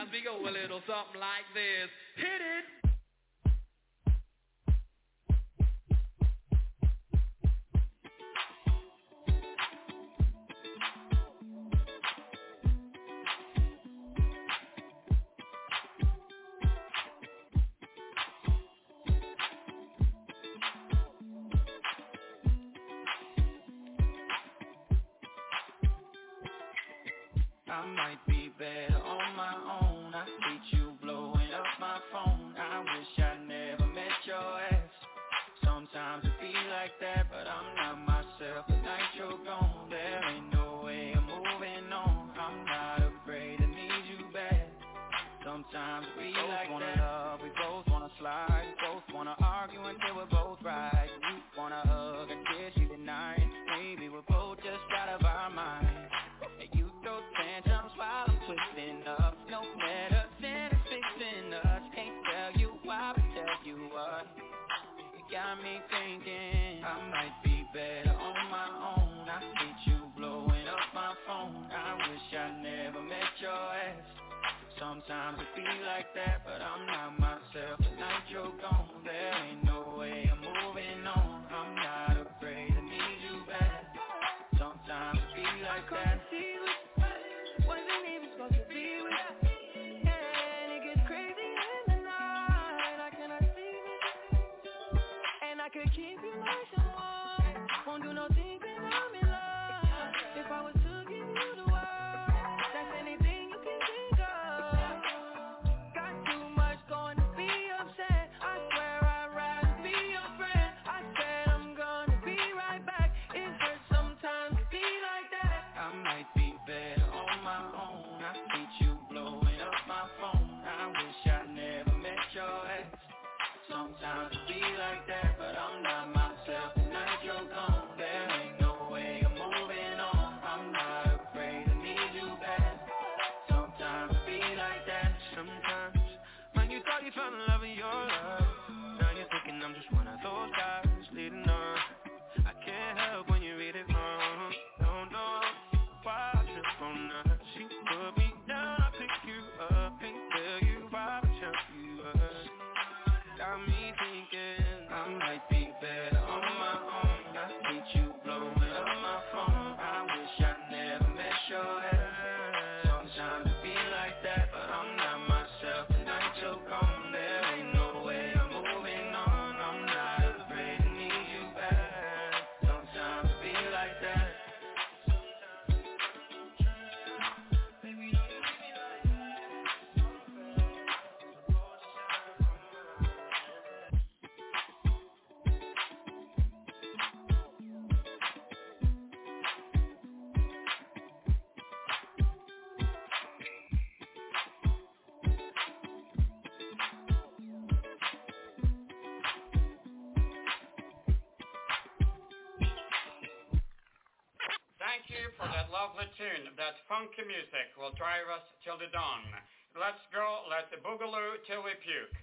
As we go a little something like this. we both like wanna that. love, we both wanna slide, we both wanna argue until we're both right. You wanna hug and kiss, you tonight, Maybe we're both just Sometimes it be like that, but I'm not myself. Tonight you're gone. down for that lovely tune. That funky music will drive us till the dawn. Let's go, let's boogaloo till we puke.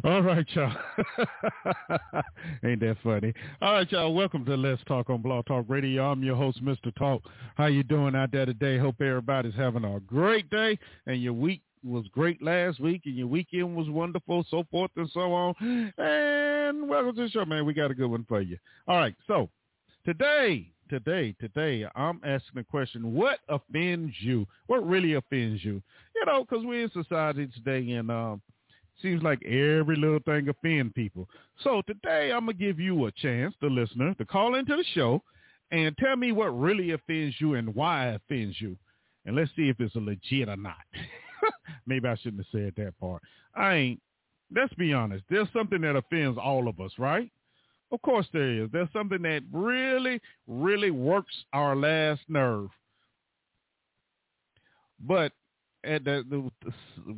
All right, y'all. Ain't that funny? All right, y'all. Welcome to Let's Talk on Blog Talk Radio. I'm your host, Mr. Talk. How you doing out there today? Hope everybody's having a great day and your week was great last week and your weekend was wonderful, so forth and so on. And welcome to the show, man. We got a good one for you. All right, so today, today, today, I'm asking the question, what offends you? What really offends you? You know, because we're in society today and um, seems like every little thing offends people. So today I'm going to give you a chance, the listener, to call into the show and tell me what really offends you and why it offends you. And let's see if it's a legit or not. Maybe I shouldn't have said that part. I ain't. Let's be honest. There's something that offends all of us, right? Of course there is. There's something that really, really works our last nerve. But at the,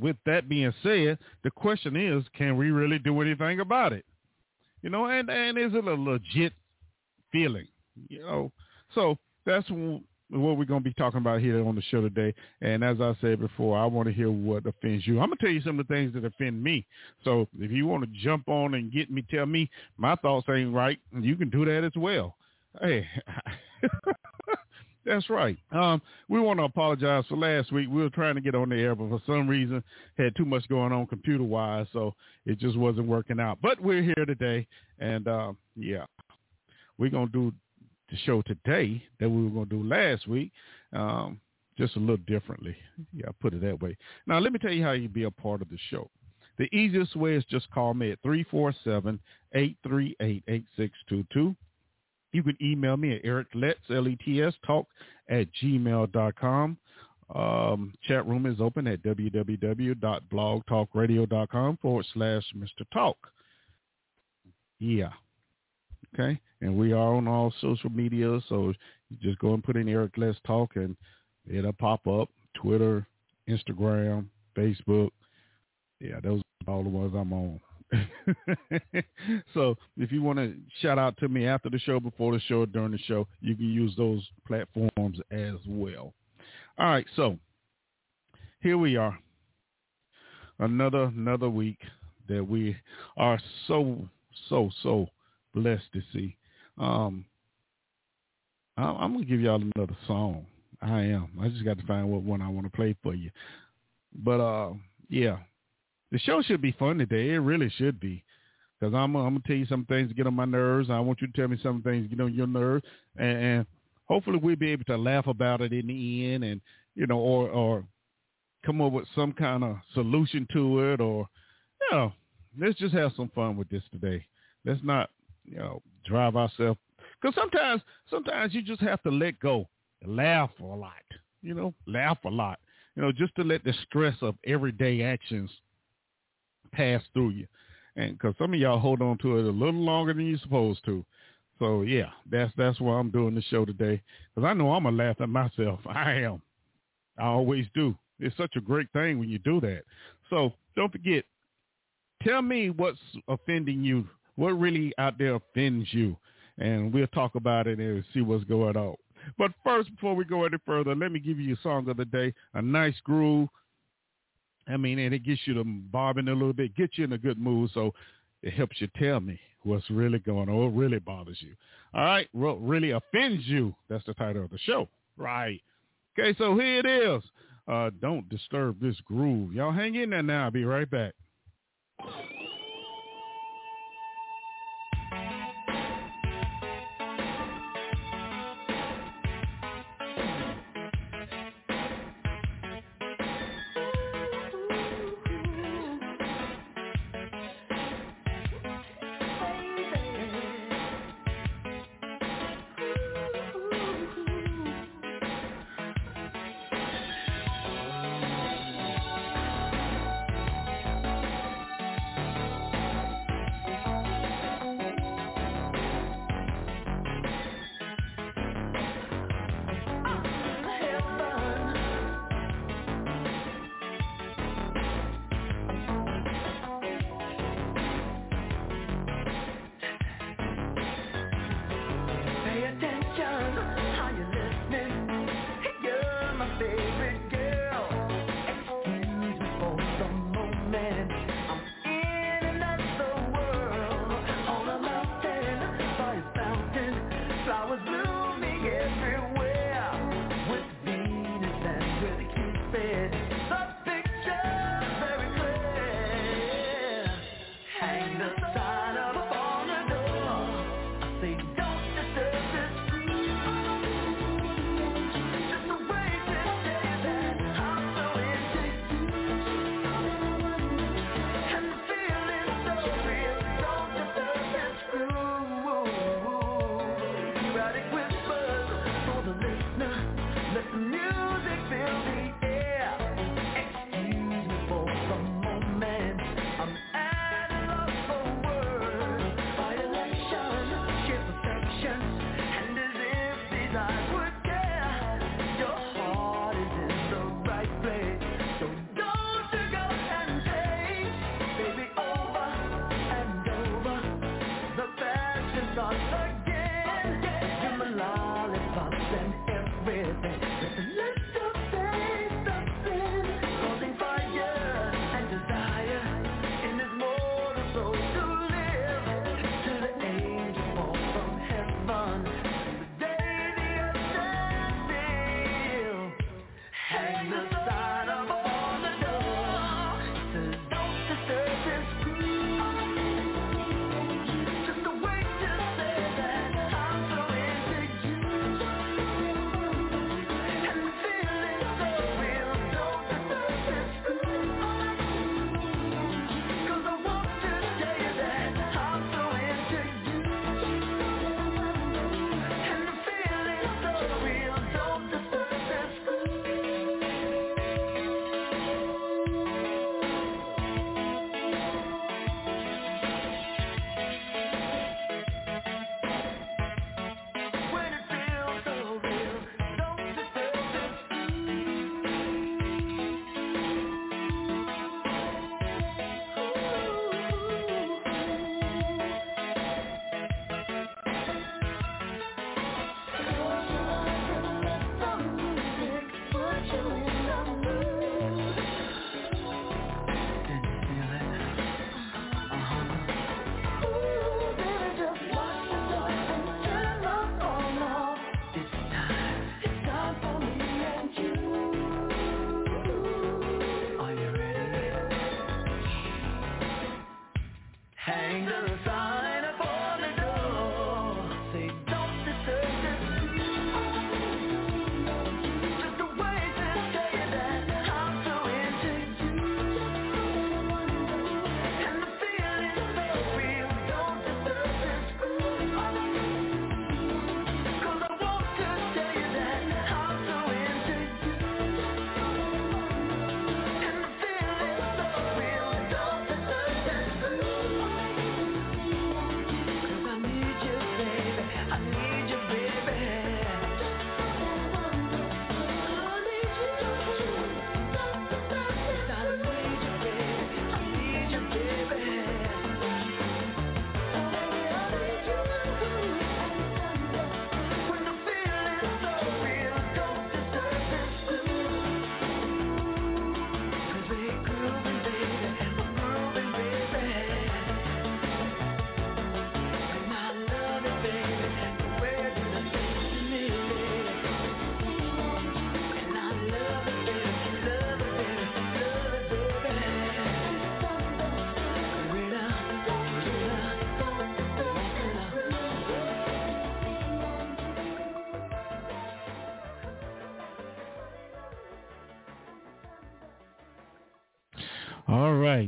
with that being said, the question is, can we really do anything about it? You know, and and is it a legit feeling? You know, so that's what we're going to be talking about here on the show today. And as I said before, I want to hear what offends you. I'm going to tell you some of the things that offend me. So if you want to jump on and get me, tell me my thoughts ain't right, you can do that as well. Hey, that's right. Um, we want to apologize for last week. We were trying to get on the air, but for some reason had too much going on computer wise, so it just wasn't working out. But we're here today, and uh, yeah, we're gonna do the show today that we were going to do last week, um, just a little differently. Yeah, I put it that way. Now, let me tell you how you be a part of the show. The easiest way is just call me at 347-838-8622. You can email me at Eric Letts, L-E-T-S, talk at gmail.com. Um, chat room is open at www.blogtalkradio.com forward slash Mr. Talk. Yeah. Okay. And we are on all social media. So just go and put in Eric Let's Talk and it'll pop up. Twitter, Instagram, Facebook. Yeah, those are all the ones I'm on. so if you want to shout out to me after the show, before the show, during the show, you can use those platforms as well. All right, so here we are. Another another week that we are so so so blessed to see. Um, I, I'm gonna give y'all another song. I am. I just got to find what one I want to play for you. But uh, yeah, the show should be fun today. It really should be. Cause I'm, I'm gonna tell you some things to get on my nerves. I want you to tell me some things to get on your nerves, and, and hopefully we'll be able to laugh about it in the end, and you know, or or come up with some kind of solution to it, or you know, let's just have some fun with this today. Let's not you know, drive ourselves. Because sometimes, sometimes you just have to let go, laugh a lot, you know, laugh a lot, you know, just to let the stress of everyday actions pass through you. And because some of y'all hold on to it a little longer than you're supposed to. So yeah, that's that's why I'm doing the show today. Because I know I'm gonna laugh at myself. I am. I always do. It's such a great thing when you do that. So don't forget. Tell me what's offending you what really out there offends you? And we'll talk about it and see what's going on. But first, before we go any further, let me give you a song of the day, a nice groove. I mean, and it gets you to bobbing a little bit, gets you in a good mood. So it helps you tell me what's really going on, what really bothers you. All right, what really offends you? That's the title of the show. Right. Okay, so here it is. Uh, don't disturb this groove. Y'all hang in there now. I'll be right back.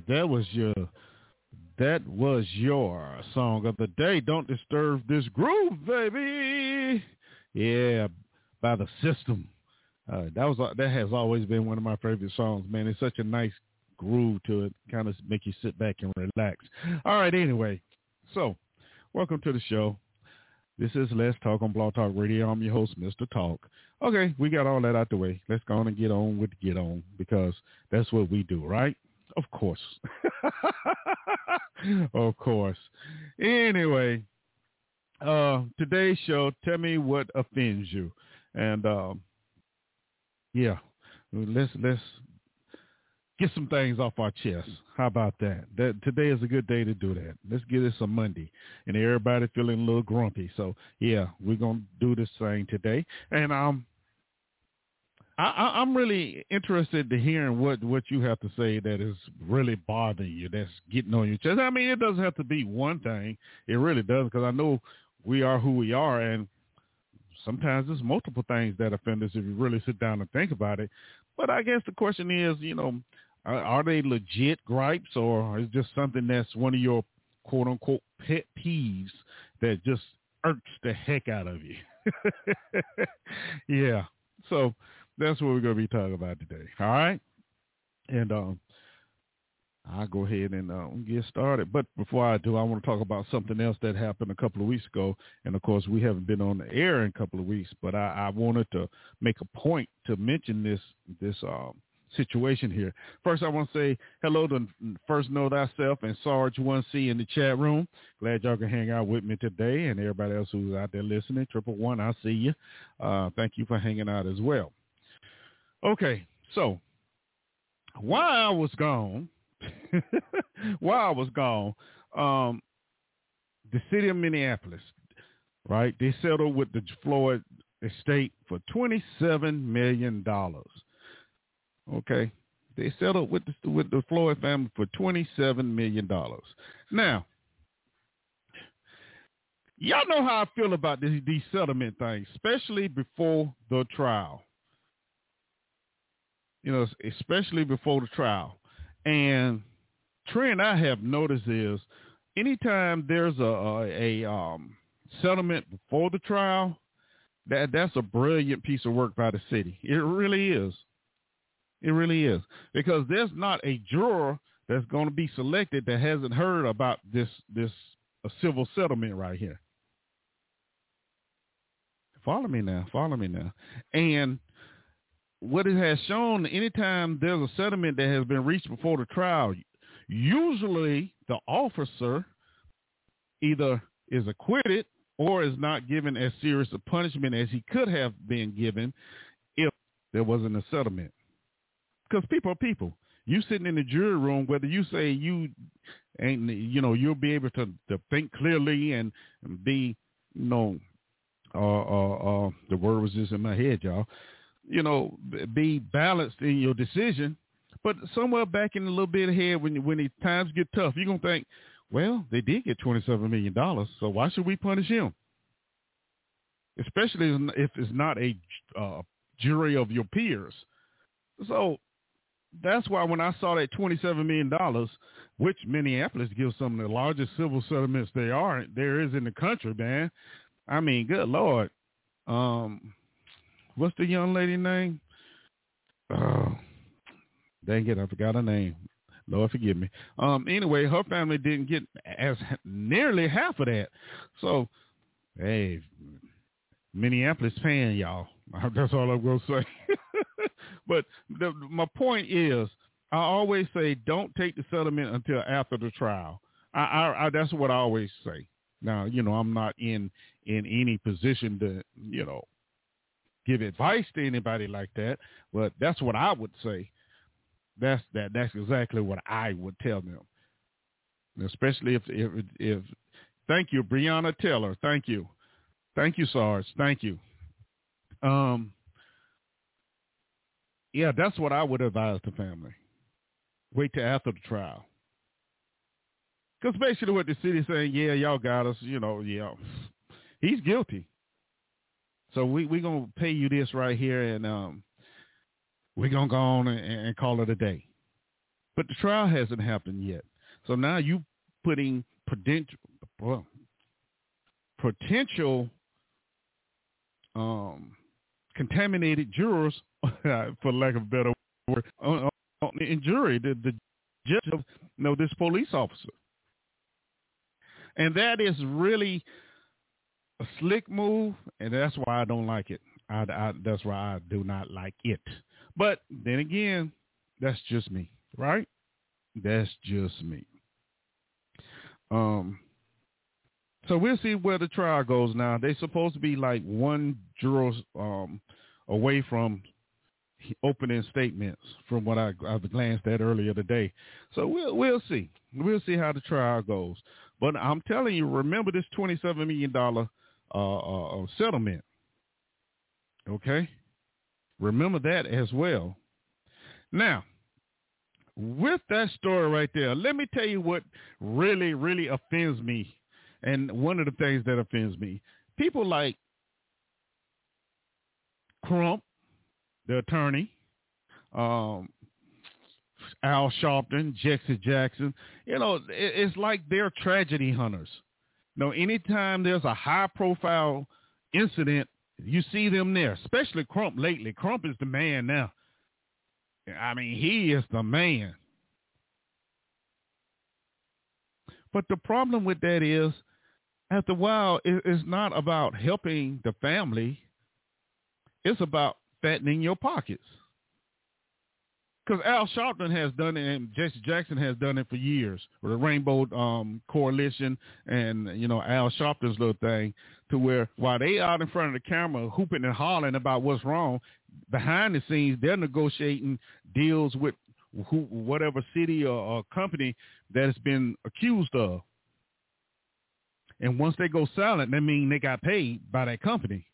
That was your that was your song of the day. Don't disturb this groove, baby. Yeah, by the system. Uh, that was that has always been one of my favorite songs, man. It's such a nice groove to it, kind of make you sit back and relax. All right, anyway, so welcome to the show. This is Let's Talk on Blog Talk Radio. I'm your host, Mr. Talk. Okay, we got all that out the way. Let's go on and get on with get on because that's what we do, right? Of course. of course. Anyway, uh, today's show, tell me what offends you. And um, yeah, let's let's get some things off our chest. How about that? That today is a good day to do that. Let's get it some Monday, and everybody feeling a little grumpy. So yeah, we're gonna do this thing today, and um, I, I'm really interested to hearing what what you have to say that is really bothering you, that's getting on your chest. I mean, it doesn't have to be one thing. It really does, because I know we are who we are, and sometimes there's multiple things that offend us if you really sit down and think about it. But I guess the question is, you know, are, are they legit gripes, or is just something that's one of your quote unquote pet peeves that just irks the heck out of you? yeah. So that's what we're going to be talking about today. All right. And um, I'll go ahead and uh, get started. But before I do, I want to talk about something else that happened a couple of weeks ago. And of course, we haven't been on the air in a couple of weeks, but I, I wanted to make a point to mention this this um, situation here. First, I want to say hello to First Know Thyself and Sarge 1C in the chat room. Glad y'all can hang out with me today and everybody else who's out there listening. Triple One, I see you. Uh, thank you for hanging out as well. Okay, so while I was gone, while I was gone, um, the city of Minneapolis, right? They settled with the Floyd estate for $27 million. Okay. They settled with the, with the Floyd family for $27 million. Now, y'all know how I feel about this, these settlement things, especially before the trial. You know, especially before the trial. And trend I have noticed is anytime there's a, a, a um, settlement before the trial, that that's a brilliant piece of work by the city. It really is. It really is because there's not a juror that's going to be selected that hasn't heard about this this a civil settlement right here. Follow me now. Follow me now. And what it has shown, anytime there's a settlement that has been reached before the trial, usually the officer either is acquitted or is not given as serious a punishment as he could have been given if there wasn't a settlement. Because people are people. You sitting in the jury room, whether you say you ain't, you know, you'll be able to, to think clearly and, and be, you know, uh, uh, uh, the word was just in my head, y'all. You know, be balanced in your decision. But somewhere back in a little bit ahead, when when the times get tough, you're gonna think, well, they did get $27 million, so why should we punish him? Especially if it's not a uh, jury of your peers. So that's why when I saw that $27 million, which Minneapolis gives some of the largest civil settlements they are, there is in the country, man. I mean, good Lord. Um, what's the young lady name? Oh, dang it, I forgot her name. Lord forgive me. Um, anyway, her family didn't get as nearly half of that. So, hey, Minneapolis paying y'all. That's all I'm gonna say. but the, my point is, I always say, don't take the settlement until after the trial. I, I, I that's what I always say. Now, you know, I'm not in in any position to, you know, give advice to anybody like that, but that's what I would say. That's that. That's exactly what I would tell them. Especially if if if. Thank you, Breonna Taylor. Thank you, thank you, Sarge. Thank you. Um. Yeah, that's what I would advise the family. Wait till after the trial. Because basically what the city's saying, yeah, y'all got us, you know, yeah, he's guilty. So we we gonna pay you this right here, and um, we're to go on and, and call it a day. But the trial hasn't happened yet. So now you putting potential, well, potential um, contaminated jurors, for lack of a better word, on, on, in jury, the, the judge of you know, this police officer. And that is really a slick move, and that's why I don't like it. I, I, that's why I do not like it. But then again, that's just me, right? That's just me. Um, so we'll see where the trial goes now. They're supposed to be like one juror um, away from opening statements from what I, I glanced at earlier today. So we'll we'll see. We'll see how the trial goes. But I'm telling you, remember this $27 million uh, uh, uh, settlement. Okay? Remember that as well. Now, with that story right there, let me tell you what really, really offends me. And one of the things that offends me, people like Crump, the attorney, um, Al Sharpton, Jesse Jackson, you know, it's like they're tragedy hunters. Know, anytime there's a high profile incident you see them there, especially Crump lately. Crump is the man now. I mean, he is the man. But the problem with that is, after a while, it's not about helping the family. It's about fattening your pockets. Because Al Sharpton has done it, and Jesse Jackson has done it for years with the Rainbow um, Coalition, and you know Al Sharpton's little thing, to where while they out in front of the camera hooping and hollering about what's wrong, behind the scenes they're negotiating deals with who, whatever city or, or company that has been accused of. And once they go silent, that means they got paid by that company,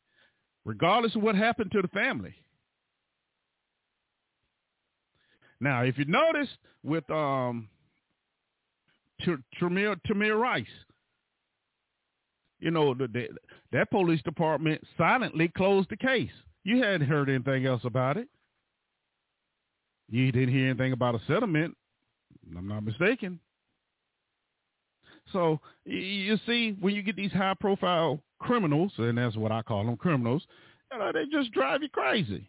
regardless of what happened to the family. Now, if you notice with um, Tamir, Tamir Rice, you know, the, the, that police department silently closed the case. You hadn't heard anything else about it. You didn't hear anything about a settlement. I'm not mistaken. So you see, when you get these high-profile criminals, and that's what I call them, criminals, you know, they just drive you crazy.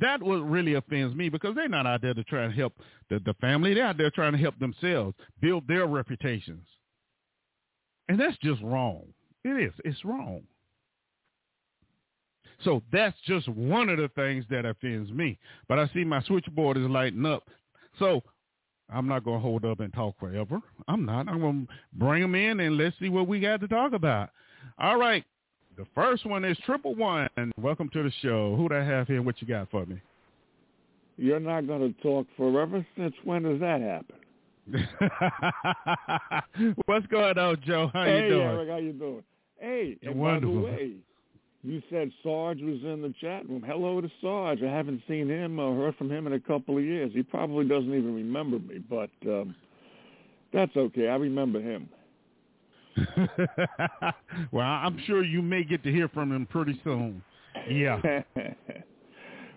That what really offends me because they're not out there to try and help the, the family. They're out there trying to help themselves, build their reputations. And that's just wrong. It is. It's wrong. So that's just one of the things that offends me. But I see my switchboard is lighting up. So I'm not going to hold up and talk forever. I'm not. I'm going to bring them in and let's see what we got to talk about. All right. The first one is Triple One. Welcome to the show. Who do I have here? What you got for me? You're not going to talk forever. Since when does that happen? What's going on, Joe? How hey, you doing? Hey Eric, how you doing? Hey, and wonderful. by the way, you said Sarge was in the chat room. Hello to Sarge. I haven't seen him or heard from him in a couple of years. He probably doesn't even remember me, but um, that's okay. I remember him. well, I'm sure you may get to hear from him pretty soon. Yeah.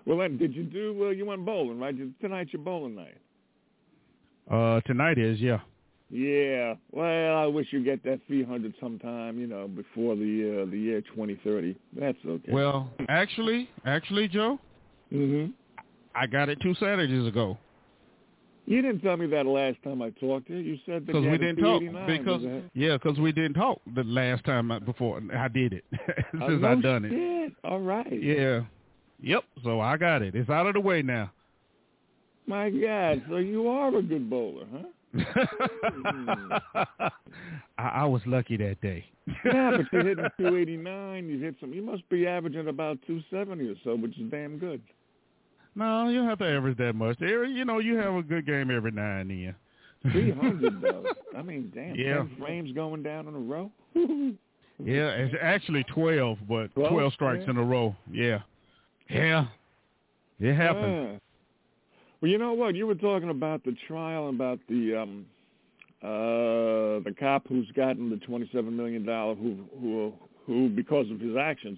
well, then, did you do? Uh, you went bowling, right? Tonight's your bowling night. Uh, tonight is yeah. Yeah. Well, I wish you get that 300 sometime, you know, before the uh, the year 2030. That's okay. Well, actually, actually, Joe, mhm. I got it two Saturdays ago You didn't tell me that last time I talked to you. You said that because we didn't talk because that- yeah, because we didn't talk the last time I, before I did it Oh, since no I done it. All right. Yeah. Yep. So I got it. It's out of the way now. My God. So you are a good bowler, huh? I, I was lucky that day. Yeah, but you're hitting 289. You hit some. You must be averaging about 270 or so, which is damn good. No, you don't have to average that much. There, you know, you have a good game every now and then. 300 though. I mean, damn. Yeah. 10 frames going down in a row. Yeah, it's actually twelve, but 12? twelve strikes Yeah. in a row. Yeah, yeah, it happened. Yeah. Well, you know what? You were talking about the trial about the um uh the cop who's gotten the twenty-seven million dollar who who who because of his actions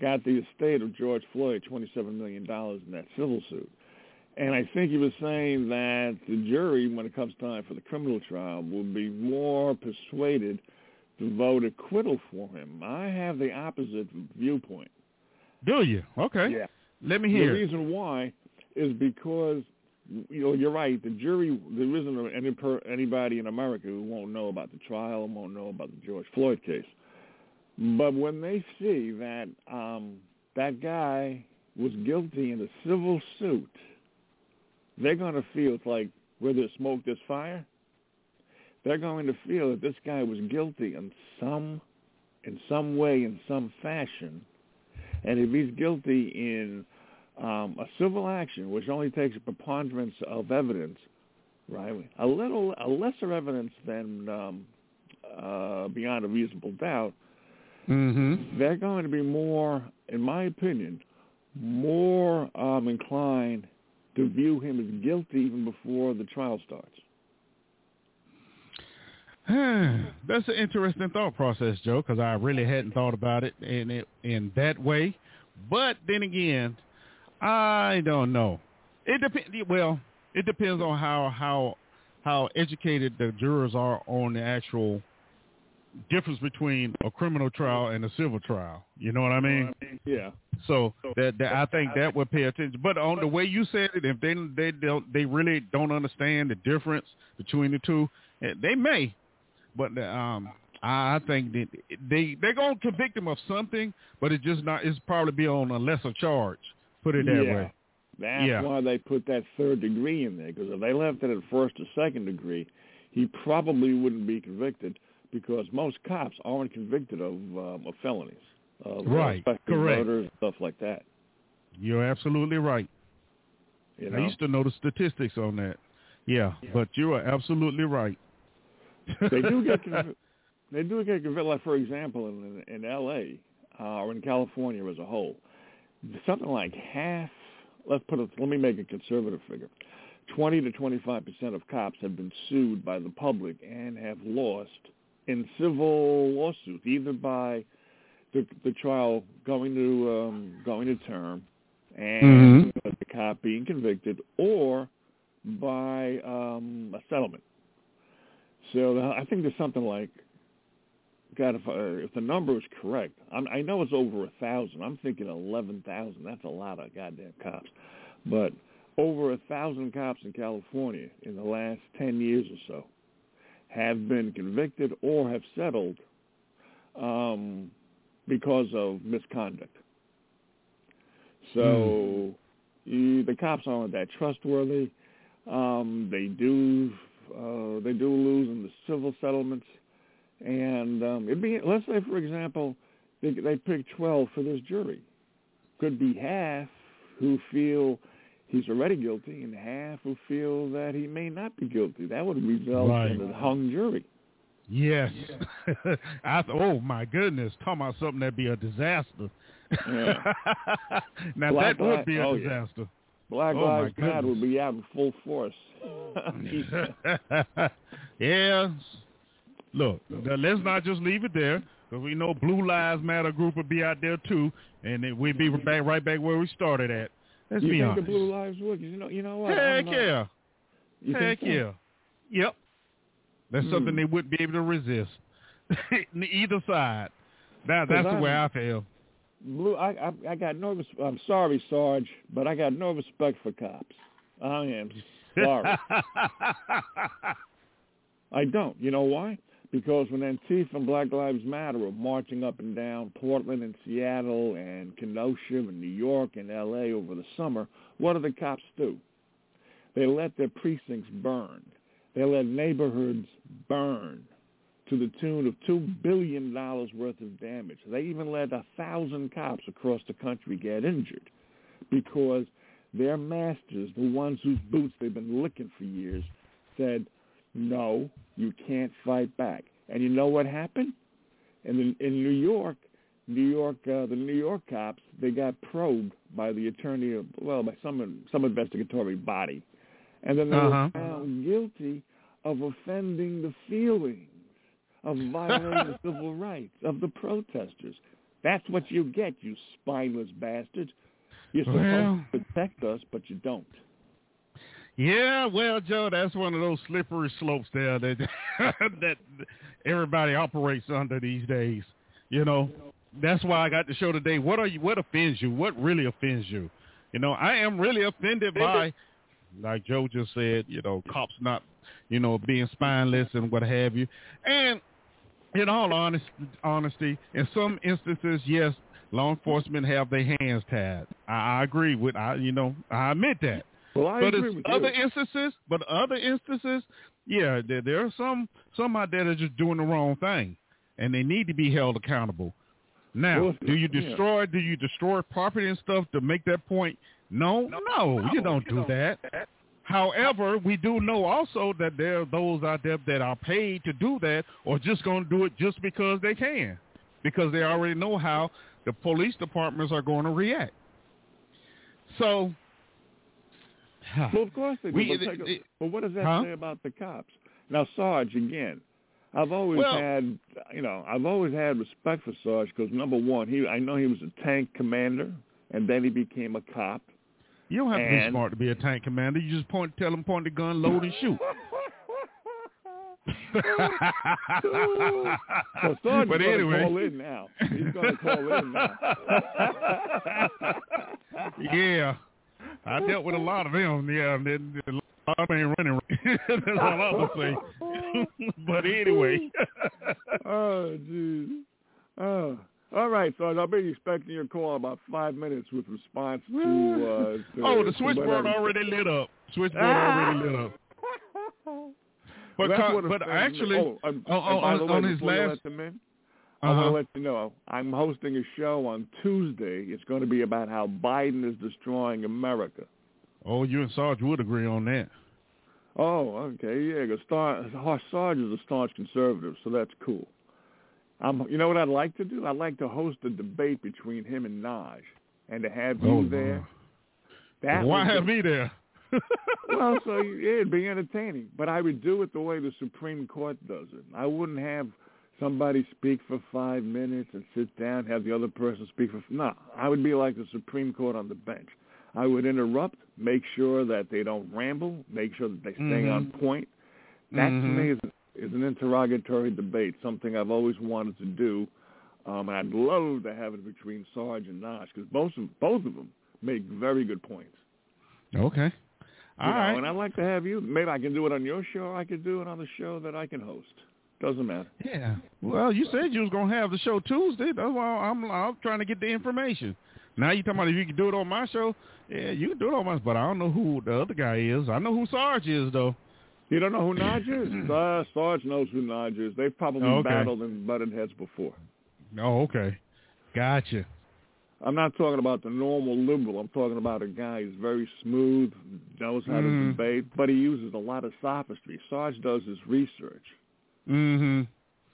got the estate of George Floyd twenty-seven million dollars in that civil suit. And I think he was saying that the jury, when it comes time for the criminal trial, will be more persuaded to vote acquittal for him. I have the opposite viewpoint. Do you? Okay. Yeah. Let me hear. The reason why is because you know you're right. The jury there isn't any anybody in America who won't know about the trial and won't know about the George Floyd case. But when they see that um, that guy was guilty in a civil suit, they're going to feel it's like where there's smoke, there's fire. They're going to feel that this guy was guilty in some in some way, in some fashion. And if he's guilty in um, a civil action, which only takes a preponderance of evidence, right? A little, a lesser evidence than um, uh, beyond a reasonable doubt, Mm-hmm. they're going to be more, in my opinion, more um, inclined to view him as guilty even before the trial starts. That's an interesting thought process, Joe, because I really hadn't thought about it in it in that way. But then again, I don't know. It depends. Well, it depends on how how how educated the jurors are on the actual difference between a criminal trial and a civil trial. You know what I mean? Yeah. So that, that I think that would pay attention. But on the way you said it, if they they don't they really don't understand the difference between the two, eh, they may. But um, I I think that they they're gonna convict him of something, but it's just not. It's probably be on a lesser charge. Put it that yeah. way. That's Yeah. why they put that third degree in there. Because if they left it at first or second degree, he probably wouldn't be convicted because most cops aren't convicted of, um, of felonies, of uh, Right. Correct. murder and stuff like that. You're absolutely right. You I used to know the statistics on that. Yeah, but you are absolutely right. they do get they do get convicted. Like for example, in in L.A. Uh, or in California as a whole, something like half. Let's put it. Let me make a conservative figure. Twenty to twenty-five percent of cops have been sued by the public and have lost in civil lawsuits, either by the the trial going to um, going to term and the cop being convicted, or by um, a settlement. So the- I think there's something like, God, if, uh, if the number is correct, I'm, I know it's over a thousand. I'm thinking eleven thousand. That's a lot of goddamn cops, but over a thousand cops in California in the last ten years or so have been convicted or have settled um, because of misconduct. So you, the cops aren't that trustworthy. Um, they do uh, they do lose in the civil settlements, and um, it'd be let's say for example they they pick twelve for this jury, could be half who feel he's already guilty and half who feel that he may not be guilty. That would result Right. in a hung jury. Yes. I th- oh my goodness, talking about something that'd be a disaster. Yeah. now Black that would be a oh, yeah. disaster. Black Oh, Lives Matter would be out in full force. yeah. Look, now let's not just leave it there because we know Blue Lives Matter group will be out there too, and we'll be back right back where we started at. Let's you be think honest. the Blue Lives would? You know, you know what? I Heck yeah. You Heck so? yeah. Yep. That's Hmm. something they wouldn't be able to resist. Either side. That, that's the I'm- way I feel. Blue, I, I I got no. res- I'm sorry, Sarge, but I got no respect for cops. I am sorry. I don't. You know why? Because when Antifa and Black Lives Matter were marching up and down Portland and Seattle and Kenosha and New York and L.A. over the summer, what do the cops do? They let their precincts burn. They let neighborhoods burn to the tune of two billion dollars worth of damage. They even let a thousand cops across the country get injured because their masters, the ones whose boots they've been licking for years, said, "No, you can't fight back." And you know what happened? And in, in New York, New York, uh, the New York cops, they got probed by the attorney, of, well, by some some investigatory body, and then they Uh-huh. were found guilty of offending the feelings of violating the civil rights of the protesters. That's what you get, you spineless bastards. You're supposed Well- to protect us, but you don't. Yeah, well, Joe, that's one of those slippery slopes there that that everybody operates under these days. You know, that's why I got the show today. What are you? What offends you? What really offends you? You know, I am really offended by, like Joe just said, you know, cops not, you know, being spineless and what have you. And in all honest, honesty, in some instances, yes, law enforcement have their hands tied. I, I agree with, I, you know, I admit that Well, I but agree with other you. instances, but other instances, yeah, there, there are some some out there that are just doing the wrong thing, and they need to be held accountable. Now, Well, do you yeah. destroy do you destroy property and stuff to make that point? No, no, you don't do that. However, we do know also that there are those out there that are paid to do that, or just going to do it just because they can, because they already know how the police departments are going to react. So, Well, of course they do. We- but, take a- it- but what does that Huh? say about the cops? Now, Sarge, again, I've always Well- had, you know, I've always had respect for Sarge because number one, he, I know he was a tank commander, and then he became a cop. You don't have to be smart to be a tank commander. You just point, tell them, point the gun, load, and shoot. So Sarge but anyway, call in now. He's going to call in now. yeah, I dealt with a lot of them. Yeah, a lot of them ain't running. That's all I would say. but anyway, oh, jeez. Oh, All right, Sarge. I'll be expecting your call about five minutes with response to. Uh, to oh, the switchboard already lit up. Switchboard already lit up. But, co- but actually, oh, um, oh, oh, on- on his last- let them in, I want to let you know I'm hosting a show on Tuesday. It's going to be about how Biden is destroying America. oh, you and Sarge would agree on that. Oh, okay, yeah. Because Star- Sarge is a staunch conservative, so that's cool. I'm, you know what I'd like to do? I'd like to host a debate between him and Naj, and to have you Oh, there. That Why have be- me there? well, so yeah, it'd be entertaining. But I would do it the way the Supreme Court does it. I wouldn't have somebody speak for five minutes and sit down, have the other person speak for. No, I would be like the Supreme Court on the bench. I would interrupt, make sure that they don't ramble, make sure that they stay on point. That to Mhm. me is, is an interrogatory debate, something I've always wanted to do. Um, and I'd love to have it between Sarge and Nash because both of, both of them make very good points. Okay. You All know, right. And I'd like to have you. Maybe I can do it on your show. or I could do it on the show that I can host. Doesn't matter. Yeah. Well, you said you was gonna have the show Tuesday. That's why I'm I'm trying to get the information. Now you talking about if you can do it on my show? Yeah, you can do it on my. Show. But I don't know who the other guy is. I know who Sarge is though. You don't know who Naj is? uh, Sarge knows who Naj is. They've probably Okay. battled and butted heads before. Oh, okay. Gotcha. I'm not talking about the normal liberal. I'm talking about a guy who's very smooth, knows how to Mm. debate, but he uses a lot of sophistry. Sarge does his research. Mm-hmm.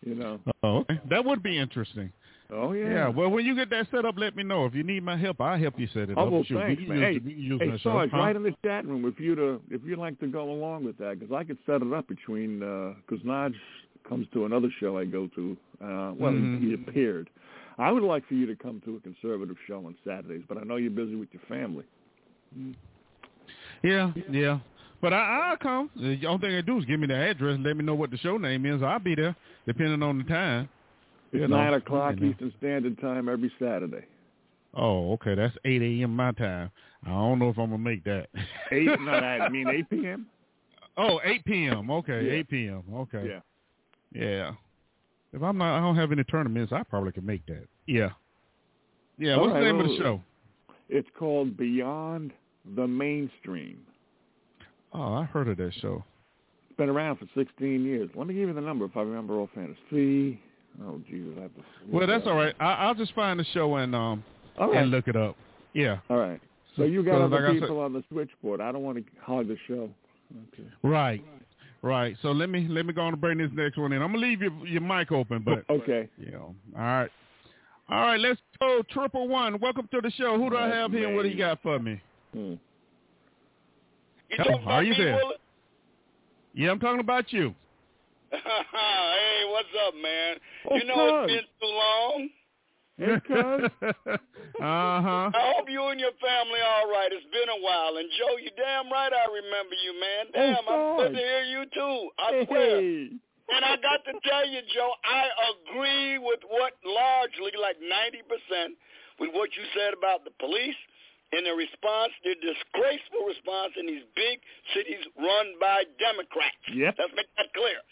You know. Oh, okay. That would be interesting. Oh yeah. Yeah. Well, when you get that set up, let me know. If you need my help, I'll help you set it Oh up. well, Shoot, we thanks, man. use- Hey, we can use hey, that show. Sarge, Huh? right in the chat room if you to if you'd like to go along with that, because I could set it up between because Naj comes to another show I go to. Uh, well, Mhm. he, he appeared. I would like for you to come to a conservative show on Saturdays, but I know you're busy with your family. Yeah, yeah. But I, I'll come. The only thing I do is give me the address and let me know what the show name is. I'll be there, depending on the time. It's You know, nine o'clock you know. Eastern Standard Time every Saturday. Oh, okay. That's 8 a.m. my time. I don't know if I'm going to make that. Eight? no, I mean eight p.m. Oh, 8 p.m. Okay, Yeah. 8 p.m. Okay. Yeah. Yeah. If I'm not, I don't have any tournaments, I probably could make that. Yeah. Yeah. All What's right, the name of the show? It's called Beyond the Mainstream. Oh, I heard of that show. It's been around for 16 years. Let me give you the number if I remember offhand. It's three. Oh, Jesus, I have to. Well, that's all right. I, I'll just find the show and um All right. and look it up. Yeah. All right. So you got So, other like I said- people on the switchboard. I don't want to hog the show. Okay. Right. Right. So let me let me go on and bring this next one in. I'm gonna leave your your mic open, but Okay. you know. All right. All right, let's go triple one. Welcome to the show. Who do I have here? What do you got for me? Hmm. You talking are you me, there? Yeah, I'm talking about you. hey, what's up, man? Oh, you know it's been too long. Hey, cuz. uh huh. I hope you and your family all right. It's been a while. And Joe, you damn right I remember you, man. Damn, I'm Sarge. good to hear you too. I swear. And I got to tell you, Joe, I agree with what largely, like 90%, with what you said about the police and their response, their disgraceful response in these big cities run by Democrats. Yep. Let's make that clear.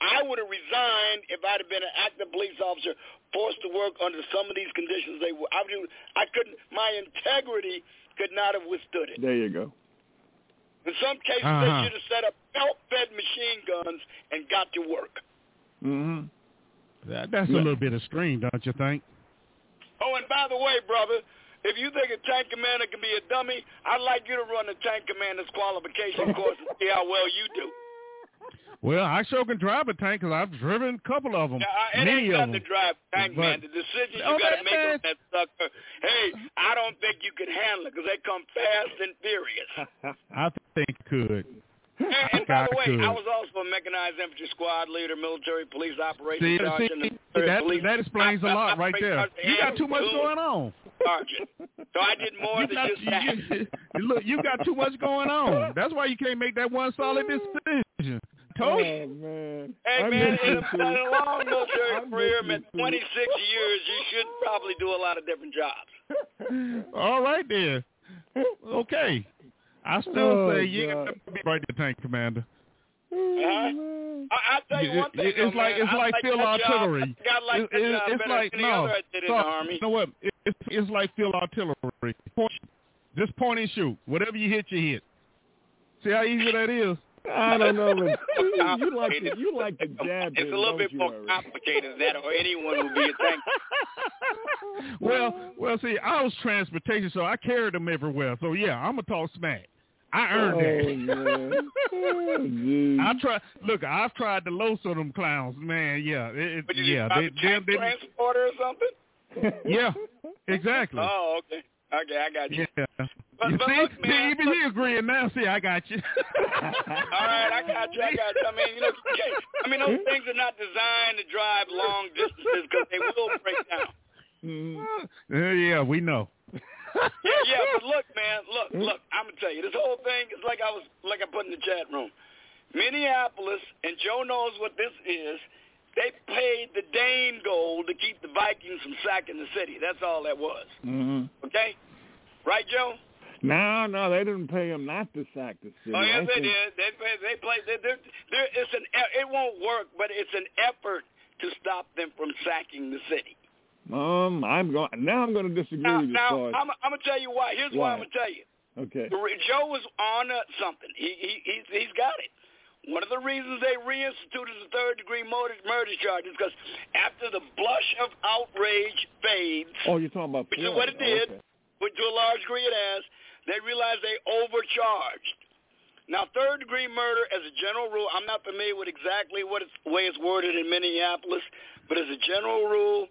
I would have resigned if I'd have been an active police officer forced to work under some of these conditions. They were. I, would, I couldn't. My integrity could not have withstood it. There you go. In some cases, Uh-huh. they should have set up belt-fed machine guns and got to work. Mm-hmm. That, that's a little bit extreme, don't you think? Oh, and by the way, brother, if you think a tank commander can be a dummy, I'd like you to run the tank commander's qualification course and see how well you do. Well, I sure can drive a tank because I've driven a couple of them. Now, it many ain't nothing to drive tank, But- oh, man. The decisions Oh, you got to make on that sucker. Hey, I don't think you can handle it because they come fast and furious. I think could. And, and by the way, could. I was also a mechanized infantry squad leader, military police See, operations see sergeant, and military that, police that explains a lot right there. You got too much going on. Sergeant. So I did more You than got, just that. you, you- look, you got too much going on. That's why you can't make that one solid decision. Told you. Oh man. Hey I man, you, in a, too. in a long military I miss career, you, man, too. 26 years, you should probably do a lot of different jobs. All right then. Okay. I still Oh, say you God. got to be right the tank commander. Huh? I, I tell you one thing. It- though, it's like man, it's I like like field that artillery. I like It- it- uh, it's like no, other I did in so. You know what? It- It's it's like field artillery. Point, just point and shoot. Whatever you hit, you hit. See how easy that is. I don't know, but you, you like to, you like to jab. It's him, a little bit more Eric? complicated than that, or anyone would be attacked. well, well, see, I was transportation, so I carried them everywhere. So yeah, I'm gonna talk smack. I earned Oh, that. man. Oh. I try. Look, I've tried the low of them clowns, man. Yeah, it, it, yeah, just they, about they, they, transporter or something? yeah, exactly. Oh, okay. Okay, I got you. Yeah. But- you but see, look, man, even he agreeing now. See, I got you. All right, I got you. I got you. I mean, you know, okay. I mean, those things are not designed to drive long distances because they will break down. Uh, yeah, we know. Yeah, yeah, but look, man, look, look. I'm gonna tell you, this whole thing is like I was, like I put in the chat room. Minneapolis, and Joe knows what this is. They paid the Danegeld to keep the Vikings from sacking the city. That's all that was. Mhm. Okay, right, Joe? No, no, they didn't pay him not to sack the city. Oh yes, I they think- did. They play. They play. They, they're, they're, it's an. It won't work, but it's an effort to stop them from sacking the city. Um, I'm going now. I'm going to disagree Now, with you, now I'm, I'm gonna tell you why. Here's why, Why? I'm gonna tell you. Okay. Joe was on something. He, he he's he's got it. One of the reasons they reinstituted the third degree murder, murder charges because after the blush of outrage fades, Oh, you're talking about which is what it Oh, did, okay. which to a large degree it has, they realized they overcharged. Now, third degree murder, as a general rule, I'm not familiar with exactly what it's, way it's worded in Minneapolis, but as a general rule,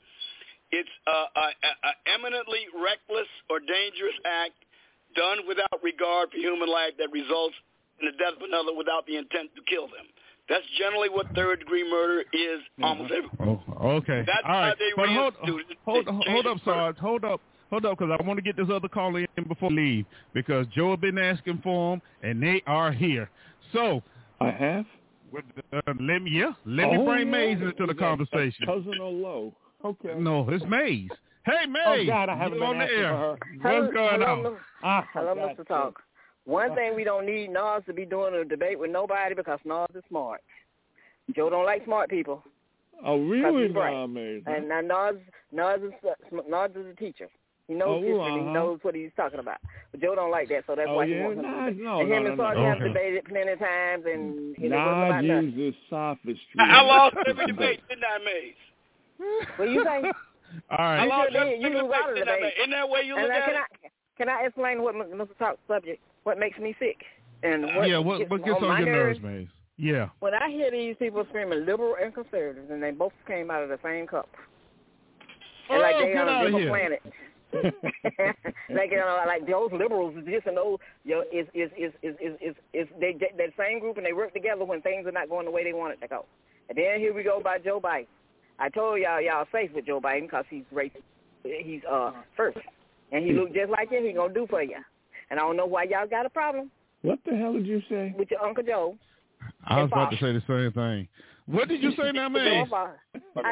it's a, a, a eminently reckless or dangerous act done without regard for human life that results in the death of another without the intent to kill them. That's generally what third degree murder is almost every. Oh, okay. That's All right. but hold, reinstituted hold, hold up. Sarge. Hold up. Hold up, because I want to get this other caller in before we leave, because Joe has been asking for them, and they are here. So, I have. with, uh, let me, yeah, let me Oh, bring yeah. Mays into the conversation. Cousin Olo. Okay. No, it's Mays. Hey, Mays. Oh God, I haven't been on the asking air. for her. What's going hello, on? Mr. Ah, Hello, for Mr. God's Talk. One thing we don't need Nas to be doing a debate with nobody because Nas is smart. Joe don't like smart people. Oh, really? he's bright. Nah, Maze, and now Nas Nas is Nas is a teacher. He knows Oh, history. uh-huh. knows what he's talking about. But Joe don't like that, so that's Oh, why he yeah? wants him. Nah, to no, and no, him no, and no. Sarge have Okay. debated plenty of times, and, and it wasn't Nah, uses sophistry. I, I lost every debate, didn't I, Maze? What you think? All I right. You lost sure did. You single lose out of the didn't I, debate. Isn't that way you and look now, at can it? I can I explain what Mr. Talk's subject? What makes me sick? And what yeah, what, what gets on my your nerves, nerves? Mays? Yeah. When I hear these people screaming liberal and conservatives, and they both came out of the same cup, and like Oh, they get on a different here. planet. like you know, like those liberals is this and those, you know, is is is is is is, is they get that same group and they work together when things are not going the way they want it to go. And then here we go by Joe Biden. I told y'all y'all safe with Joe Biden because he's racist. He's uh first, and he look just like you. He gonna do for you. And I don't know why y'all got a problem What the hell did you say? with your Uncle Joe. I was about to say the same thing. What did you say now, Joe Mays?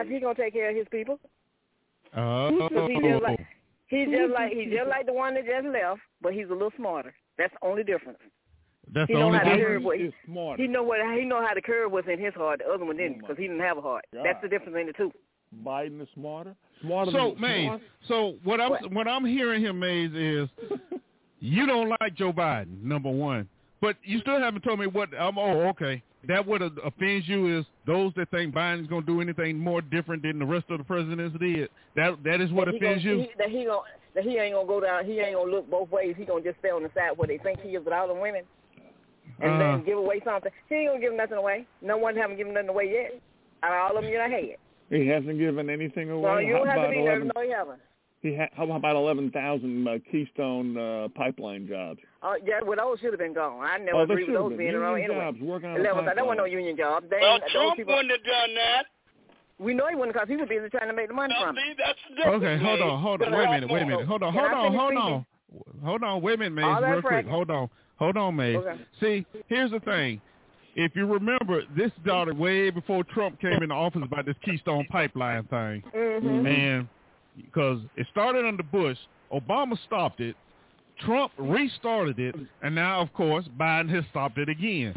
He gonna take care of his people. Oh. He just like he's just like he's just like the one that just left, but he's a little smarter. That's the only difference. That's he the know only how to difference. curve what he, he know what he know how to curve was in his heart. The other one didn't Oh, because he didn't have a heart. God. That's the difference in the two. Biden is smarter. Smarter So, than Mays, smart? so what I'm What? what I'm hearing here, Mays, is you don't like Joe Biden, number one, but you still haven't told me what. Um, oh, okay. That what offends you is those that think Biden's going to do anything more different than the rest of the presidents did. That that is what that offends gonna, you. He, that he gonna that he ain't gonna go down. He ain't gonna look both ways. He gonna just stay on the side where they think he is with all the women, and Uh. then give away something. He ain't gonna give nothing away. No one haven't given nothing away yet. Out of all of them you done had. He hasn't given anything away. So you don't have to about be nervous. No, you haven't. he ha- how about eleven thousand uh, Keystone uh, pipeline jobs? Uh, yeah, well, those should have been gone. I never oh, they agree with those have being been. around Union anyway. jobs working on That a was, that wasn't no union jobs. They Well, ain't, Trump people, wouldn't have done that. we know he wouldn't because he was busy trying to make the money Now, from it. see, that's. Okay, hold on, hold on, wait a minute, wait a minute, hold on, hold on, finish hold speaking? on, hold on, wait a minute, that real quick, hold on, hold on, Mays. Okay. See, here's the thing. If you remember, this started way before Trump came into office about this Keystone Pipeline thing. Mm-hmm. and because it started under Bush, Obama stopped it, Trump restarted it, and now of course Biden has stopped it again.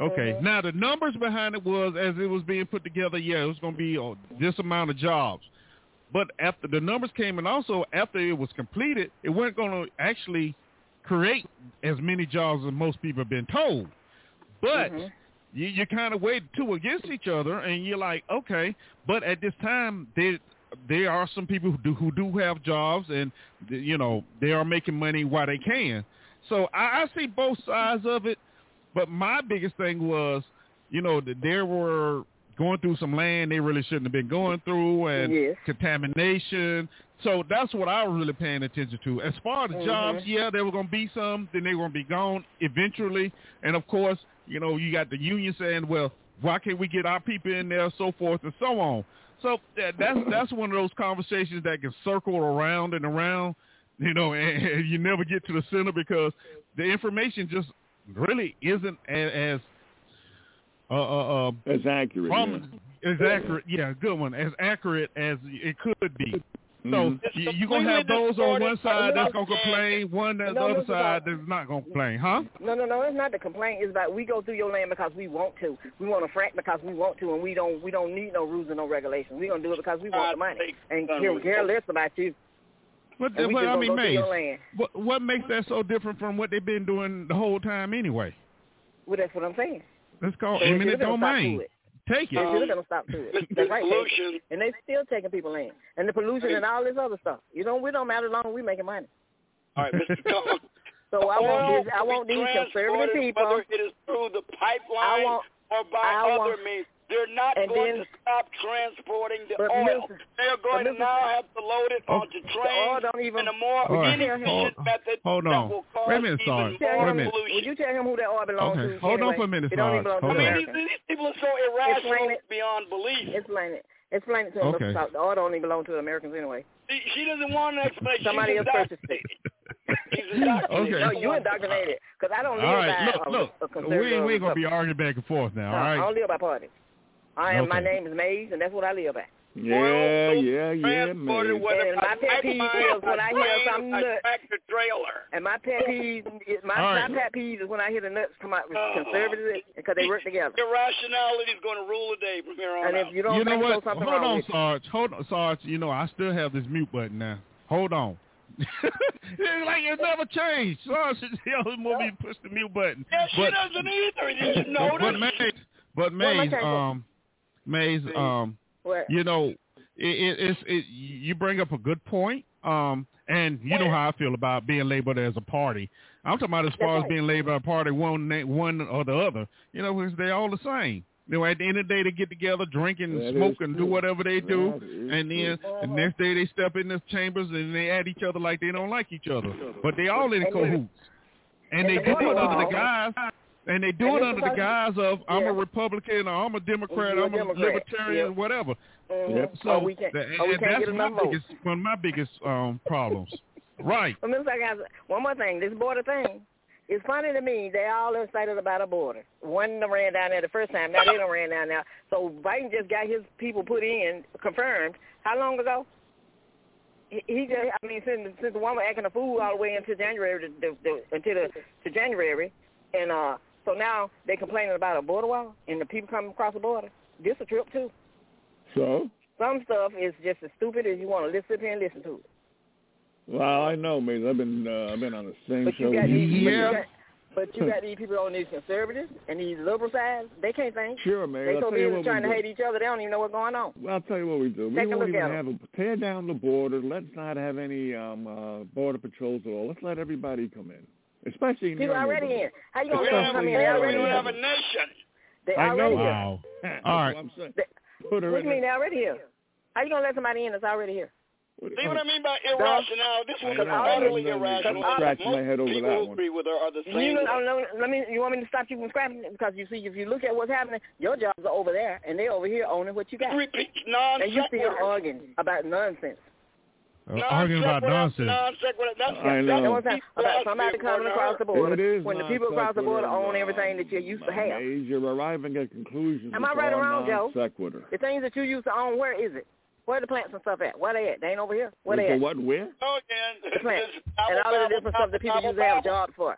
Okay. Mhm. Now the numbers behind it was as it was being put together. Yeah, it was going to be uh, this amount of jobs. But after the numbers came, and also after it was completed, it wasn't going to actually create as many jobs as most people have been told. But Mhm. you, you kind of weighed two against each other, and you're like, okay. But at this time, there there are some people who do who do have jobs, and you know they are making money while they can. So I, I see both sides of it. But my biggest thing was, you know, that there were going through some land they really shouldn't have been going through, and Yes. contamination. So that's what I was really paying attention to. As far as Mhm. jobs, yeah, there were going to be some, then they were going to be gone eventually. And of course, you know, you got the union saying, well, why can't we get our people in there, so forth and so on. So that, that's that's one of those conversations that can circle around and around, you know, and, and you never get to the center because the information just really isn't as, as uh, uh, uh, That's accurate. Prom- as accurate, yeah, good one, as accurate as it could be. So. You, you're gonna have those on one side that's gonna complain, one that's the other side Bob. that's not gonna complain, huh? No, no, no. It's not the complaint. It's about we go through your land because we want to. We want to frack because we want to, and we don't. We don't need no rules and no regulations. We're gonna do it because we want the money. And care, care less about you. But, And we just I mean, go through Maze, land. what what makes that so different from what they've been doing the whole time anyway? Well, that's what I'm saying. It's called So we eminent should've stop domain. to it. Take They it. should have been stop to it. the That's right. Pollution. and they still taking people in. and the pollution and all this other stuff. You know, we don't matter as long as we making money. All right, Mr. Cohen. So I Oil want these, I will want be these conservative people. Whether it is through the pipeline I want, or by I other want- means, they're not and going then- to stop transporting the oil. listen- they're going to listen- now have to load it Oh, onto the oil trains don't even. in a more All right, inefficient hold- method hold on. that on. will cause Wait a minute, even Sarge. Tell more Wait a him, minute. would pollution. you tell him who that oil belongs Okay, to? hold on anyway? for a minute, It don't even Sarge. belong to Hold I the on. mean, Americans. these, these people are so irrational Explain it. beyond belief. Explain it. Explain it to him. Okay. Mr. The oil don't even belong to the Americans anyway. She, she doesn't want an explanation. Somebody She's else purchased it. indoctrinated. She's indoctrinated. Okay. No, you indoctrinated. It. Because I don't live All right, by look, a, look. a We conservative ain't, we ain't gonna be Republican. arguing back and forth now. No, All I right. don't live by parties. I am. My name is Mays, and that's what I live at. Yeah, yeah, yeah, transported man. And my pet peeve is when I hear by train, something by nut. trailer. And my pet peeve, is, my, All right. my pet peeve is when I hear the nuts come out with Oh. conservatives because they work together. Irrationality is going to rule the day from here on And out. if you don't You know what? so, something Hold wrong on. Sarge. Hold on, Sarge. You know, I still have this mute button now. Hold on. it's like it never changed. Sarge should always move me to push the mute button. yeah, she doesn't either. Did you notice? but Maze, but What am I Maze, trying to- um, Maze, um, What? you know, it, it, it's it, you bring up a good point. Um, and you know how I feel about being labeled as a party. I'm talking about as far as being labeled a party, one one or the other. You know, because they're all the same. You know, at the end of the day, they get together, drink and That smoke and do whatever they do, and then true. the next day they step in the chambers and they at each other like they don't like each other, but they all in And cahoots, and they the do it under the guise. And they do And it under the guise of I'm Yeah. a Republican or I'm a Democrat, You're a I'm a Democrat. libertarian, Yep. whatever. Mhm. Yep. So oh, we can't, that- oh, we and can't that's get my biggest one of my biggest um problems. right. But Mr. Guys, one more thing. This border thing. It's funny to me. They all excited about a border. One done ran down there the first time. Now they don't ran down there. So Biden just got his people put in, confirmed. How long ago? He, he just, I mean, since since the one was acting a fool all the way until January, to, the, the, until the, to January, and uh, so now they complaining about a border wall and the people coming across the border. This a trip too. So, Some stuff is just as stupid as you want to listen here and listen to it. well, I know, man. I've been uh, I've been on the same But show. you got with these, but, you Yeah. got, but you got these people on these conservatives and these liberal sides. They can't think. Sure, man. They I'll so tell busy trying we to do. hate each other, they don't even know what's going on. Well, I'll tell you what we do. We Take a won't even at 'em. have a tear down the border. Let's not have any um uh border patrols at all. Let's let everybody come in, especially in People your already in. How you gonna don't let have, them come in? They don't already have a here. nation. They I know. already here. Wow. That's All right. what I'm saying. They- What in. you mean the- they already here? How you gonna let somebody in that's already here? See what I mean by irrational? This I was know. utterly irrational. I'm scratching my head over people that who one. agree with her are the You same. know, I know, let me. You want me to stop you from scrapping it because you see, if you look at what's happening, your jobs are over there and they're over here owning what you got, repeat non and you still sequitur. arguing about nonsense. Uh, arguing about nonsense. Non sequitur. I know. know what I'm saying? About somebody coming across the border It is when the people across the border own everything that you used to have. You're arriving at conclusions. Am I right or wrong, Joe? non-sequitur. The things that you used to own, where is it? Where the plants and stuff at? Where they at? They ain't over here. Where they at? what? Where? Oh, again. The plants and all of the different stuff that people used to have babble. jobs for.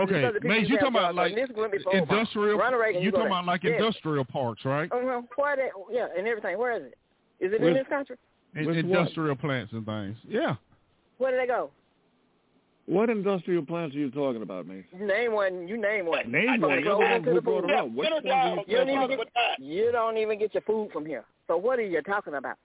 Okay, Because the people Maze, you you talking about like and this went before Obama. industrial? You you talking about like industrial parks, right? Uh-huh. Where that? Yeah, and everything. Where is it? Is it in this country? In- With what? industrial plants and things. Yeah. Where did they go? What industrial plants are you talking about, Mace? You name one. You name one. Name one. the You're the clothes one to the food. it up. Which Get ones you. You don't talking even about? get. You don't even get your food from here. So what are you talking about?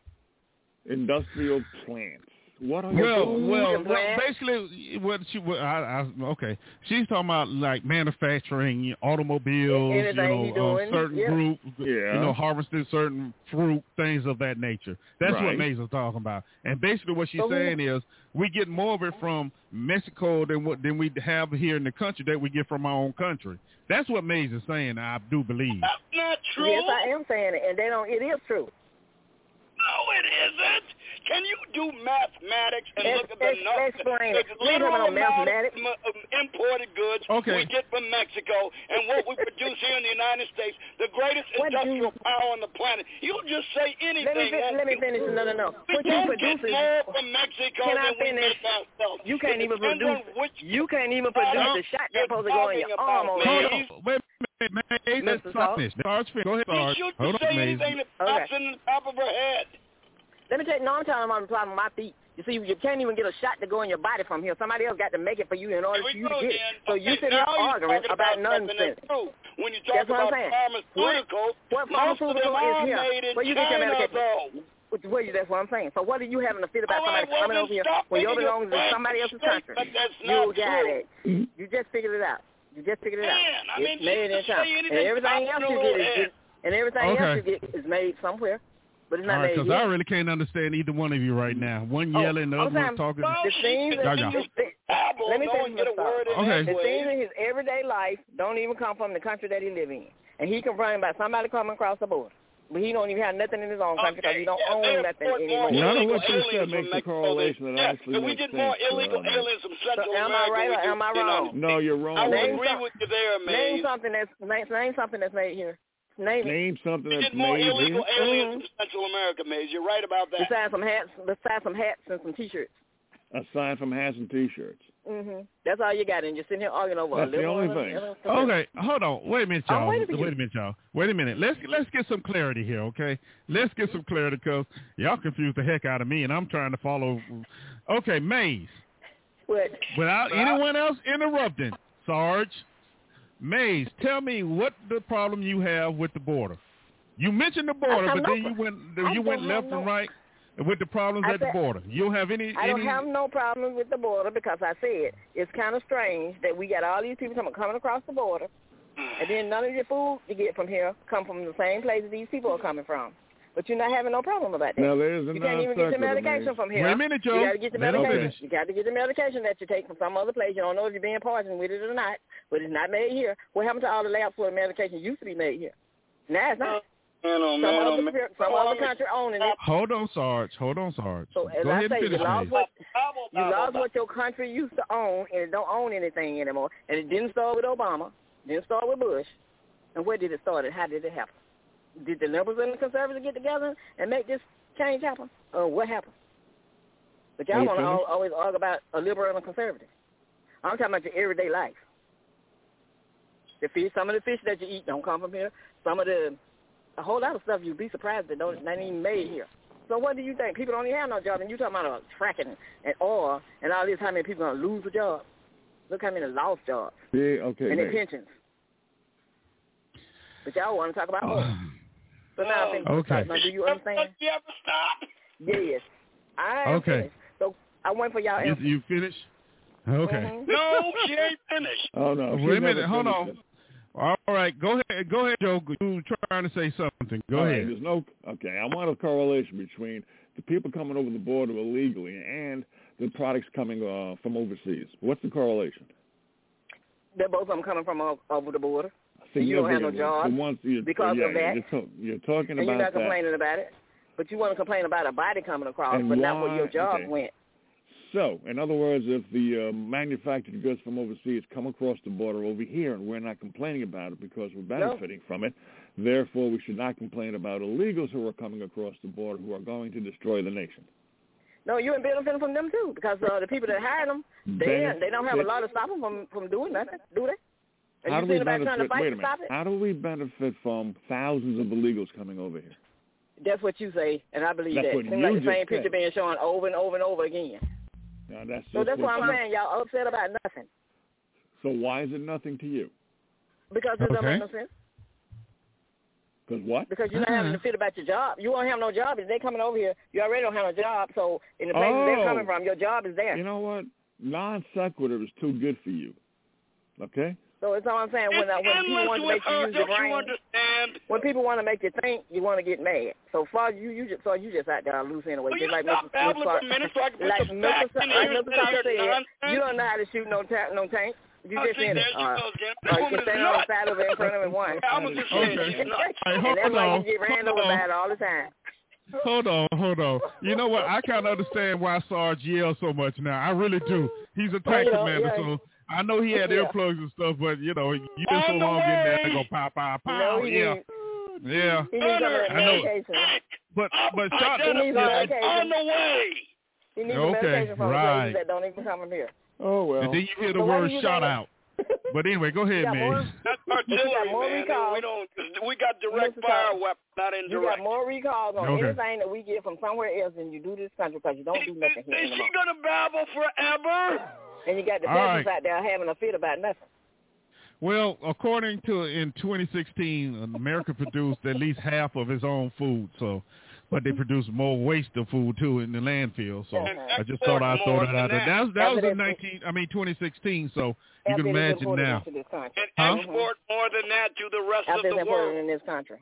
Industrial plants. What are you Well, food well, well, basically, what she, what I, I, okay, she's talking about like manufacturing automobiles, you Anything he know, doing, certain yeah. group, Yeah. you know, harvesting certain fruit, things of that nature. That's what Right. Maze is talking about. And basically, what she's So who- saying is, we get more of it from Mexico than what than we have here in the country that we get from our own country. That's what Maze is saying. I do believe. That's not true. Yes, I am saying it, and they don't. It is true. No, it isn't. Can you do mathematics and Ex- look at the ex- numbers? explain the it. We ain't talking literal mathematics. m- of imported goods Okay. we get from Mexico and what we produce here in the United States, the greatest What industrial you- power on the planet. You'll just say anything. Let me fin- let me finish. No, no, no. We What you don't produce get more from Mexico Can I than we make ourselves. you can't It even produce. which You can't even produce the shot you're that's supposed to go in your talking arm about, on Hold your Maze. on, wait a minute, Maze. Let's Mr. Salt. finish. Sarge, fin- go ahead, She Sarge. shoots Hold to say on, anything that pops Okay. in the top of her head. Let me tell you, no, I'm telling you, I'm on the problem with my feet. You see, you can't even get a shot to go in your body from here. Somebody else got to make it for you in order for you go to get it. So okay, you sitting here arguing talking about nonsense. that's. When you talk That's what I'm saying. pharmaceuticals, What most of pharmaceutical them is are here? made in Where you get your China, medication? though. Which, where you, that's what I'm saying. So what are you having to fit about oh, All right, somebody well, coming then over here stop when your making your belongings in facts somebody else's straight, country? but that's You not got true. it. You just figured it out. You just figured it out. Man, I mean, it's made she in can China. say And anything everything pops else in you her get is head. just, and everything Okay. else you get is made somewhere, but it's not All right, because. I really can't understand either one of you right now. One Oh, yelling, the other one talking. Well, the things that yeah. just Let me no finish one get a word in Okay. The things in his everyday life don't even come from the country that he live in, and he complain about somebody coming across the border, but he don't even have nothing in his own country because Okay, he don't yeah, own nothing anymore. None of what you said makes from the correlation that yeah, actually if we get more sense, illegal uh, aliens from Central am I right or am I wrong? No, you're wrong. I will agree with you there, man. Name something that's name, name something that's made here. Name it. Name something We that's get more made illegal here. aliens Mhm. from Central America, Maze. You're right about that. Besides some hats, besides some hats and some t-shirts. Aside from hats and T-shirts. hmm That's all you got, and you're sitting here arguing over That's a the little only thing. Okay, hold on. Wait a minute, y'all. waiting for you. Wait a minute, y'all. Wait a minute. Let's let's get some clarity here, okay? Let's get some clarity because y'all confused the heck out of me, and I'm trying to follow. Okay, Maze. What? Without anyone else interrupting, Sarge, Maze, tell me what the problem you have with the border. You mentioned the border, but then no you went you went left no- and right with the problems at the border. You don't have any I don't any. have no problem with the border because I said it's kind of strange that we got all these people coming coming across the border, and then none of the food you get from here come from the same place places these people are coming from. But you're not having no problem about that. Now there's a you can't even get your non-circular, medication man. from here. Wait a minute, Joe. You got to get the medication. You got to get the medication that you take from some other place. You don't know if you're being poisoned with it or not, but it's not made here. What happened to all the labs where the medication used to be made here? Now it's not. Man, oh, Some man, oh, other, man. some other I mean, country owning it. Hold on, Sarge. Hold on, Sarge. So as Go I ahead say, and you finish, lost Maze. what you lost what your country used to own, and it don't own anything anymore. And it didn't start with Obama. Didn't start with Bush. And where did it start? And how did it happen? Did the liberals and the conservatives get together and make this change happen? Or what happened? But y'all want to always argue about a liberal and a conservative. I'm talking about your everyday life. The fish, some of the fish that you eat don't come from here. Some of the, a whole lot of stuff you'd be surprised that don't not even made here. So what do you think? People don't even have no job, and you talking about uh, fracking and oil and all this. How many people gonna lose a job? Look how many lost jobs Yeah, okay, and their pensions. But y'all want to talk about oil. So now, I think, Okay. now do you understand? You ever stop? Yes. I Okay. finished. So I went for y'all. You, answer. you finished? Okay. Mhm. No, she ain't finished. Oh no. Wait a minute. Hold on. it. All right. Go ahead. Go ahead, Joe. You trying to say something? Go All right, ahead. There's no okay. I want a correlation between the people coming over the border illegally and the products coming uh, from overseas. What's the correlation? They're both of them coming from over the border, So You don't have no the job ones because yeah, of that? You're, to- you're talking and you're not that. complaining about it. But you want to complain about a body coming across, And but not where your job okay. went. So, in other words, if the uh, manufactured goods from overseas come across the border over here and we're not complaining about it because we're benefiting from it, therefore we should not complain about illegals who are coming across the border who are going to destroy the nation. No, you're benefiting from them too, because uh, the people that hire them, they they don't have a lot to stop them from from doing nothing, do they? How Have do you we seen anybody trying benefit? Wait a minute. How do we benefit from thousands of illegals coming over here? That's what you say, and I believe That's that. what Seems like you the same just picture being shown over and over and over again. Now, that's So just that's why what I'm saying y'all upset about nothing So why is it nothing to you? because it doesn't make no sense. Because what? Because you're not having to Uh-huh. feel about your job. You won't have no job if they coming over here. You already don't have a job. So in the places they're Oh. coming from, your job is there. You know what? Non sequitur is too good for you. Okay? So that's all I'm saying. When, uh, when people want to with make you use your don't you brain, understand? when people want to make you think, you want to get mad. So far, you you just so you just out there loose anyway. Will just like stop Mrs. babbling a Clark- minute so I can put like some Mr. facts Sa- in like here Mr. Clark said, nonsense? you don't know how to shoot no ta- no tank. You Oh, just see, in it. she Uh, goes again. or you woman can stand on the nuts. side of it in front of it once. I was just saying, Okay. she's nuts. And hold that's why on. you get ran Hold over on. by it all the time. Hold on, hold on. You know what? I kind of understand why Sarge yells so much now. I really do. He's a tank you know, commander, yeah. so I know he had Yeah. earplugs and stuff, but you know, you been so the long in there, they way. go pow, pow, No, pow. he yeah, needs, yeah. he needs some of I know. medication. But but shot. He needs some yeah, medication. On the way. He needs Okay, some medication from right. that don't even come in here. Oh, well. And then you hear the So word do you shot out. But anyway, go ahead, You more- man. That's artillery, got more man. recalls. We don't. We got direct fire Tom. weapons, not indirect. You got more recalls on Okay. anything that we get from somewhere else than you do this country because you don't do nothing here Is anymore. she gonna babble forever? And you got the All peasants right. out there having a fit about nothing. Well, according to in 2016, America produced at least half of its own food. So, but they produce more waste of food too in the landfill. So And I just thought I'd throw that out there. That was that was in 19. I mean 2016. So you can imagine now. into this country. And export more than that to the rest After of it's the imported world. in this country.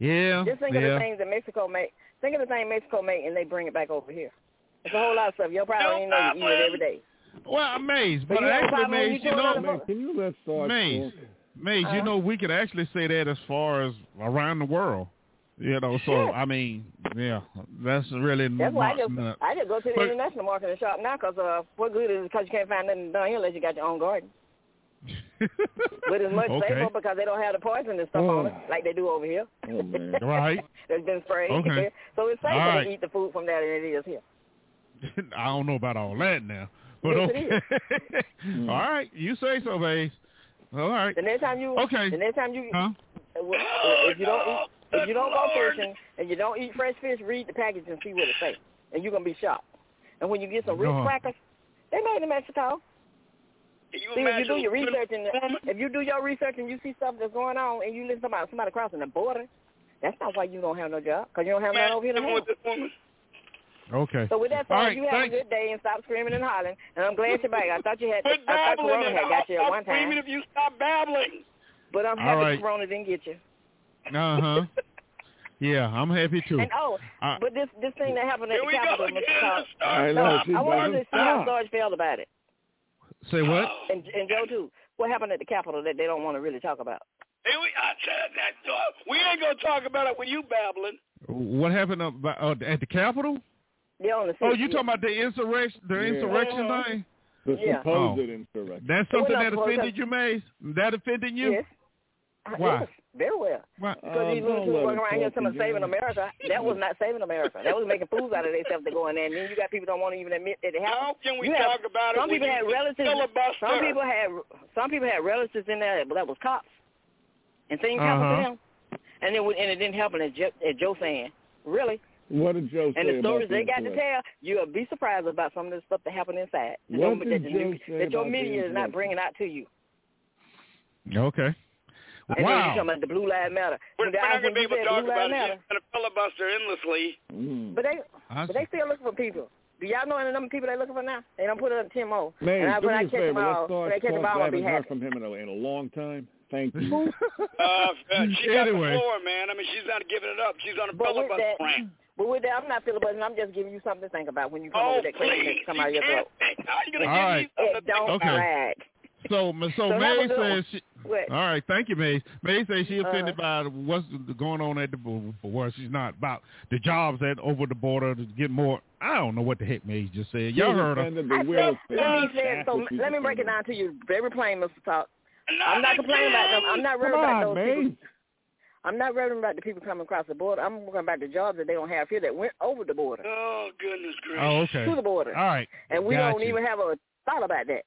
Yeah, Just think of the things that Mexico make. Think of the thing Mexico make and they bring it back over here. It's a whole lot of stuff. You'll probably don't even know you eat it every day. Well, I'm amazed, But but you have a actually, problem Maze, you you know, another can you let Sarge Maze, talk? Maze, you Uh-huh. know, we could actually say that as far as around the world. You know, so Sure. I mean, yeah, that's really That's why I just. I just go to the But- international market and shop now because uh, what good is it because you can't find nothing down here unless you got your own garden. But it's much okay, safer because they don't have the poison and stuff on it like they do over here. Oh, man. right. That's been sprayed. Okay. so it's safer right. to eat the food from there than it is here. I don't know about all that now, but Yes, okay. all right, you say so, Maze. All right. The next time you Okay. the next time you Huh? if you don't eat if you don't go fishing and you don't eat fresh fish, read the package and see what it says, and you're gonna be shocked. And when you get some Ritz Uh-huh. crackers, they made in Mexico. Can you See, if you do your research and if you do your research and you see stuff that's going on and you listen about somebody crossing the border, that's not why you don't have no job because you don't have none over here to Imagine have. with this woman. Okay. So with that said, right, you have thanks. a good day and stop screaming and hollering. And I'm glad you're back. I thought you had I thought babbling Corona had got you at I'll one stop screaming if you stop babbling. but I'm happy right. Corona didn't get you. Uh huh. Yeah, I'm happy too. And oh, Uh, but this this thing that happened at Here the we go Capitol, again. Mr. Cox, I no, know. I wanted to see how stop. Sarge felt about it, Say what? and and Joe too. What happened at the Capitol that they don't want to really talk about? Here we, I said that. uh, We ain't gonna talk about it with you babbling. What happened up, uh, at the Capitol? They're on the Oh, you talking about the insurrection? The Yeah. insurrection Mhm. thing? The Yeah. supposed Oh. insurrection. That's something that offended you, Maze? That offended you? Yes. Why? Yes, very well. Why? Because Oh, these little don't two let walking him around here talk talking saving America. That was not saving America. That was making fools out of themselves to go in there. And then you got people don't want to even admit that it happened. How can we You have- talk about Some it when people had relatives. filibuster? Some people had some people had relatives in there but that was cops, and things happened Uh-huh. to them. And it would- and it didn't happen. As Joe, as Joe saying, really. What did Joe say And the about stories the they got to tell, you'll be surprised about some of the stuff that happened inside. That What your- did that, Joe the- say that your about media is not bringing out to you. Okay. And then you Wow. talking about the Blue Lives Matter. We're, When we're the- not gonna be able to talk Blue about it. Matter, She's gonna filibuster endlessly. Mm. But they I but they still looking for people. Do y'all know any of them people they looking for now? They don't put it up ten more. Man, and I, do when me I a catch favor. them all, Let's when I start catch them talk. all, I I'll be haven't heard happy. from him in a, in a long time. Thank you. Uh, uh, she got the Anyway. floor, man. I mean, she's not giving it up. She's on a But with filibuster that, rant. but with that, I'm not filibustering. I'm just giving you something to think about when you come Oh, up with that crazy please. that come out of your throat. How are you gonna All give right. me something It to think don't Okay. drag. So, so So have a Maze good one. says she, All right, thank you, Maze. Maze says she Uh-huh. offended by what's going on at the border. Well, she's not about the jobs at over the border to get more. I don't know what the heck Maze just said. Y'all heard her. I said, let me say so let me break it down to you very plain, Mr. Talk. I'm not complaining about them. I'm not worried about on, those people. I'm not worried about the people coming across the border. I'm worrying about the jobs that they don't have here that went over the border Oh goodness gracious. Oh, okay. to the border, All right. and we Got don't you. even have a thought about that.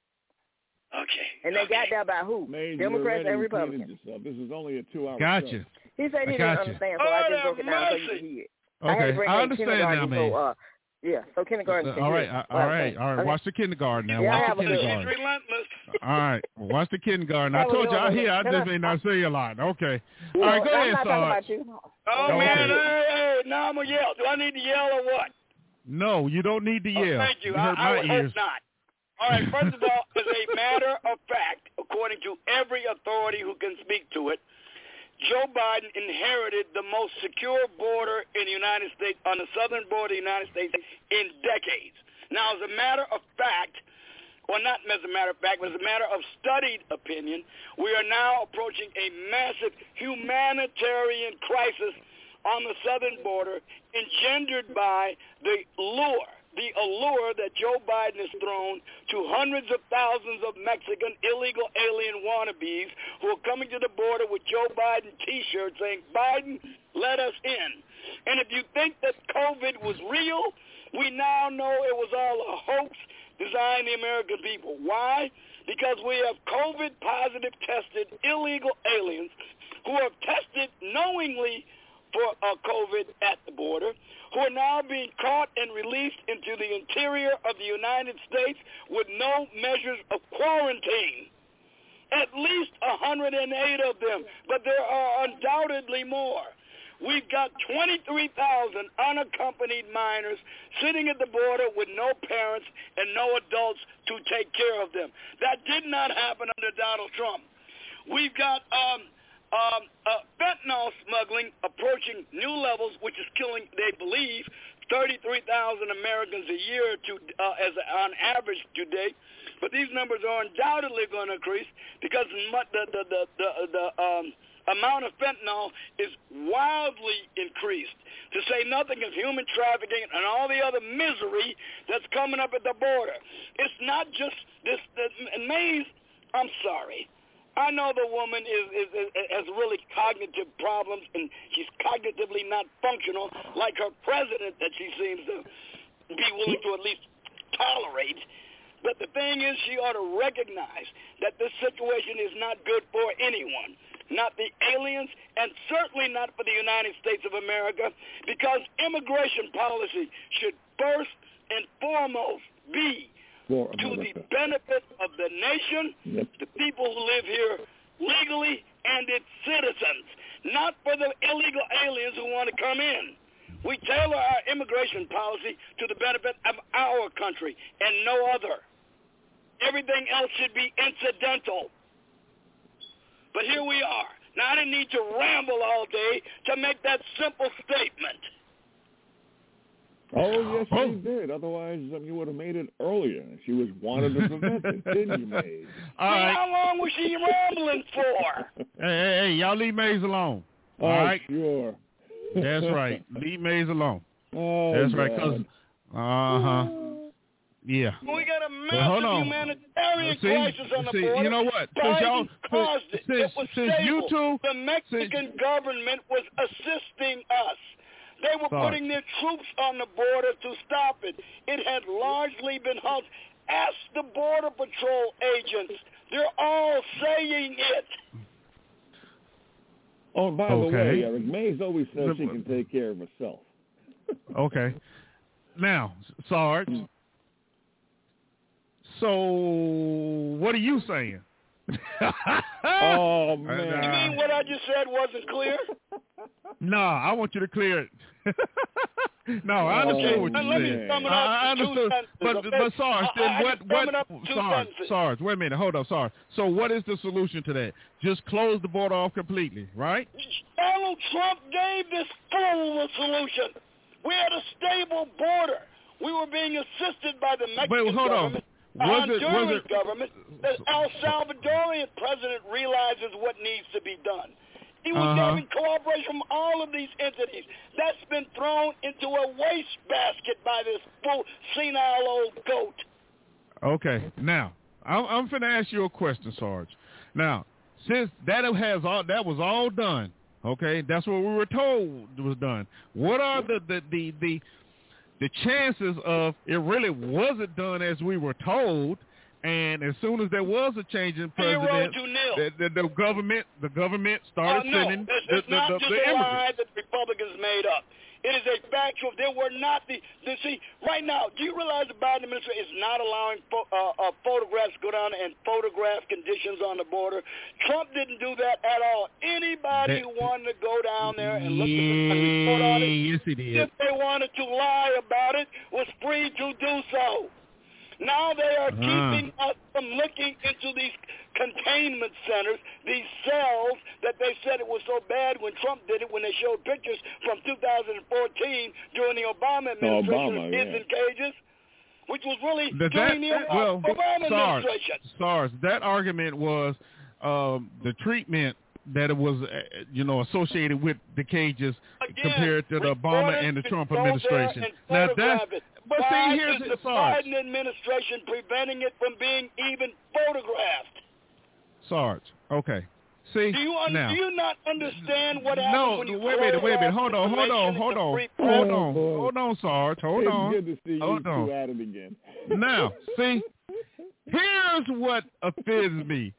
Okay. And they okay. got there by who? Mays, Democrats and Republicans. Yourself. This is only a two-hour Gotcha. show. He said he didn't got understand, so I just broke it down so you mercy. hear it. I Okay. bring I understand now, man. So, uh, yeah, so kindergarten. Uh, can all hear right, it. uh, all right, all right. Okay. Watch the kindergarten now. Yeah, I Watch have the a good- She's kindergarten. relentless. All right, watch the kindergarten. I told you I hear. I Can just I- may not say a lot. Okay. You All right, know, go I'm ahead, not talking Sarge. about you. Oh Okay. man, hey, hey, now I'm gonna yell. Do I need to yell or what? No, you don't need to Oh, yell. thank you. hurt I, I my would ears. hope not. All right. First of all, as a matter of fact, according to every authority who can speak to it, Joe Biden inherited the most secure border in the United States, on the southern border of the United States, in decades. Now, as a matter of fact, or not as a matter of fact, but as a matter of studied opinion, we are now approaching a massive humanitarian crisis on the southern border engendered by the lure, the allure that Joe Biden has thrown to hundreds of thousands of Mexican illegal alien wannabes who are coming to the border with Joe Biden T-shirts saying, Biden, let us in. And if you think that COVID was real, we now know it was all a hoax designed the American people. Why? Because we have COVID positive tested illegal aliens who have tested knowingly for uh, COVID at the border, who are now being caught and released into the interior of the United States with no measures of quarantine. At least 108 of them, but there are undoubtedly more. We've got 23,000 unaccompanied minors sitting at the border with no parents and no adults to take care of them. That did not happen under Donald Trump. We've got um, um, uh, fentanyl smuggling approaching new levels, which is killing, they believe, 33,000 Americans a year to, uh, as on average today. But these numbers are undoubtedly going to increase because the the the the, the um, amount of fentanyl is wildly increased. To say nothing of human trafficking and all the other misery that's coming up at the border. It's not just this. The, and I'm sorry. I know the woman is, is, is has really cognitive problems and she's cognitively not functional like her president that she seems to be willing to at least tolerate. But the thing is, she ought to recognize that this situation is not good for anyone, not the aliens, and certainly not for the United States of America, because immigration policy should first and foremost be to the benefit of the nation, Yep. the people who live here legally, and its citizens, not for the illegal aliens who want to come in. We tailor our immigration policy to the benefit of our country and no other. Everything else should be incidental. But here we are. Now, I didn't need to ramble all day to make that simple statement. Oh, yes, Oh. she did. Otherwise, um, you would have made it earlier. She was wanted to prevent it, didn't you, Mays? All See, right. How long was she rambling for? Hey, hey, hey, y'all leave Mays alone. Oh, All right. sure. That's right. Leave Mays alone. Oh, That's right. Cause, uh huh. Yeah. We got a Well, hold massive on. humanitarian See, crisis on the see, border. you know what? Since Biden y'all, caused since, it was since you two, the Mexican government was assisting us. They were Sorry. putting their troops on the border to stop it. It had largely been halted. Ask the Border Patrol agents. They're all saying it. Oh, and by the way, Eric, Mays always says she can take care of herself. okay. Now, Sarge. Hmm. So, what are you saying? Oh, man! You mean what I just said wasn't clear? No, I want you to clear it. no, I understand Oh, what you said. I, up I understood, but okay? but Sarge, then I what what sum it up in two Sarge. Sarge, wait a minute, hold up, Sarge. So what is the solution to that? Just close the border off completely, right? Donald Trump gave this fool the solution. We had a stable border. We were being assisted by the Mexican Wait, hold on. government, the Was it- was it- government. The El Salvadorian president realizes what needs to be done. He was Uh-huh. getting cooperation from all of these entities. That's been thrown into a wastebasket by this fool, senile old goat. Okay. Now, I'm, I'm finna ask you a question, Sarge. Now, since that has all that was all done, Okay, that's what we were told was done. What are the the the the, the chances of it really wasn't done as we were told? And as soon as there was a change in president, the, the, the government the government Oh, started no, sending it's, the, it's the, not the, just the a lie that the Republicans made up. It is a factual. There were not the, the see right now. Do you realize the Biden administration is not allowing pho- uh, uh, photographs to go down and photograph conditions on the border? Trump didn't do that at all. Anybody That- who wanted to go down there and look at the report on it, yes, he did. if they wanted to lie about it, was free to do so. Now they are Uh-huh. keeping us from looking into these containment centers, these cells that they said it was so bad when Trump did it, when they showed pictures from 2014 during the Obama administration Obama, of kids yeah. in cages, which was really That, during that, the well, Obama Sarge, administration. Sarge, that argument was um, the treatment that it was, uh, you know, associated with the cages Again, compared to the Obama and the Trump administration. Now photograph that's, but Why see, here's is the the Sarge, Biden administration preventing it from being even photographed? Sarge. Okay, see Do you, un- now. do you not understand what happens no, when you wait a minute, wait a minute. Hold on, hold on, hold on, hold on, hold on, Sarge, hold it's on. good to see Hold you on. two at it again. Now, see, here's what offends me.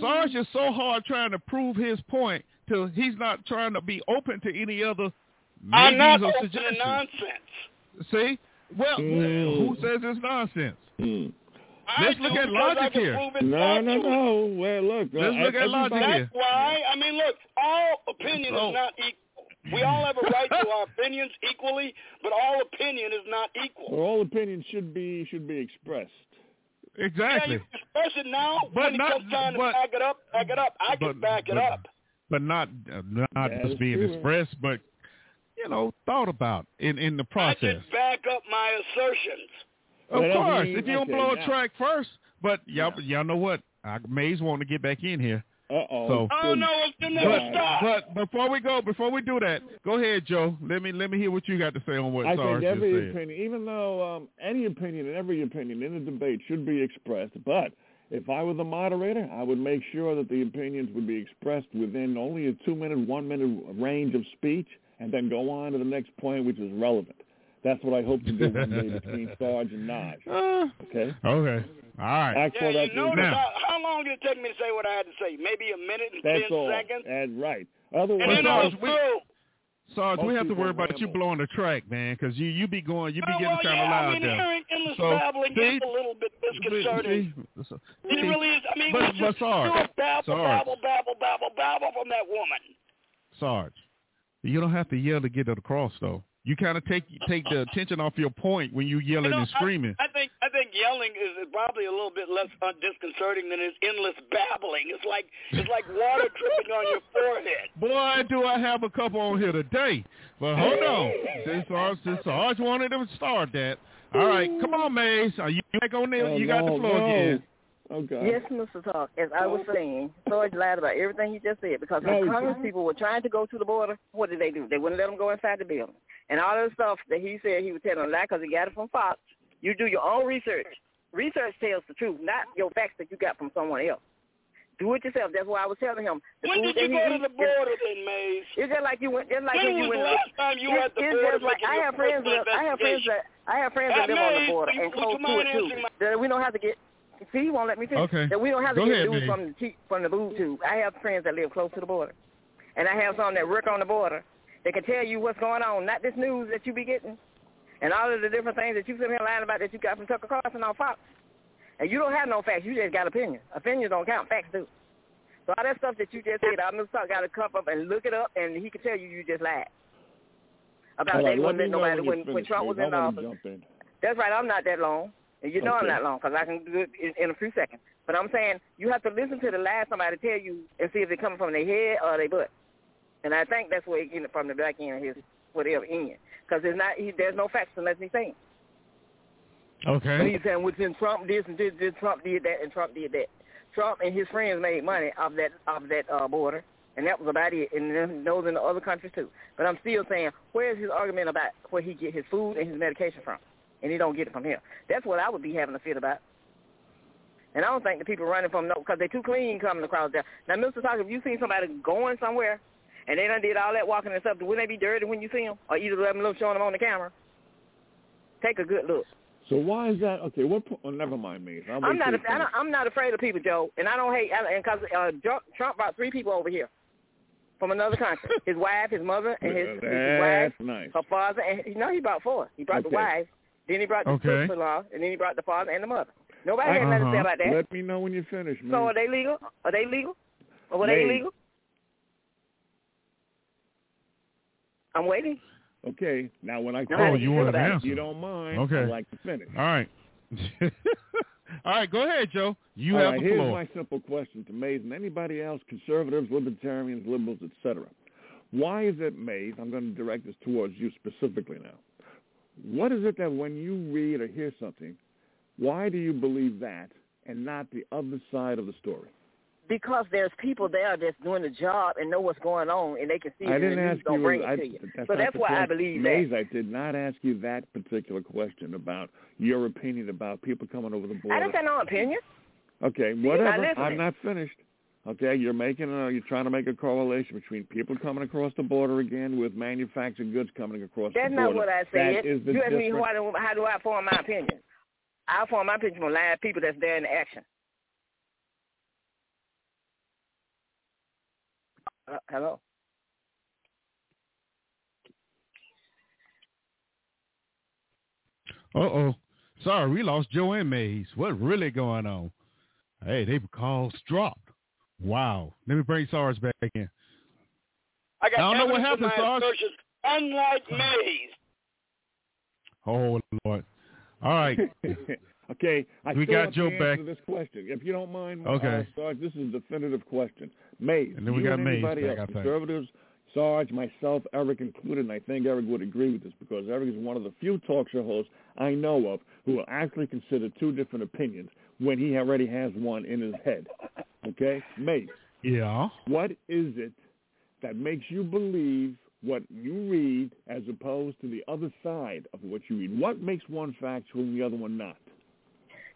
Sarge is so hard trying to prove his point till he's not trying to be open to any other I'm not maybes or open to suggestions. nonsense. See? Well, Mm. who says it's nonsense? Hmm. I Let's look at logic here. prove No, no, no. Well, look. Let's uh, look at logic here. That's why. I mean, look, all opinion So- is not equal. We all have a right to our opinions equally, but all opinion is not Well, equal. all opinions should be should be expressed. Exactly. Yeah, you express it now. But when it not- comes time to but- back it up, back it up. I can but- back it but- up. But not uh, not That just is being true. expressed, but you know, thought about in in the I process. just back up my assertions. Of Well, course, if you don't blow a now- track first. But y'all, y'all know what? I, Mays want to get back in here. Uh oh. So- Oh no, it should never But, stop. but before we go, before we do that, go ahead, Joe. Let me let me hear what you got to say on what I Sarge think just every said. opinion, even though um, any opinion and every opinion in a debate should be expressed, but if I were the moderator, I would make sure that the opinions would be expressed within only a two-minute, one-minute range of speech, and then go on to the next point, which is relevant. That's what I hope to do one day between Sarge and Naj. Uh, Okay. okay. All right. That's yeah, what I you notice Now- how, how long did it take me to say what I had to say? Maybe a minute and That's ten all. seconds, And right. and Otherwise, then I Sarge, was we- through. Sarge, we have to worry about you ramble. blowing the track, man, because you you be going, you be Oh, getting well, kind yeah, of I loud mean, there. hearing endless So, babbling see? is a little bit disconcerting. See? So- It see? really is. I mean, But- we just but Sarge, do a babble, Sarge. babble, babble, babble, babble from that woman. Sarge, you don't have to yell to get it across, though. You kind of take take the attention off your point when you yelling You know, and screaming. I, I think I think yelling is is probably a little bit less uh, disconcerting than his endless babbling. It's like it's like water dripping on your forehead. Boy, do I have a couple on here today. But hold on. Since Sarge, since Sarge wanted to start that. All right, come on, Maze. Are you back on there? Oh, you got no, the floor no. again. Okay. Yes, Mr. Talk. As I was saying, George lied about everything he just said because No, when Congress people were trying to go to the border, what did they do? They wouldn't let them go inside the building. And all of the stuff that he said he was telling a lie because he got it from Fox. You do your own research. Research tells the truth, not your facts that you got from someone else. Do it yourself. That's why I was telling him. The When food did you that he go to eats the border then, Maze? It's just like you went. Just like When when you was went. the last time you were at the border just like I have friends. personal That, I have friends that I have friends that Hey, live on the border you- and would close you to mind it too. my- That we don't have to get. See, he won't let me finish. Okay. That we don't have to Go get ahead, news from the cheap, from the boob tube. I have friends that live close to the border, and I have some that work on the border. They can tell you what's going on, not this news that you be getting, and all of the different things that you sit here lying about that you got from Tucker Carlson on Fox. And you don't have no facts. You just got opinions. Opinions don't count. Facts do. So all that stuff that you just said, I'm just got to come up and look it up, and he can tell you you just lied about right, let wouldn't me let know nobody when, when, you're when finished, Trump was in office. In. That's right. I'm not that long. And you know I'm not long because I can do it in, in a few seconds. But I'm saying you have to listen to the lies somebody tell you and see if it coming from their head or their butt. And I think that's where it it from the back end of his whatever end. Because there's not he, there's no facts unless he's saying. But Okay. he's saying within Trump this and this, this Trump did that and Trump did that. Trump and his friends made money off that off that uh, border, and that was about it. And then those in the other countries too. But I'm still saying, where's his argument about where he get his food and his medication from? And he don't get it from here. That's what I would be having a fit about. And I don't think the people running from no because they're too clean coming across there. Now, Mr. Talker, if you seen somebody going somewhere and they done did all that walking and stuff, wouldn't they be dirty when you see them? Or either let them look showing them on the camera? Take a good look. So why is that? Okay, what? Oh, never mind me. I'm not. I don't, I'm not afraid of people, Joe, and I don't hate. And because uh, Trump- brought three people over here from another country: his wife, his mother, and his, his wife, nice. her father. And you know, he brought four. He brought the wife, then he brought the Okay. sister-in-law, and then he brought the father and the mother. Nobody I- had nothing to say Uh-huh. about that. Let me know when you finish, man. So are they legal? Are they legal? Or were they May. illegal? I'm waiting. Okay, now when I No, Oh, you want an about answer? you don't mind, Okay. I'd like to finish. All right. All right, go ahead, Joe. You All have right, the here's floor. my simple question to Mays and anybody else, conservatives, libertarians, liberals, etc. Why is it, Mays, I'm going to direct this towards you specifically now. What is it that when you read or hear something, why do you believe that and not the other side of the story? Because there's people there that's doing the job and know what's going on, and they can see it I and the didn't news ask don't you. bring I, it to you. That's So that's why I believe Mays, that. I did not ask you that particular question about your opinion about people coming over the border. I didn't say no opinion. Okay, not whatever. I'm not finished. Okay, you're making a, you're trying to make a correlation between people coming across the border again with manufactured goods coming across That's the border. That's not what I That said. is the you asked me difference. how do, how do I form my opinion. I form my opinion from live people that's there in action. Uh, hello. Uh-oh. Sorry, we lost Joe and Mays. What's really going on? Hey, they've calls dropped. Wow. Let me bring Sarge back in. I got I don't know what happened, my Sarge. unlike Mays. Oh, Lord. All right. okay, I We got have Joe to answer back. this question. If you don't mind, Okay. uh, Sarge, this is a definitive question. Mays, And then we you got and Mays anybody back, else, conservatives, Sarge, myself, Eric included, and I think Eric would agree with this because Eric is one of the few talk show hosts I know of who will actually consider two different opinions when he already has one in his head. Okay? mate. yeah. what is it that makes you believe what you read as opposed to the other side of what you read? What makes one factual and the other one not?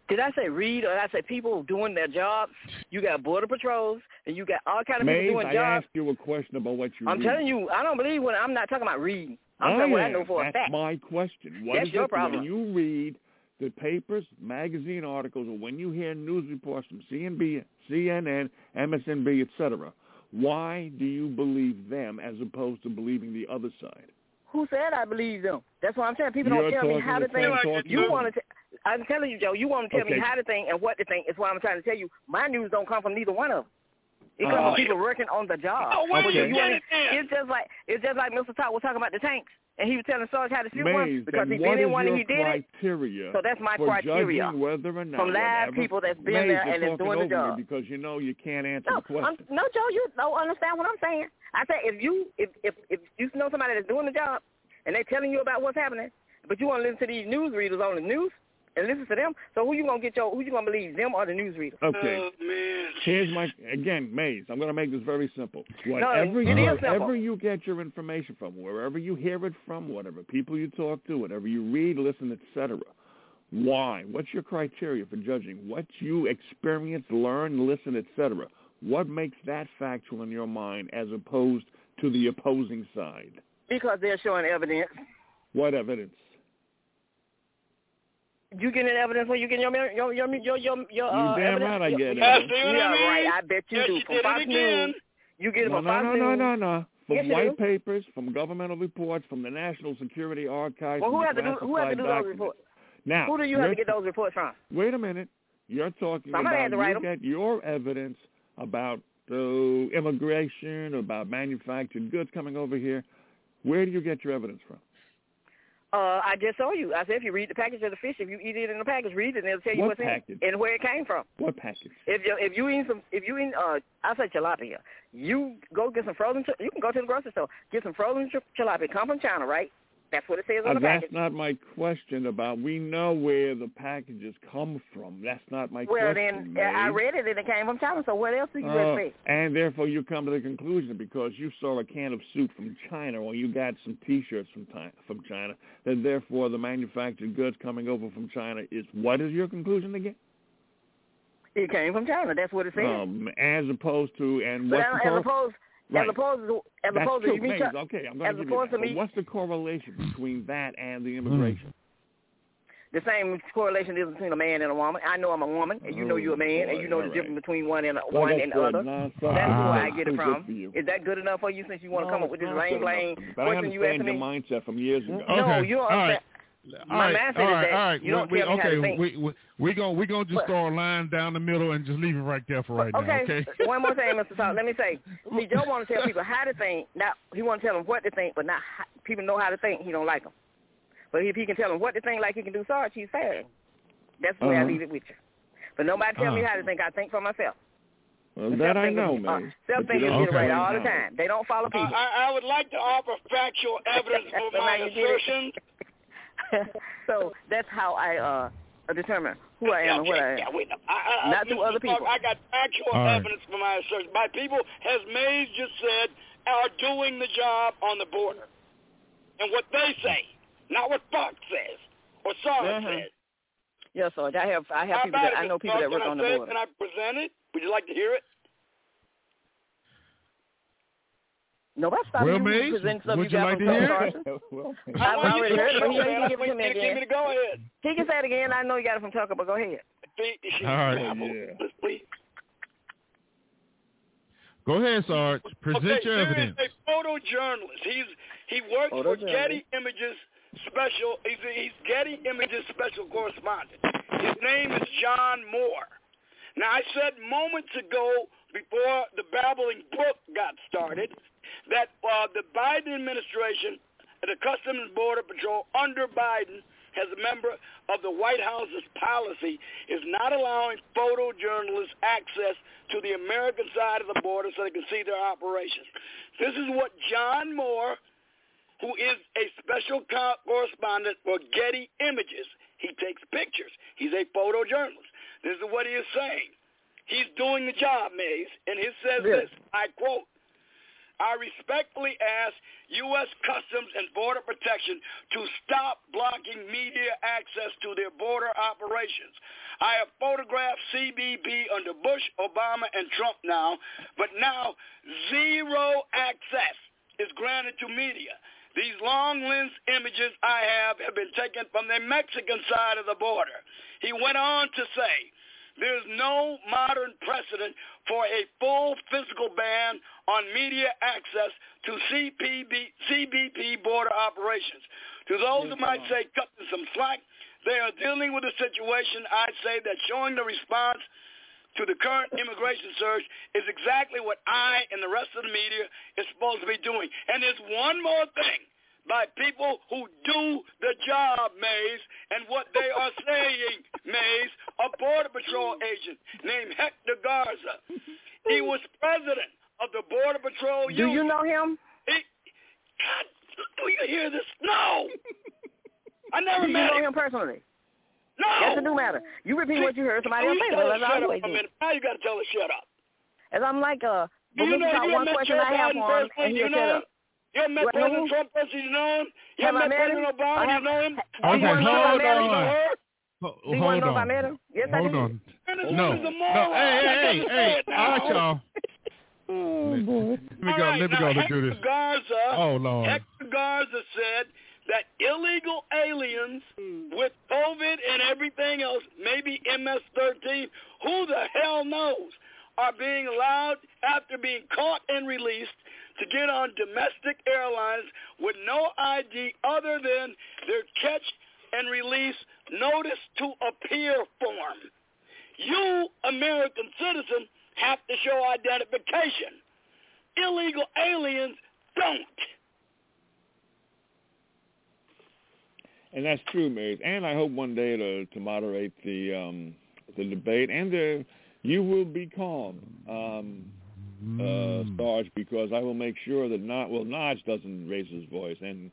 Did I say read or did I say people doing their job? You got border patrols and you got all kind of Mays, people doing I jobs. asked you a question about what you I'm read. telling you, I don't believe when I'm not talking about reading. I'm I talking what I know for a That's fact. my question. What That's is your it problem. when you read the papers, magazine articles, or when you hear news reports from CNB, CNN, MSNB, etc., why do you believe them as opposed to believing the other side? Who said I believe them? That's what I'm saying. People You're don't tell me how to think. talk You you want to. I'm telling you, Joe. You want to tell Okay. me how to think and what to think. Is what I'm trying to tell you. My news don't come from neither one of them. It comes Oh. from people working on the job. Oh, where Okay. you You get it? It's just like it's just like Mr. Todd was talking about the tanks, and he was telling Sarge how to shoot one because he what been is in one and he did it. criteria So that's my for criteria. judging whether or not From live people that's been Mays, there and is doing the job. because you know you can't answer No, the question. I'm, no, Joe, you don't understand what I'm saying. I say if you if if if you know somebody that's doing the job and they're telling you about what's happening, but you want to listen to these news readers on the news and listen to them, so who you gonna get your who you gonna believe them or the newsreader? Okay. Oh, man. Here's my again, Mays. I'm going to make this very simple. Whatever it you, is simple. wherever you get your information from, wherever you hear it from, whatever people you talk to, whatever you read, listen, etc. Why? What's your criteria for judging? What you experience, learn, listen, etc. What makes that factual in your mind as opposed to the opposing side? Because they're showing evidence. What evidence? You getting evidence when you get your your your your your, your You uh, damn evidence? right I get Your- it. Now, see what Yeah, I mean? right. I bet you Yes, do. From Fox. News, you get it No, from no, Fox no, News. no, no, no. no. From Yes, white do. papers, from governmental reports, from the National Security Archives, Well, who from has to do who has to classified do those documents. reports? Now, Who do you have to get those reports from? Wait a minute. You're talking Somebody about to write you 'em. get your evidence about uh, immigration, about manufactured goods coming over here. Where do you get your evidence from? Uh, I just saw you. I said if you read the package of the fish, if you eat it in the package, read it, and it'll tell you What what's package? in it and where it came from. What package? If you if you eat some if you eat uh I say tilapia, you go get some frozen. You can go to the grocery store get some frozen til- tilapia. Come from China, right? That's what it says on Uh, the that's package. not my question about. We know where the packages come from. That's not my well, question. Well, then I read it and it came from China. So what else do you Uh, expect? and therefore, you come to the conclusion because you saw a can of soup from China, or you got some T-shirts from Ti- from China, that therefore the manufactured goods coming over from China is what is your conclusion again? It came from China. That's what it says. Um, as opposed to and but what's I- the as opposed Right. As opposed to as That's opposed true. to me. Mays, okay, I'm as going to give you opposed that. to But me- what's the correlation between that and the immigration? the same correlation is between a man and a woman. I know I'm a woman, and you know you're a man, and you know All the right. difference between one and a, Well, one and the other. No, That's so- where I Ah, get it from. Is that good enough for you since you want to come up with this lame, lame rain not good blame enough. But I question you asking understand me? your mindset from years ago. No, you don't understand. All My right, mindset all is right, that all right. you don't we, tell me okay, to we we we gonna we gonna just But- start a line down the middle and just leave it right there for right now. Okay. One more thing, Mr. Talk. Let me say, see, Joe want to tell people how to think. Not he want to tell them what to think, but not how, people know how to think. He don't like them. But if he can tell them what to think, like he can do Sarge, he's fair. That's the way I Uh-huh. leave it with you. But nobody tell me Uh-huh. how to think. I think for myself. Well, that I know, Uh, man. Self But you thinkers get it right all the time. They don't follow Uh, people. I, I would like to offer factual evidence for But my now you did it. assertion. so that's how I uh determine who I am and what I am. Yeah, wait, I, I, Not through other Clark, people. I got actual All right. evidence for my assertion. My people, as Mays just said, are doing the job on the border. And what they say, not what Fox says or Sarge Mhm. says. Yes, Sarge. I have I have How people that I know people that work on the say it? border. Can I present it? Would you like to hear it? Nobody stopped Well, you Maze, from presenting stuff would you you like to hear it? Carlson. well, I've want you already to heard it, but he me, ain't and give it to want me you to again. Give go ahead. He can say it again. I know you got it from Tucker, but go ahead. All right. Yeah. Please. Go ahead, Sarge. Present okay, your there evidence. is a photojournalist. He's he works for Photojournalist. Getty Images special. He's, he's Getty Images special correspondent. His name is John Moore. Now I said moments ago before the babbling brook got started that uh, the Biden administration, the Customs and Border Patrol under Biden as a member of the White House's policy is not allowing photojournalists access to the American side of the border so they can see their operations. This is what John Moore, who is a special correspondent for Getty Images, he takes pictures. He's a photojournalist. This is what he is saying. He's doing the job, Mays, and he says this, I quote, I respectfully ask U.S. Customs and Border Protection to stop blocking media access to their border operations. I have photographed CBP under Bush, Obama, and Trump now, but now zero access is granted to media. These long lens images I have have been taken from the Mexican side of the border. He went on to say, there's no modern precedent for a full physical ban on media access to CPB, CBP border operations. To those who might say cut them some slack, they are dealing with a situation, I'd say, that showing the response to the current immigration surge is exactly what I and the rest of the media is supposed to be doing. And there's one more thing by people who do the job, Mays, and what they are saying, Mays, a Border Patrol agent named Hector Garza. He was president of the Border Patrol Do you know him? He, God, do you hear this? No. I never Do you met know him. him personally? No. Yes, it do matter. You repeat what you heard somebody else say. Well, that's shut up always a minute. Now you got to tell her shut up. As I'm like, uh, Do you know you one question I have Biden for him, personally? and Do he'll you shut know up. Him? You met What, President who? Trump personally? You know him? You Have ever I met met President him? Obama? I You know him? Do you Okay, wanna know if hold on. Do you want Hold to know if I on. met him? Yes, I Hold did. on. This No, no, hey, hey, hey, hey, it all right, y'all. Oh, Let me All go. right, Let me go. Let's do this. Garza, Oh Lord. Hector Garza said that illegal aliens hmm. with COVID and everything else, maybe MS-13, who the hell knows, are being allowed after being caught and released to get on domestic airlines with no ID other than their catch and release notice to appear form. You, American citizen, have to show identification. Illegal aliens don't. And that's true, Mays. And I hope one day to to moderate the um the debate and the you will be calm, um, uh, Mm. Sarge, because I will make sure that not well Nodge doesn't raise his voice and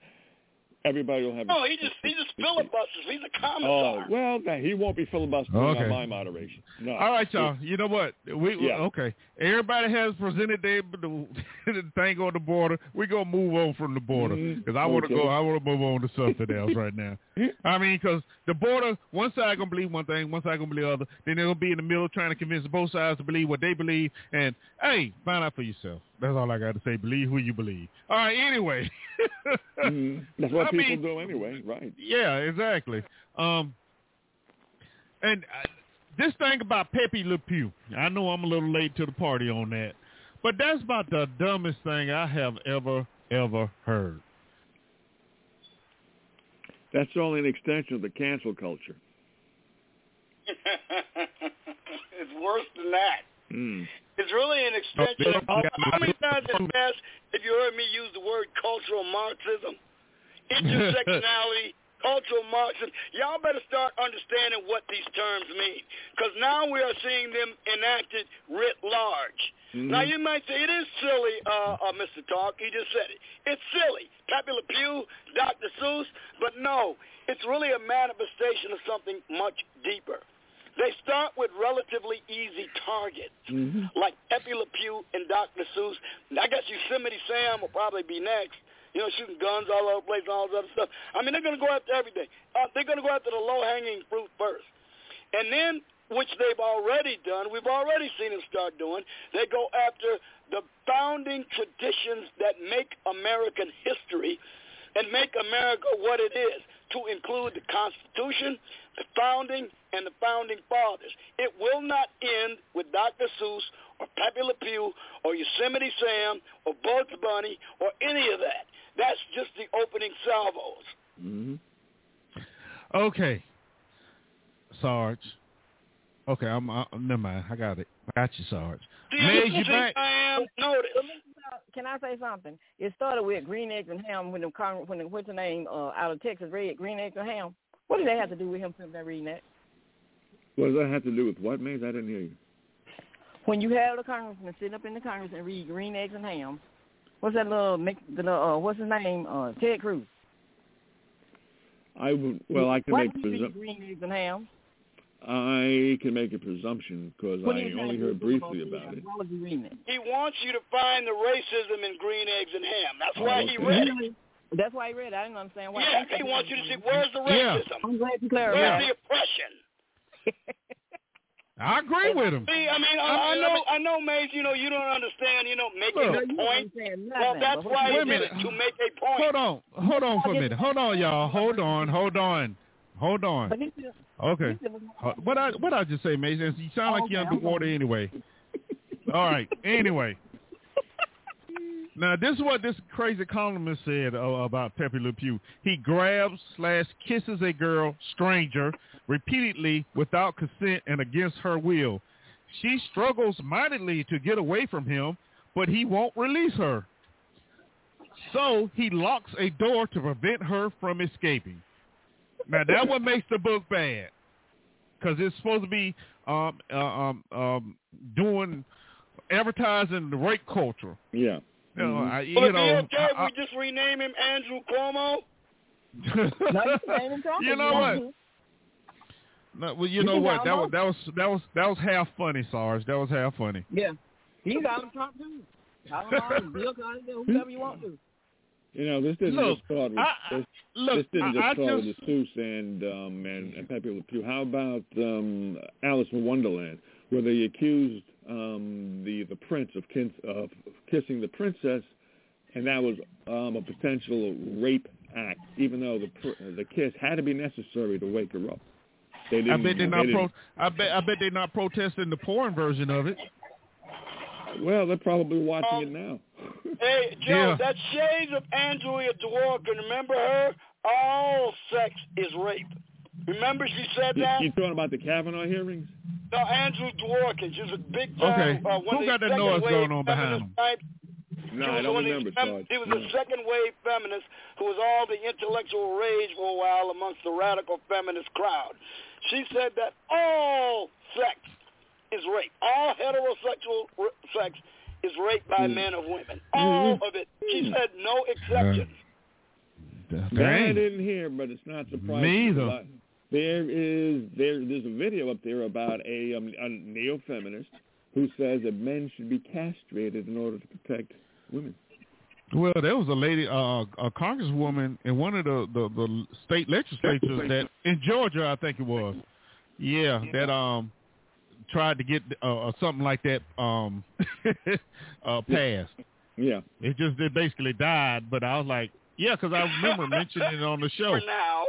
everybody will have. No, he just he just filibusters. He's a Oh commissar. well, that- he won't be filibustering Okay. on my moderation. No. All right, y'all. You know what? We Yeah. okay. Everybody has presented their the, the thing on the border. We are gonna move on from the border mm-hmm. because I want to Okay. go. I want to move on to something else right now. I mean, because the border, one side gonna believe one thing, one side gonna believe the other. Then they're gonna be in the middle trying to convince both sides to believe what they believe. And hey, find out for yourself. That's all I got to say. Believe who you believe. All right. Anyway, Mhm. That's what I people mean- do anyway, right? yeah, exactly. Um, and uh, this thing about Pepe Le Pew, I know I'm a little late to the party on that, but that's about the dumbest thing I have ever ever heard. That's only an extension of the cancel culture. it's worse than that. Mm. It's really an extension of how many times in the past have you heard me use the word cultural Marxism? Intersectionality, cultural Marxism. Y'all better start understanding what these terms mean. Because now we are seeing them enacted writ large. Now you might say it is silly, uh, uh, Mr. Talk. He just said it. It's silly. Pepe Le Pew, Dr. Seuss, but no, it's really a manifestation of something much deeper. They start with relatively easy targets, like Pepe Le Pew and Dr. Seuss. I guess Yosemite Sam will probably be next. You know, shooting guns all over the place and all this other stuff. I mean, they're going to go after everything. Uh, they're going to go after the low-hanging fruit first. And then, which they've already done, we've already seen them start doing, they go after the founding traditions that make American history and make America what it is, to include the Constitution, the founding, and the founding fathers. It will not end with Dr. Seuss or Pepe Le Pew or Yosemite Sam or Bugs Bunny or any of that. That's just the opening salvos. hmm Okay, Sarge. Okay, I'm. Uh, never mind. I got it. I got you, Sarge. Do you Maze, you think back? I am? Notice. Can I say something? It started with green eggs and ham when the Cong- when the, what's the name uh, out of Texas read green eggs and ham. What did that have to do with him sitting there reading that? What does that have to do with what, Maze? I didn't hear you. When you have the congressman sitting up in the Congress and read green eggs and ham, what's that little Mc- the little, uh, what's his name? Uh, Ted Cruz. I would, well, I can Why make did you read green eggs and ham? I can make a presumption because I only heard briefly about about it. Why was you reading it? He wants you to find the racism in green eggs and ham. That's Oh, why he read it. That's why he read it. I didn't understand why. Yeah, he wants you to see where's the racism. Yeah. racism? I'm glad you Where's clarified. the oppression? I agree with him. See, I mean, I, I I know, I know, Maze. You know, you don't understand. You know, making Look. a You point. understand Well, that's why he did it to make a point. Hold on. Hold on for a minute. Hold on, y'all. Hold on. Hold on. Hold on. Okay. Uh, What I what I just say, Mason? You sound like you're Okay, underwater anyway. All right. Anyway. Now this is what this crazy columnist said uh, about Pepe Le Pew. He grabs slash kisses a girl stranger repeatedly without consent and against her will. She struggles mightily to get away from him, but he won't release her. So he locks a door to prevent her from escaping. Now that what makes the book bad, because it's supposed to be um, uh, um, um, doing advertising the rape culture. Yeah. You know, I, you Will know, be okay I- if we just rename him Andrew Cuomo? No, you can name him Trump you know what? No, well, you You know what? That was that was that was that was half funny, Sarge. That was half funny. Yeah. he's can call him Trump too. Call him Martin, Bill Clinton, whoever you want to. You know, this didn't Look, just start with I- this, Look, this didn't just I start just with the Seuss and um and, and Pepe Le Pew. How about um Alice in Wonderland, where they accused um the the prince of kin- of kissing the princess, and that was um a potential rape act, even though the pr- the kiss had to be necessary to wake her up. They didn't. I bet they're not they pro. I bet I bet they're not protesting the porn version of it. Well, they're probably watching it now. Hey, Joe, Yeah. that shades of Andrea Dworkin. Remember her? All sex is rape. Remember she said that? you talking about the Kavanaugh hearings? No, Andrew Dworkin. She's a big time. Okay. Uh, one Who of the got that second noise wave going on behind feminist him? type. No, She I was don't remember, these fem- Sarge. She was No. a second wave feminist who was all the intellectual rage for a while amongst the radical feminist crowd. She said that all sex is rape. All heterosexual r- sex is rape by Mm. men of women. All of it. She said no exceptions. That I didn't hear, but it's not surprising. Me either. There is there there's a video up there about a, um, a neo-feminist who says that men should be castrated in order to protect women. Well, there was a lady, uh, a congresswoman in one of the, the, the state legislatures that in Georgia, I think it was. Yeah, that um, tried to get uh, uh, something like that um, uh, passed. Yeah. It just it basically died. But I was like, yeah, because I remember mentioning it on the show. For now.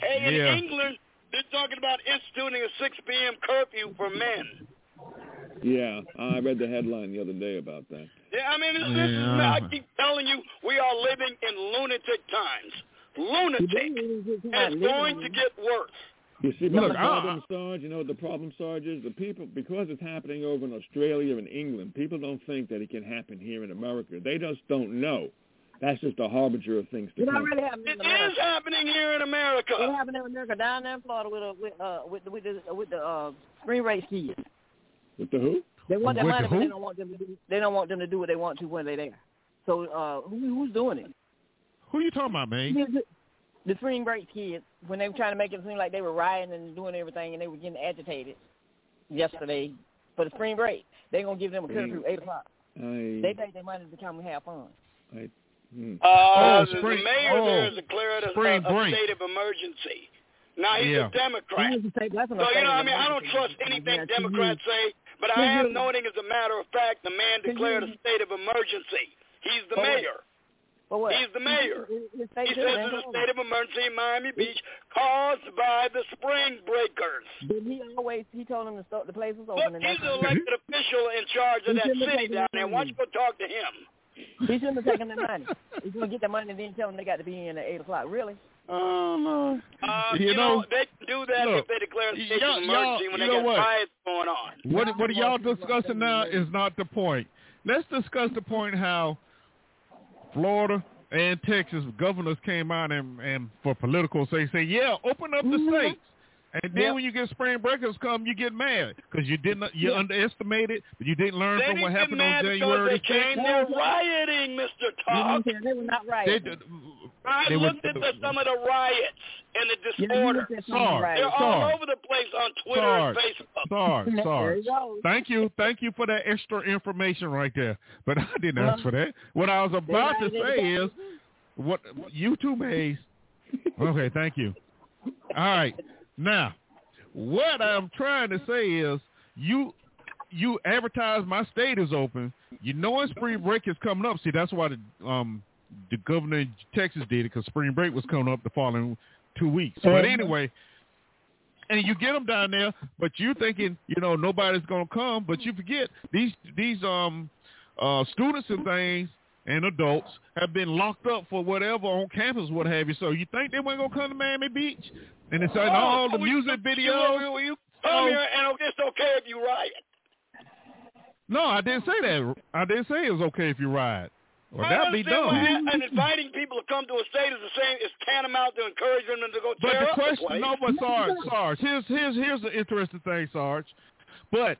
Hey, in Yeah. England, they're talking about instituting a 6 p.m. curfew for men. Yeah, I read the headline the other day about that. Yeah, I mean, this, this is, Yeah. I keep telling you, we are living in lunatic times. Lunatic. And it's going to get worse. You see, Look, the I- problem, Sarge, you know what the problem, Sarge, is? The people, because it's happening over in Australia and England, people don't think that it can happen here in America. They just don't know. That's just a harbinger of things to It come. already happened It in is America. happening here in America. It happened in America down there in Florida with uh, with uh, with the with the with the uh, spring race kids. With the who? They want their With the money, but they don't want them to do. They don't want them to do what they want to when they're there. So uh, who, who's doing it? Who are you talking about, man? The spring break kids when they were trying to make it seem like they were rioting and doing everything, and they were getting agitated yesterday for the spring break. They're gonna give them a curfew eight o'clock. I, They take their money to come and have fun. I, hmm. Uh, Oh, the, spring- the mayor oh, there has declared a, a, a state of emergency. Now he's Yeah. a Democrat. That's a- So you know, I offensive mean, I don't trust anything Yeah, Democrats you. say, but I am noting as a matter of fact, the man declared a state of emergency. He's the For mayor. For what? He's the mayor. His- his He says president there's a state of emergency in Miami Beach caused by the spring breakers. But he always he told them to start the place was open and he's that's the elected official in charge of He that city down there. Why don't you go talk to him? he shouldn't have taken their money. He's gonna get the money and then tell them they got to be in at eight o'clock. Really? Oh no. Uh, You you, know, they do that look, if they declare a state y'all- of emergency when they got what? riots going on. What what are y'all discussing now is not the point. Let's discuss the point how Florida and Texas governors came out and, and for political say say yeah open up the mm-hmm. states. And then Yep. when you get spring breakers come, you get mad because you didn't you Yeah. underestimated, but you didn't learn They from what happened on mad because January they the came sixth. there rioting, Mr. You know what Todd. I'm saying? They were not right. They did, I they were- looked at the, some of the riots and the disorder. looked at some of Sorry. them. They're all over the place on Twitter Sarge. and Facebook. Sarge, There Sarge. you. Thank you, thank you for that extra information right there. But I didn't ask for that. What I was about to say is, what you two Mays. Okay, thank you. All right, now what I'm trying to say is, you you advertise my state is open. You know, when spring break is coming up. See, that's why the um the governor in Texas did it because spring break was coming up the following two weeks. But anyway, and you get them down there, but you thinking, you know, nobody's gonna come, but you forget these these um uh students and things and adults have been locked up for whatever on campus, what have you. So you think they weren't gonna come to Miami Beach? And it's like all the music you- videos. You, you come Oh. here and it's okay if you riot. No, I didn't say that. I didn't say it was okay if you riot. Well, I that'd be dumb. what- And inviting people to come to a state is the same. It's tantamount to encouraging them to go But tear the up question, the no, but Sarge, Sarge, here's here's here's the interesting thing, Sarge. But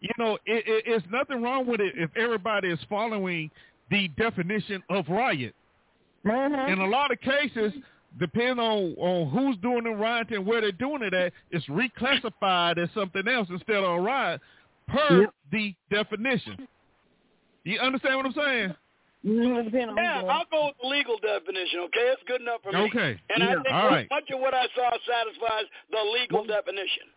you know, it, it, it's nothing wrong with it if everybody is following the definition of riot. Mm-hmm. In a lot of cases, depending on on who's doing the riot and where they're doing it at, it's reclassified as something else instead of a riot per Yep. the definition. You understand what I'm saying? Depending on Yeah, I'll go with the legal definition, okay? It's good enough for me. Okay. And I think All right. much of what I saw satisfies the legal definition.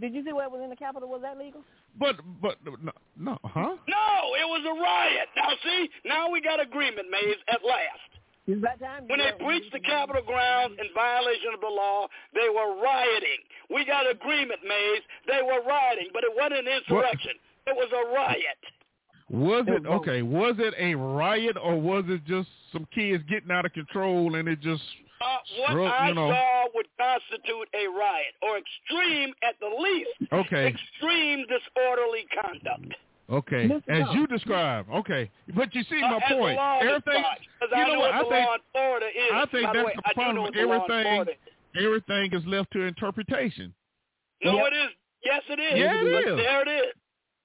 Did you see what was in the Capitol? Was that legal? But but no, no huh? No, it was a riot. Now, see, now we got agreement, Mays, at last. It's about time. When they breached the Capitol grounds in violation of the law, they were rioting. We got agreement, Mays. They were rioting, but it wasn't an insurrection. It was a riot. Was it okay? Was it a riot or was it just some kids getting out of control and it just Uh, what Struck, I you know. saw would constitute a riot, or extreme at the least. okay? Extreme disorderly conduct. Okay, as you describe. Okay, but you see Uh, my the point. Everything. You know know what? what I the think law in Florida is. I think By that's way, the problem everything. Everything is left to interpretation. No, Yep. it is. Yes, it is. Yeah, it is. There it is.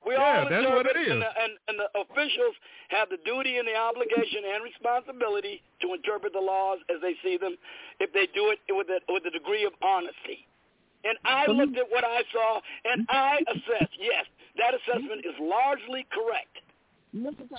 We Yeah, all that's what it is. And the, and, and the officials have the duty and the obligation and responsibility to interpret the laws as they see them, if they do it with a, with a degree of honesty. And I looked at what I saw, and I assessed, yes, that assessment is largely correct.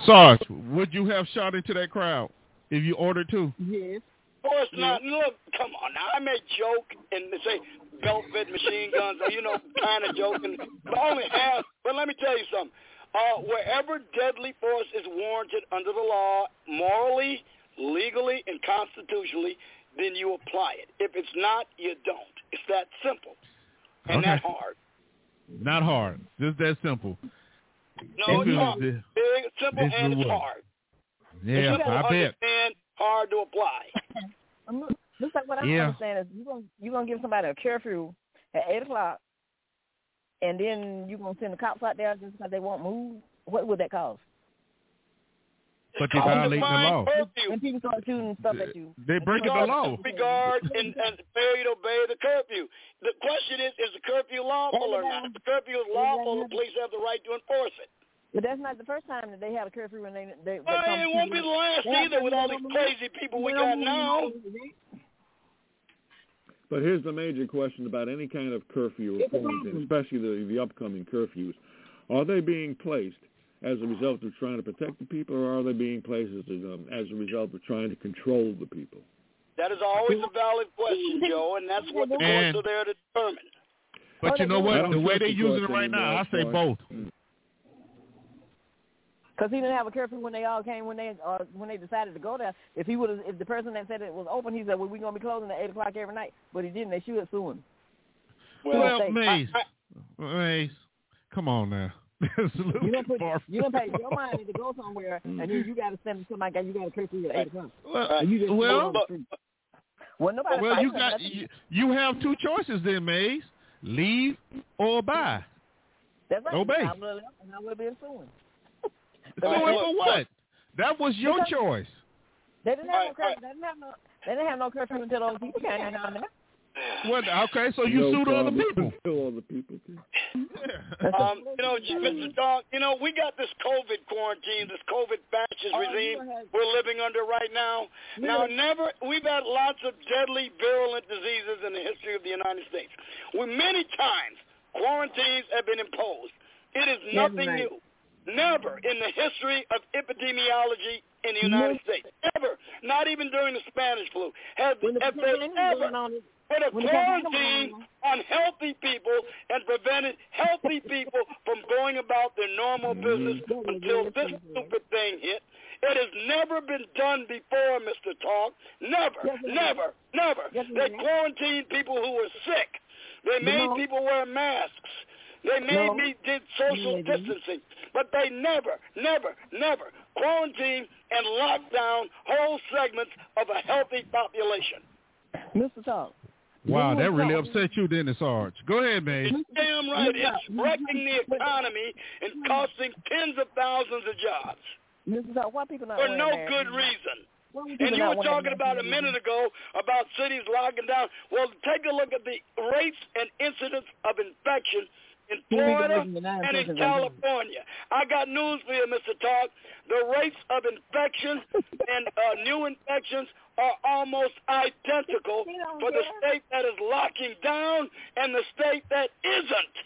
Sarge, would you have shot into that crowd if you ordered to? Yes. Of course not. Look, come on now. I may joke and say belt-fed machine guns. or, You know, kind of joking, but only half. But let me tell you something. Uh, wherever deadly force is warranted under the law, morally, legally, and constitutionally, then you apply it. If it's not, you don't. It's that simple and Okay. that hard. Not hard. Just that simple. No, it's is hard. the- Big, simple, this and it's what- hard. Yeah, Simple, I bet. understand, hard to apply. Looks like what I Yeah. understand is you gonna you gonna give somebody a curfew at eight o'clock, and then you are gonna send the cops out there just because they won't move. What would that cause? But they Call violate the law. curfew. And people start shooting stuff at you. They breaking the law. disregard and, and failure to obey the curfew. The question is, is the curfew lawful or not? If the curfew is lawful, the police have the right to enforce it. But that's not the first time that they have a curfew when they they. they Well, come it won't you. be the last They either with all these crazy people we got now. But here's the major question about any kind of curfew reforms, and especially the, the upcoming curfews. Are they being placed as a result of trying to protect the people, or are they being placed as a, um, as a result of trying to control the people? That is always a valid question, Joe, and that's what the courts And- are there to determine. But you know what? The way they're the using it right now, I say both. Because he didn't have a curfew when they all came when they uh, when they decided to go there. If he would have, if the person that said it was open, he said, "Well, we're gonna be closing at eight o'clock every night," but he didn't. They should sue him. Well, say- Mace, I- Mace, come on now. That's You don't put far. you don't pay your money to go somewhere, and then you got to send it to somebody. You got a curfew at eight o'clock. Well, you just well, go on the street. well, nobody. well, you got you, you have two choices then, Mace. Leave or buy. That's right. obey. I left, and I have been suing. Right, for what? That was your Because- choice. They didn't have no curfew. They didn't have no. They didn't have no curfew until those people came down there. What? Okay, so you no sued other problem. people. Sue other people. too. Um, you know, Mr. Talk, you know, we got this COVID quarantine, this COVID fascist Oh, regime you had- we're living under right now. Now, never, we've had lots of deadly, virulent diseases in the history of the United States. We, many times, quarantines have been imposed. It is nothing right. new. Never in the history of epidemiology in the United States, ever, not even during the Spanish flu, have, When the have there pandemic was ever put a When the pandemic quarantine on healthy people and prevented healthy people from going about their normal business until this stupid thing hit. It has never been done before, Mr. Talk. Never, Yes, it has. never, never. Yes, They quarantined people who were sick. They made No. people wear masks. They made No. me did social distancing, but they never, never, never quarantined and locked down whole segments of a healthy population. Mr. Talk. Wow, that really upset you, Dennis Arch. Go ahead, man. It's damn right. It's wrecking the economy and costing tens of thousands of jobs Mr. Talk, why people not for no masks? good reason. And you were talking about a minute ago about cities locking down. Well, take a look at the rates and incidents of infection in You need to Florida listen to nine and in seconds, I think. California. I got news for you, Mr. Talk. The rates of infection and uh, new infections are almost identical for the state that is locking down and the state that isn't.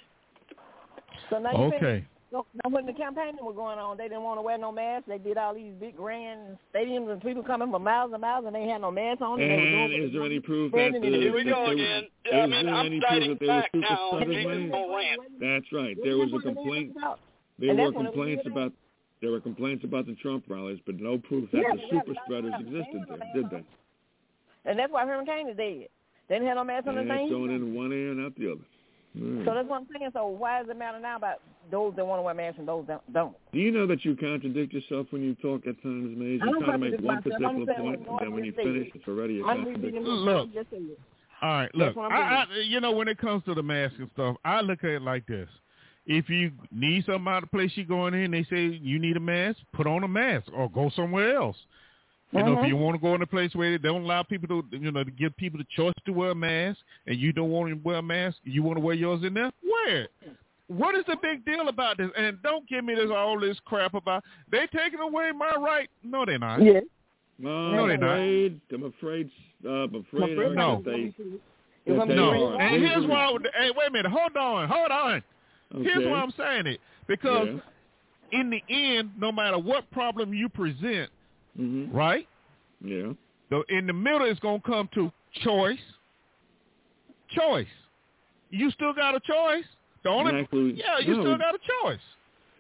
So now you think- Okay. So, now when the campaigning was going on, they didn't want to wear no masks. They did all these big grand stadiums and people coming from miles and miles, and they had no masks on. and they were And is there any proof that then the, Here we that go again. is I mean, I'm any proof citing that there was fact super now. spreaders Jesus running? rant. That's right. There was a complaint. There were that's when it was complaints about there were complaints about the Trump rallies, but no proof that Yeah, the yeah, super spreaders existed there, did they? And that's why Herman Cain is dead. They didn't have no masks on And the it's thing. going in one ear and out the other. Mm. So that's what I'm saying. So why does it matter now about those that want to wear masks and those that don't? Do you know that you contradict yourself when you talk at times, Maze? I You don't try to make contradict one myself. I'm particular saying point, what and then when you finish, it's already a I'm contradiction. Look. what you just said. All right, look, I, I, you know, when it comes to the mask and stuff, I look at it like this. If you need something out of place you're going in, they say you need a mask, put on a mask or go somewhere else. You know, Mhm. if you want to go in a place where they don't allow people to, you know, to give people the choice to wear a mask, and you don't want to wear a mask, you want to wear yours in there, wear it. What is the big deal about this? And don't give me this all this crap about they taking away my right. No, they're not. Yeah. No, No, they're not. I'm afraid. Uh, I'm afraid. afraid No. that they. It's that gonna be they No, and here's why. Hey, wait a minute. Hold on. Hold on. Here's why I'm saying it. Because Yeah. in the end, no matter what problem you present, hmm right? Yeah. The, in the middle, it's going to come to choice. Choice. you still got a choice. The only Exactly. yeah, you No, still got a choice.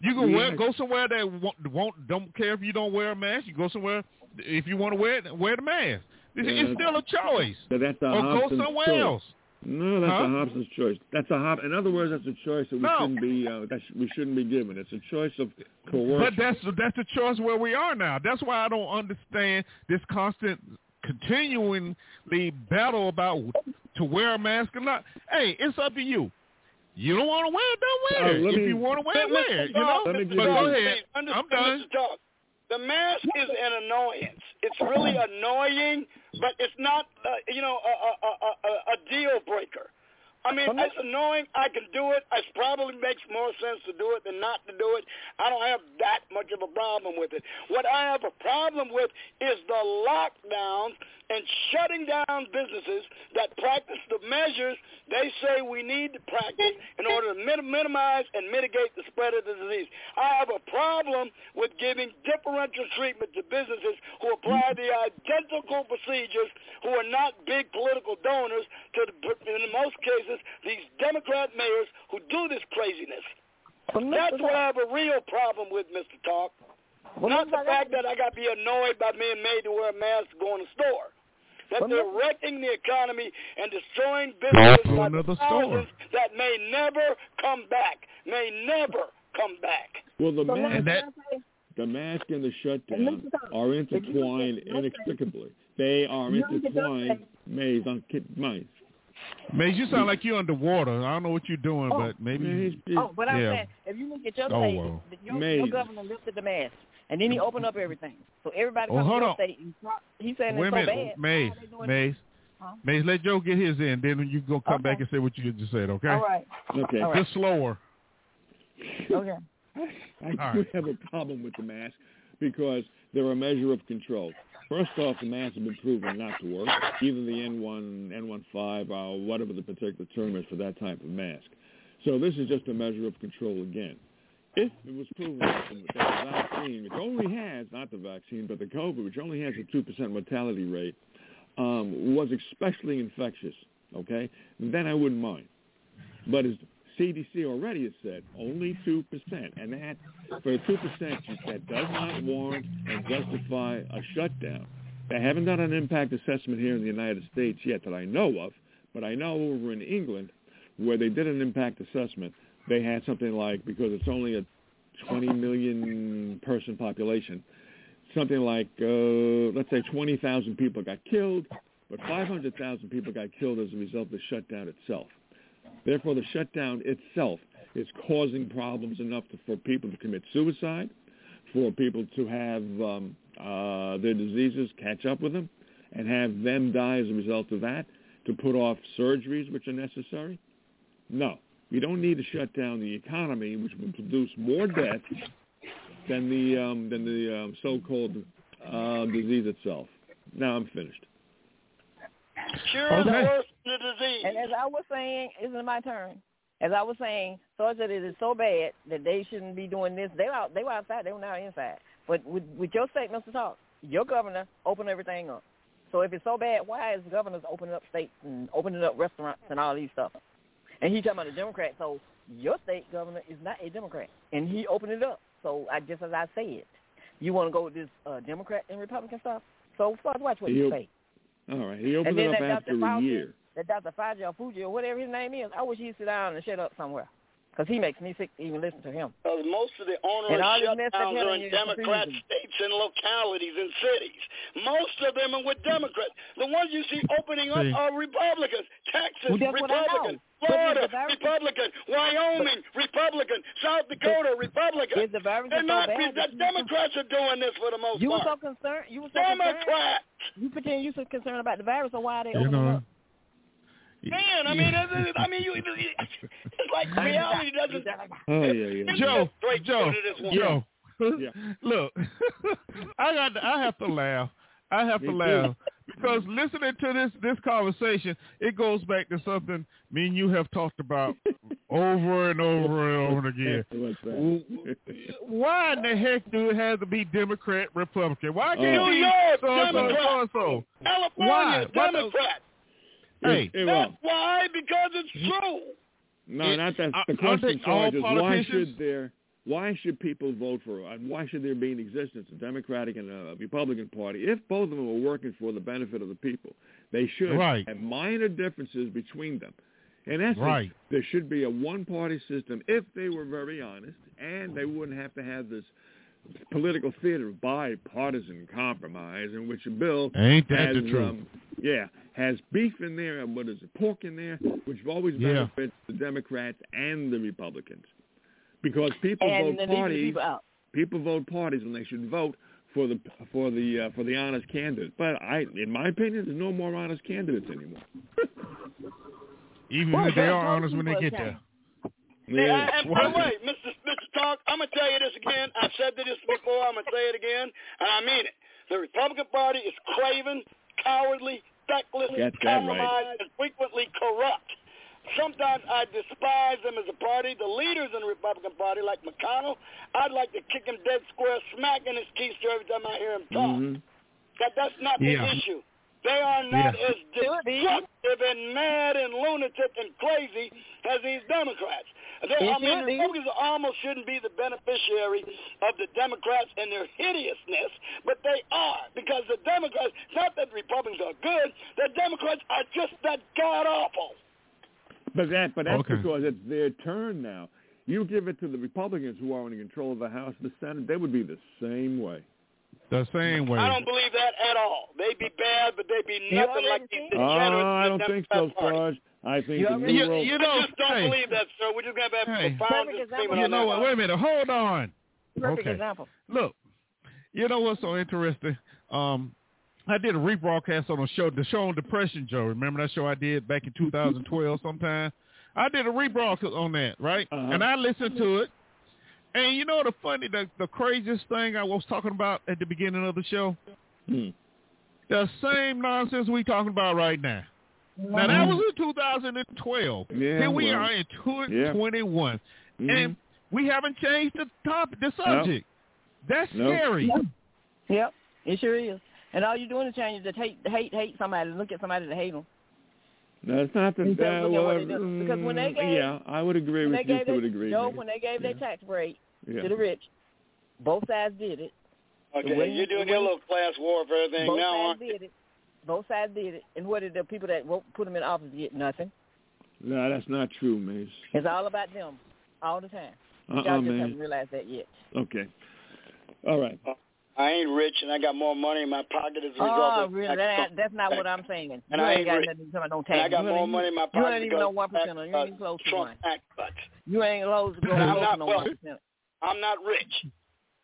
You can We wear, go somewhere that won't, won't don't care if you don't wear a mask. You go somewhere if you want to wear it, wear the mask. It's, it's still a choice. So that's a or go somewhere choice. else. No, that's Huh? a Hobson's choice. That's a Hob. In other words, that's a choice that we No. shouldn't be. Uh, that sh- we shouldn't be given. It's a choice of coercion. But that's that's the choice where we are now. That's why I don't understand this constant, continuingly battle about to wear a mask or not. Hey, it's up to you. You don't want to wear it, don't wear Uh, it. let if me- you want to wear it, wear it. You know. Talk, Let me Mr. give But go ahead. I'm done. The mask is an annoyance. It's really annoying, but it's not, uh, you know, a, a, a, a, a deal breaker. I mean, it's annoying. I can do it. It probably makes more sense to do it than not to do it. I don't have that much of a problem with it. What I have a problem with is the lockdowns and shutting down businesses that practice the measures they say we need to practice in order to minimize and mitigate the spread of the disease. I have a problem with giving differential treatment to businesses who apply the identical procedures who are not big political donors to, the, in most cases, these Democrat mayors who do this craziness. That's what I have a real problem with, Mr. Talk. Well, Not the fact that I got to be annoyed by being made to wear a mask to go in the store. That Well, they're wrecking the economy and destroying businesses by another thousands store. that may never come back. May never come back. well, the So mask, And that- the mask and the shutdown are intertwined look inextricably. They are You look at intertwined. those Maze on kid mice. Maze, you sound like you're underwater. I don't know what you're doing, Oh. but maybe. Maze, Oh, but I'm Yeah. saying, if you look at your Oh, state, well. your, your governor lifted the mask, and then he opened up mm-hmm. everything. So everybody oh, Well, comes hold to your state. And pro- he's saying Wait a it's so minute, bad. Maze, Why are they doing Maze, Huh? Maze. Let Joe get his in, then you go come Okay. back and say what you just said. Okay? All right. okay. All right. Just slower. Okay. I All do right. have a problem with the mask because they're a measure of control. First off, the masks have been proven not to work, either the N1, N15, or whatever the particular term is for that type of mask. So this is just a measure of control again. If it was proven that the vaccine, which only has, not the vaccine, but the COVID, which only has a 2% mortality rate, um, was especially infectious, okay, then I wouldn't mind. But as CDC already has said, only 2%. And that, for a 2%, that does not warrant and justify a shutdown. They haven't done an impact assessment here in the United States yet that I know of, but I know over in England where they did an impact assessment, they had something like, because it's only a 20 million person population, something like, uh, let's say 20,000 people got killed, but 500,000 people got killed as a result of the shutdown itself. Therefore, the shutdown itself is causing problems enough to, for people to commit suicide, for people to have um, uh, their diseases catch up with them, and have them die as a result of that, to put off surgeries which are necessary. No, we don't need to shut down the economy, which will produce more deaths than the um, than the um, so-called uh, disease itself. Now I'm finished. Cure is Okay. worse than the disease. And as I was saying, isn't my turn? As I was saying, so I said it is so bad that they shouldn't be doing this. They were out, they were outside. They were now inside. But with with your state, Mr. Talk, your governor opened everything up. So if it's so bad, why is governors opening up states and opening up restaurants and all these stuff? And he talking about a Democrat. So your state governor is not a Democrat, and he opened it up. So I just as I said, you want to go with this uh, Democrat and Republican stuff. So watch what you He'll- say. All right, he opened it up after a year. That Dr. Fauci or Fuji or whatever his name is, I wish he'd sit down and shut up somewhere. Because he makes me sick to even listen to him. Because most of the And all onerous this mess that shutdowns are in Hillary Democrat confusing. states and localities and cities. Most of them are with Democrats. The ones you see opening up are Republicans. Texas, Well, that's what I Republican. Florida, is the virus- Republican. Wyoming, Republican. South Dakota, Republican. Is the virus They're so not, bad the that you- Democrats are doing this for the most You were so part. concerned. You were so concerned. Democrats. You pretend you're so concerned about the virus, so why are they You opening know. up? Man, I mean, it's, I mean, you, it's like reality doesn't. Oh yeah, yeah. Joe, Straight Joe, to. Joe. Yeah. Look, I got. To, I have to laugh. I have to laugh because listening to this this conversation, it goes back to something me and you have talked about over and over and over again. Why in the heck do it have to be Democrat, Republican? Why can't Oh. it be New York, so and so and so so? California, Why? What the- Democrat. Hey, Hey, That's well, why, because it's true. No, It- not that. The I question, Sarge, is why should there? Why should people vote for? And why should there be in existence a Democratic and a Republican Party if both of them are working for the benefit of the people? They should Right. have minor differences between them. In essence, Right. there should be a one-party system if they were very honest, and they wouldn't have to have this political theater of bipartisan compromise in which a bill Ain't that has, the truth? um, yeah, has beef in there and what is it, pork in there, which always Yeah. benefits the Democrats and the Republicans. Because people and vote then leave the parties, people people vote parties, and they should vote for the for the uh, for the honest candidate. But I, in my opinion, there's no more honest candidates anymore. Even Well, if they are honest when they get are there. Yeah, and by the Right. Mr. Mr. Talk, I'm gonna tell you this again. I've said this before. I'm gonna say it again, and I mean it. The Republican Party is craven, cowardly, feckless, Get that right. compromised, and frequently corrupt. Sometimes I despise them as a party. The leaders in the Republican Party, like McConnell, I'd like to kick him dead square smack in his keister every time I hear him talk. Mhm. That that's not the Yeah. issue. They are not Yeah. as destructive and mad and lunatic and crazy as these Democrats. They, I mean, it. Republicans almost shouldn't be the beneficiary of the Democrats and their hideousness, but they are because the Democrats. Not that Republicans are good, the Democrats are just that god awful. But that, but that's Okay. because it's their turn now. You give it to the Republicans who are in control of the House and the Senate, they would be the same way. The same way. I don't believe that at all. They'd be bad, but they'd be nothing already like these degenerates. Oh, I don't think Democrat so, Party. Sarge. I think You the already- New You, World. you I just don't hey, believe that, sir. We're just going to have Hey. profound disagreement you know what? Wait a minute. Hold on. Perfect Okay. example. Look, you know what's so interesting? Um, I did a rebroadcast on a show, the show on depression, Joe. Remember that show I did back in 2012 sometime? I did a rebroadcast on that, right? Uh-huh. And I listened to it. And you know the funny, the, the craziest thing I was talking about at the beginning of the show? Hmm. The same nonsense we talking about right now. Now that was in 2012. Yeah, Here we well, are in 2021, Mhm. and we haven't changed the topic, the subject. That's Nope. scary. Yep, it sure is. And all you're doing is changing to hate, hate, hate somebody. Look at somebody to hate them. No, it's not the Because that look at what well, they. Because when they mm, gave- yeah, I would agree with you gave to a their, degree. Joe, maybe. when they gave their tax break yeah. to the rich, both sides did it. Okay, When- you're doing when- your little class warfare thing Both now, sides aren't you? did it. Both sides did it. And what did the people that wrote, put them in office get? Nothing. No, that's not true, Mace. It's all about them all the time. Uh-uh, Y'all just haven't man. realized that yet. Okay. All right. I ain't rich, and I got more money in my pocket as a result Oh, of really? That, that's not what I'm saying. And you I ain't got rich. nothing to no And. I got you more money in my pocket. You ain't even no because one percent. You ain't even uh, close to Trump one. tax. You ain't close to go I'm close to no one percent. I'm not rich.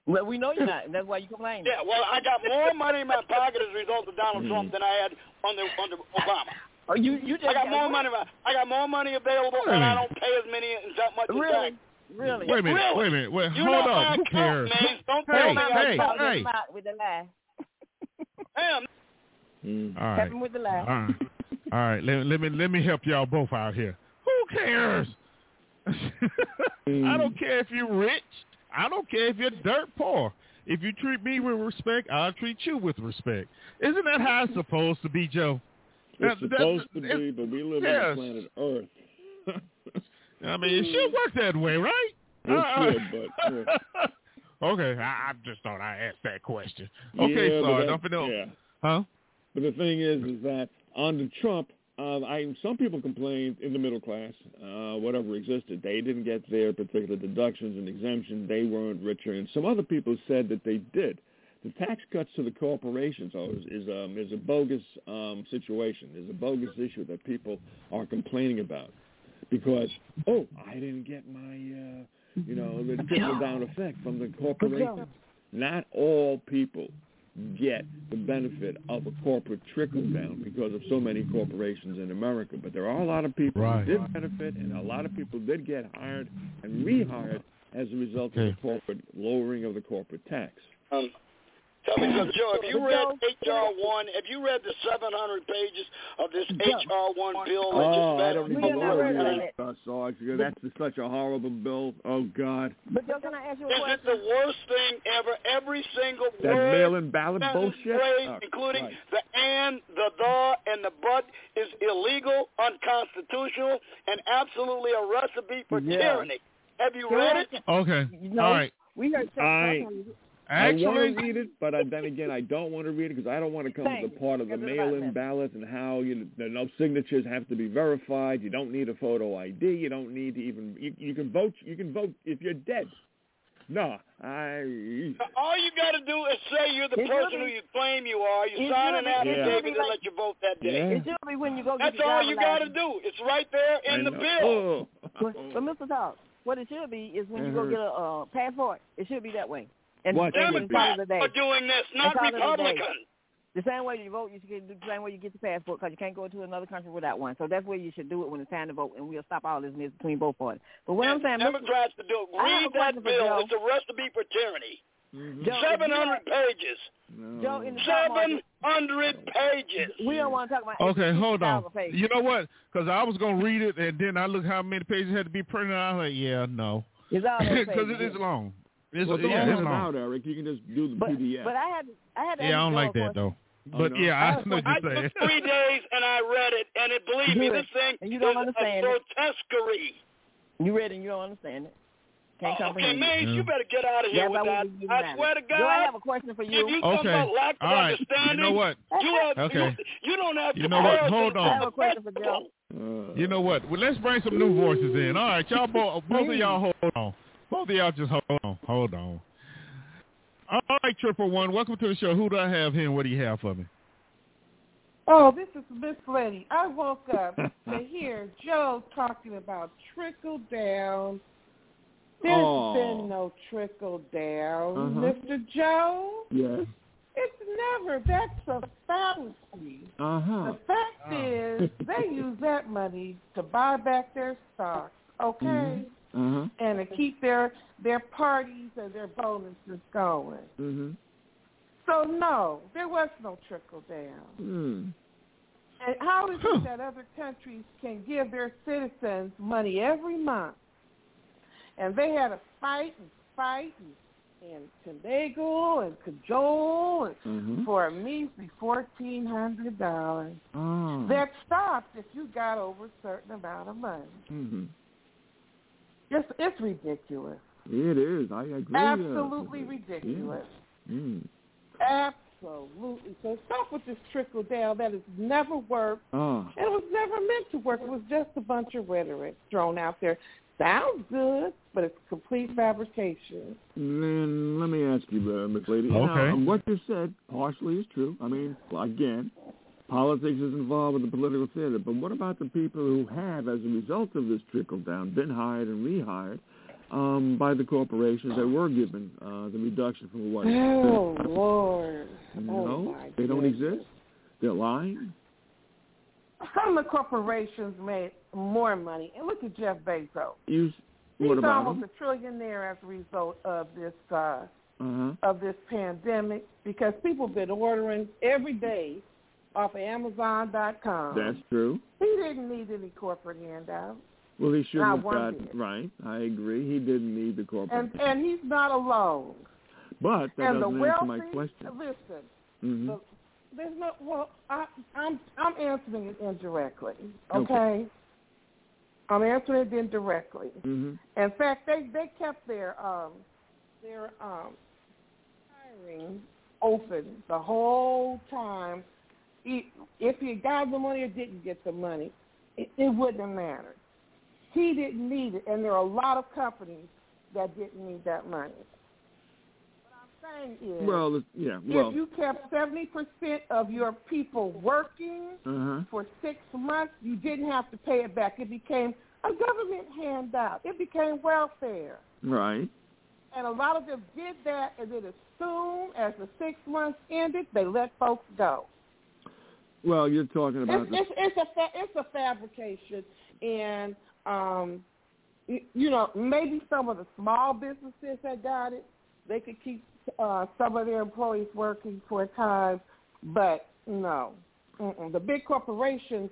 Well, we know you're not. That's why you complain. Yeah, well, I got more money in my pocket as a result of Donald. Trump than I had under under Obama. Oh, you you just I got more money. I got more money available, and I don't pay as many as that much Really, tax. Really. Wait a minute. Really? Wait a minute. Wait, You're hold up. Who cares? man. Don't Hey, tell me I hey, hey. with the lie. Damn. Mm. All right. Help him with the All lie. right. All right. Let, let me let me help y'all both out here. Who cares? I don't care if you're rich. I don't care if you're dirt poor. If you treat me with respect, I'll treat you with respect. Isn't that how it's supposed to be, Joe? It's That- that- supposed to be, but we live yes. on planet Earth. I mean, it should work that way, right? It Uh, should, but, yeah. okay, I, I just thought I asked that question. Okay, yeah, sorry, nothing else. Yeah. Huh? But the thing is, is that under Trump, um, I some people complained in the middle class, uh, whatever existed, they didn't get their particular deductions and exemptions. They weren't richer, and some other people said that they did. The tax cuts to the corporations is is, um, is a bogus um, situation. Is a bogus issue that people are complaining about because oh, I didn't get my uh, you know the trickle down effect from the corporation. Not all people get the benefit of a corporate trickle down because of so many corporations in America. But there are a lot of people Right. who did benefit, and a lot of people did get hired and rehired as a result of the corporate lowering of the corporate tax. Um, Tell me something, Joe. Have you read Joe- HR one? Have you read the 700 pages of this HR one bill? that Oh, just I don't passed? We even have want to read read it, Sarge, because that's just such a horrible bill. Oh, God. But Joe, can I ask you a Is it the worst thing ever? Every single That word, mail-in ballot sentence, bullshit? phrase, Oh, including Christ. the and, the the, and the but, is illegal, unconstitutional, and absolutely a recipe for Yeah. tyranny. Have you read it? Okay. No, All right. We heard I- I want to read it, but I, then again, I don't want to read it because I don't want to come to Thank the part of the That's what I mail-in ballot and how you the no signatures have to be verified. You don't need a photo ID. You don't need to even you, you can vote. You can vote if you're dead. No, I. All you got to do is say you're the It person should who you claim you are. You sign an be- it should affidavit be and like- let you vote that day. Yeah. It should be when you go get That's all you got to do. It's right there in I the know. bill. Oh. But, but Mr. Dog, what it should be is when you go Mhm. get a uh, passport, it should be that way. And, What and should it's be? part of the Democrats day. are doing this, not It's the. Republicans. The same way you vote, you should get the same way you get the passport because you can't go to another country without one. So that's where you should do it when it's time to vote, and we'll stop all this mess between both parties. But what I'm saying, Mr. Democrats to do it. A Read question that for bill. Joe. It's a recipe for tyranny. Mhm. Joe, 700 pages. No. Joe, in the 700 pages. we don't want to talk about okay, hold on. pages. You know what? Because I was gonna read it, and then I looked how many pages had to be printed out. I was like, yeah, no, It's all those because it is long. It's, Well, don't yeah, it's long. out, Eric. You can just do the But, PDF. but I had I had to Yeah, I don't like that question. though. Oh, But no? yeah, I I have know what you're saying. took three days and I read it, and it believe me, Good. this thing And you don't is understand a it. grotesquerie. You read it and you don't understand it. Can't Oh, comprehend it. man, Yeah. you better get out of here Yeah, with but that. we- we I swear to Joe, I have a question for if you. you talk Okay. about lack of All right. understanding, You know what? you have Okay. you, you don't have You to know what? Hold on. I have a question for Joe. Uh, You know what? Well, let's bring some new voices in. All right, y'all both, both of y'all hold on. Both of y'all just hold on. Hold on. All right, Triple One, welcome to the show. Who do I have here and what do you have for me? Oh, this is Miss Lady. I woke up to hear Joe talking about trickle down. There's Oh. been no trickle down, Uh-huh. Mr. Joe. yes. It's never. That's a fallacy. Uh huh. The fact is, they use that money to buy back their stocks, okay, Uh huh. and to keep their their parties and their bonuses going. Mhm. So no, there was no trickle down. Hmm. And how is Huh. it that other countries can give their citizens money every month, and they had to fight and fight and, and finagle and cajole and Mhm. for a measly fourteen hundred dollars? Oh. That stopped if you got over a certain amount of money. Mhm. It's it's ridiculous. It is. I agree. Absolutely uh, ridiculous. Yeah. Mm. Absolutely. So stop with this trickle down. That has never worked. Oh. It was never meant to work. It was just a bunch of rhetoric thrown out there. Sounds good, but it's complete fabrication. Then let me ask you, uh, Miss Lady. Okay. Now, what you said partially is true. I mean, again, politics is involved with the political theater. But what about the people who have, as a result of this trickle down, been hired and rehired um, by the corporations that were given uh, the reduction from what? Oh Lord! no, oh my they don't goodness. exist. They're lying. Some of the corporations made more money, and look at Jeff Bezos. You, He's almost them? a trillionaire as a result of this uh, Uh-huh. of this pandemic because people have been ordering every day off of Amazon.com. That's true. he didn't need any corporate handout, Well, he should Not have one got bit. right. I agree. He didn't need the corporate. and and he's not alone. but that and doesn't wealthy, answer my question. listen, hmm the, there's no. Well, I, I'm I'm answering it indirectly. Okay. Okay. I'm answering it indirectly. hmm In fact, they they kept their um their um hiring open the whole time. If he got the money or didn't get the money, it, it wouldn't have mattered. He didn't need it, and there are a lot of companies that didn't need that money. What I'm saying is, Well, yeah. Well, if you kept seventy percent of your people working uh-huh. for six months, you didn't have to pay it back. It became a government handout. It became welfare. Right. And a lot of them did that, and then as soon as the six months ended, they let folks go. Well, you're talking about It's, the, it's, it's a fa- it's a fabrication, and um, you, you know maybe some of the small businesses that got it, they could keep uh, some of their employees working for a time, but no, Mm-mm. the big corporations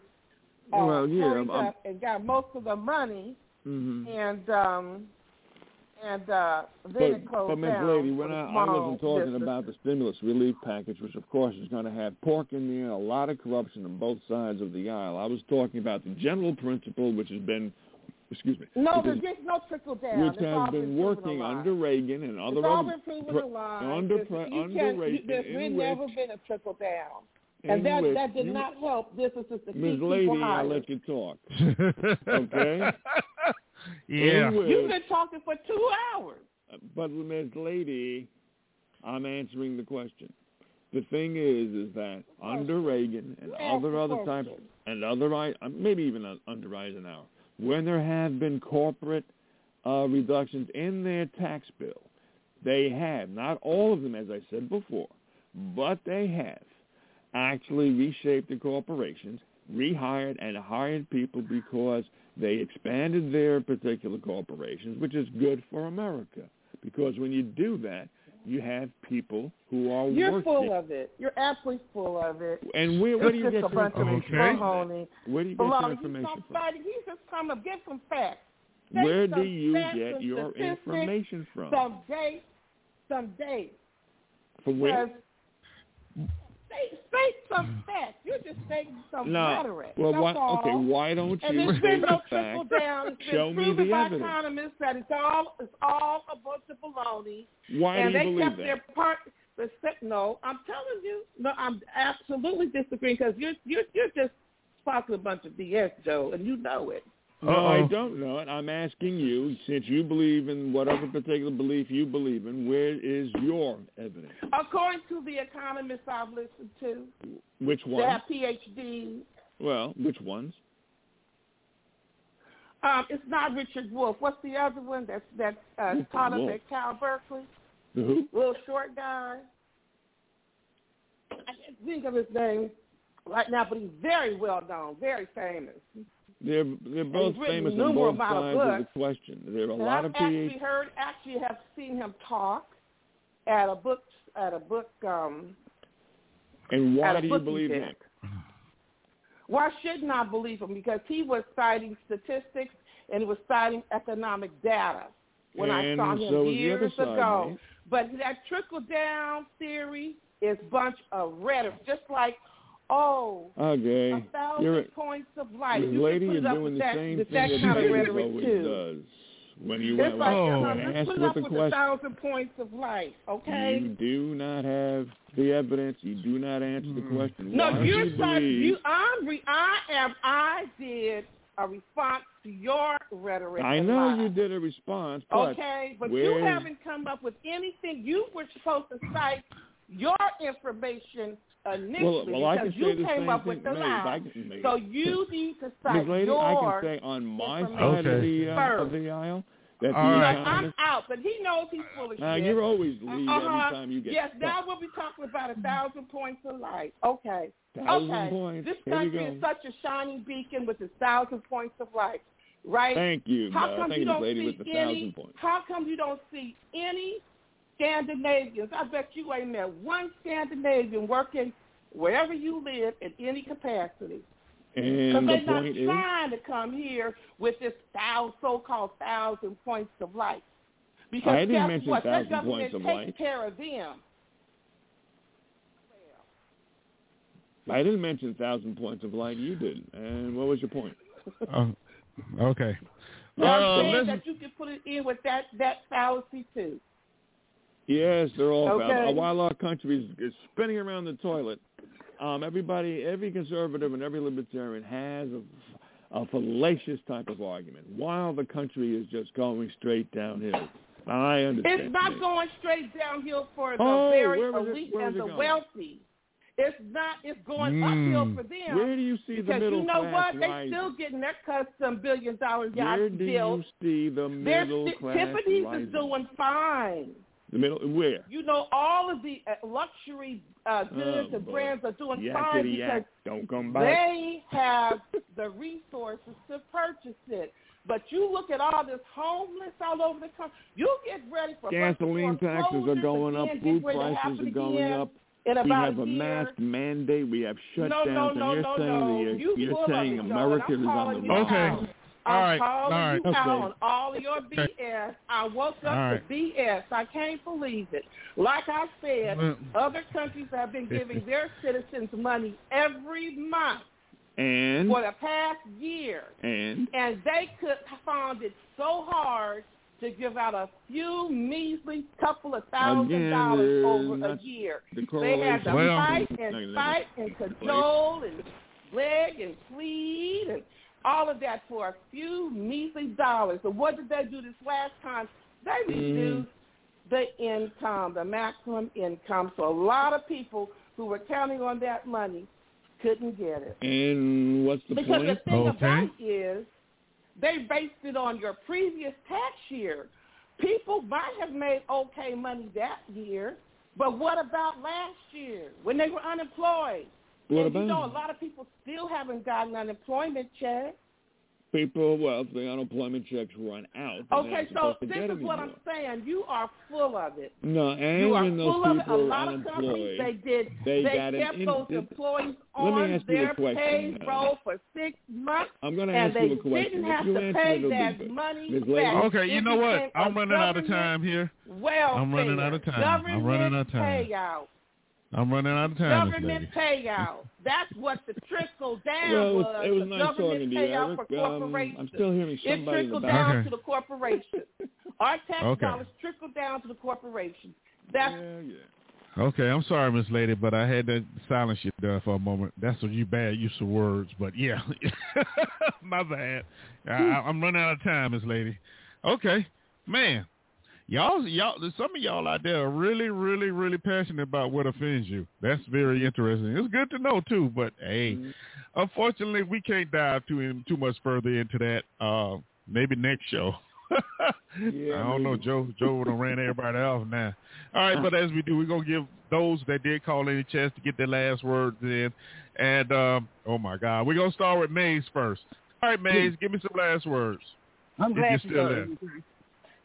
uh, Well, yeah, I'm- up and got most of the money, hmm and um, and uh, then But, it closed but Ms. down. Lady, for we're the not, I wasn't talking business. about the stimulus relief package, which of course is going to have pork in there, a lot of corruption on both sides of the aisle. I was talking about the general principle, which has been, excuse me, No, which, there's is- no trickle down. which It's has been working under Reagan and other it's all other been proven pre- a lie. under pre- you under can't- Reagan, There's in been which- never been a trickle down, and that which that did you- not help businesses to Ms. keep Lady, people I'll let you talk. Okay. Yeah. In You've been talking for two hours. But Ms. Lady, I'm answering the question. The thing is, is that under Reagan and You other other types and other I- uh, maybe even uh, under Eisenhower, when there have been corporate uh, reductions in their tax bill, they have not all of them, as I said before, but they have actually reshaped the corporations, rehired and hired people because they expanded their particular corporations, which is good for America. Because when you do that, you have people who are You're working. full of it. You're absolutely full of it. and where, where do you get your of information Okay. from? Where do you get your information from? He's just trying to get some facts. Say Where do some you get your information from? Some dates. Some dates. From where? Say, say some facts. You're just saying some No. rhetoric. Well, That's why, all. okay, why don't And you there's been no trickle down. It's been Show me proven the by evidence. economists that it's all it's all a bunch of baloney. Why and do you they believe kept that? their part. But no, I'm telling you, no, I'm absolutely disagreeing because you're you're you're just talking a bunch of BS, Joe, and you know it. No, I Uh-oh. don't know it. I'm asking you, since you believe in whatever particular belief you believe in, where is your evidence? According to the economists I've listened to, Which they ones? have PhDs. Well, which ones? Um, it's not Richard Wolff. What's the other one that's that's uh, Richard taught us Wolff. at Cal Berkeley? The who? Little short guy. I can't think of his name right now, but he's very well known, very famous. They're they're both famous on both amount of sides of the question. There are a And lot I've of actually PhDs. heard, actually have seen him talk at a book at a book um And why do you believe event. that? Why shouldn't I believe him? Because he was citing statistics and he was citing economic data when I saw him so years side, ago. But that trickle down theory is bunch of rhetoric, just like oh, Okay. a thousand You're points of light. this You lady can put is up doing with the that, same with thing that that kind of rhetoric always too. does. When you It's like Oh. asked put with up the with a question, thousand points of light, okay? you do not have the evidence. You do not answer the hmm. question. No, Why you're you citing believe? you. I'm. Re, I am. I did a response to your rhetoric. I know lies. you did a response, but Okay, but where- you haven't come up with anything. You were supposed to cite your information initially well, well, I can because say you came up with the Maybe I lie. So you need to Ms. cite Lady, your. I can say on my information side of the uh, of first. the aisle that All. Like, I'm out, but he knows he's full of Now shit. you're always lead Uh-huh. every time you get Yes, stuck. now we'll be talking about a thousand points of light. Okay. Thousand okay. points. This Here country is such a shining beacon with its thousand points of light, right? Thank you. How uh, come thank you you, don't see any? How come you don't see any Scandinavians? I bet you ain't met one Scandinavian working wherever you live in any capacity. Because And the they're not point is, trying to come here with this thousand, so-called thousand points of light. Because I didn't guess mention what? Their thousand government points of takes light. care of them. I didn't mention thousand points of light. You did. And what was your point? Oh, okay. Now, I'm Uh, saying listen, that you can put it in with that that fallacy too. Yes, they're all Okay. found. While our country is, is spinning around the toilet, um, everybody, every conservative and every libertarian has a, a fallacious type of argument. While the country is just going straight downhill, I understand. It's not me. going straight downhill for the Oh, very where was it- elite and the going? wealthy. It's not. It's going Mm. uphill for them. Where do you see the middle class? because you know class what? They're still getting their custom billion dollar Where yachts do built. you see the They're middle sti- class Tiffany's rising? is doing fine. The middle where? You know, all of the uh, luxury uh, goods Oh, and boy. brands are doing Yakety fine yak. because Don't come back. they have the resources to purchase it. But you look at all this homeless all over the country. You get ready for Gasoline taxes are foreclosures going up. Food get ready to prices are going again up. In We have a year. mask mandate. We have shutdowns, No, no, and you're no, saying no. that you're, You you're saying it, Joe, and America is on the you rise. Okay. Out. All I'm right. calling All right. you out on all your BS. I woke up All right. to BS. I can't believe it. Like I said, other countries have been giving their citizens money every month And for the past year, and and they could found it so hard to give out a few measly couple of thousand Again, dollars uh, over a year. the They had to. Well- fight and fight and cajole and beg and plead and all of that for a few measly dollars. So what did they do this last time? They Mm. reduced the income, the maximum income. So a lot of people who were counting on that money couldn't get it. and what's the because point? Because the thing Okay. about it is they based it on your previous tax year. People might have made okay money that year, but what about last year when they were unemployed? What and you know, a lot of people still haven't gotten unemployment checks. people? Well, the unemployment checks run out. Okay, so this get is what I'm saying. You are full of it. No, and You are when those full of it. A lot of companies they did they they got an kept in- those did- employees Let on ask you a their question, payroll for six months. I'm going to and ask they you a question. didn't have to pay it, it'll be that good. money back. Okay, you know what? became a I'm running out of time here. Welfare. I'm running out of time. I'm running out of time. payout. I'm running out of time, Miss Government payout. That's what the trickle down Well, it was, was. it was the nice government talking you, payout Eric. for Um. I'm still hearing somebody in the trickled back. down Okay. to the corporation. Our tax Okay. dollars trickle down to the corporation. That's Yeah, yeah. Okay, I'm sorry, Miss Lady, but I had to silence you there for a moment. That's what you bad use of words, but yeah, my bad. I, I'm running out of time, Miss Lady. Okay, man, y'all, y'all, some of y'all out there are really, really, really passionate about what offends you. That's very interesting. It's good to know too, but hey, unfortunately, we can't dive too in, too much further into that. Uh, maybe next show. Yeah, I don't know. Joe Joe done ran everybody off now. All right, but as we do, we're gonna give those that did call in a chance to get their last words in. And um, oh my God, we're gonna start with Maze first. All right, Maze, give me some last words. I'm glad you're still know it.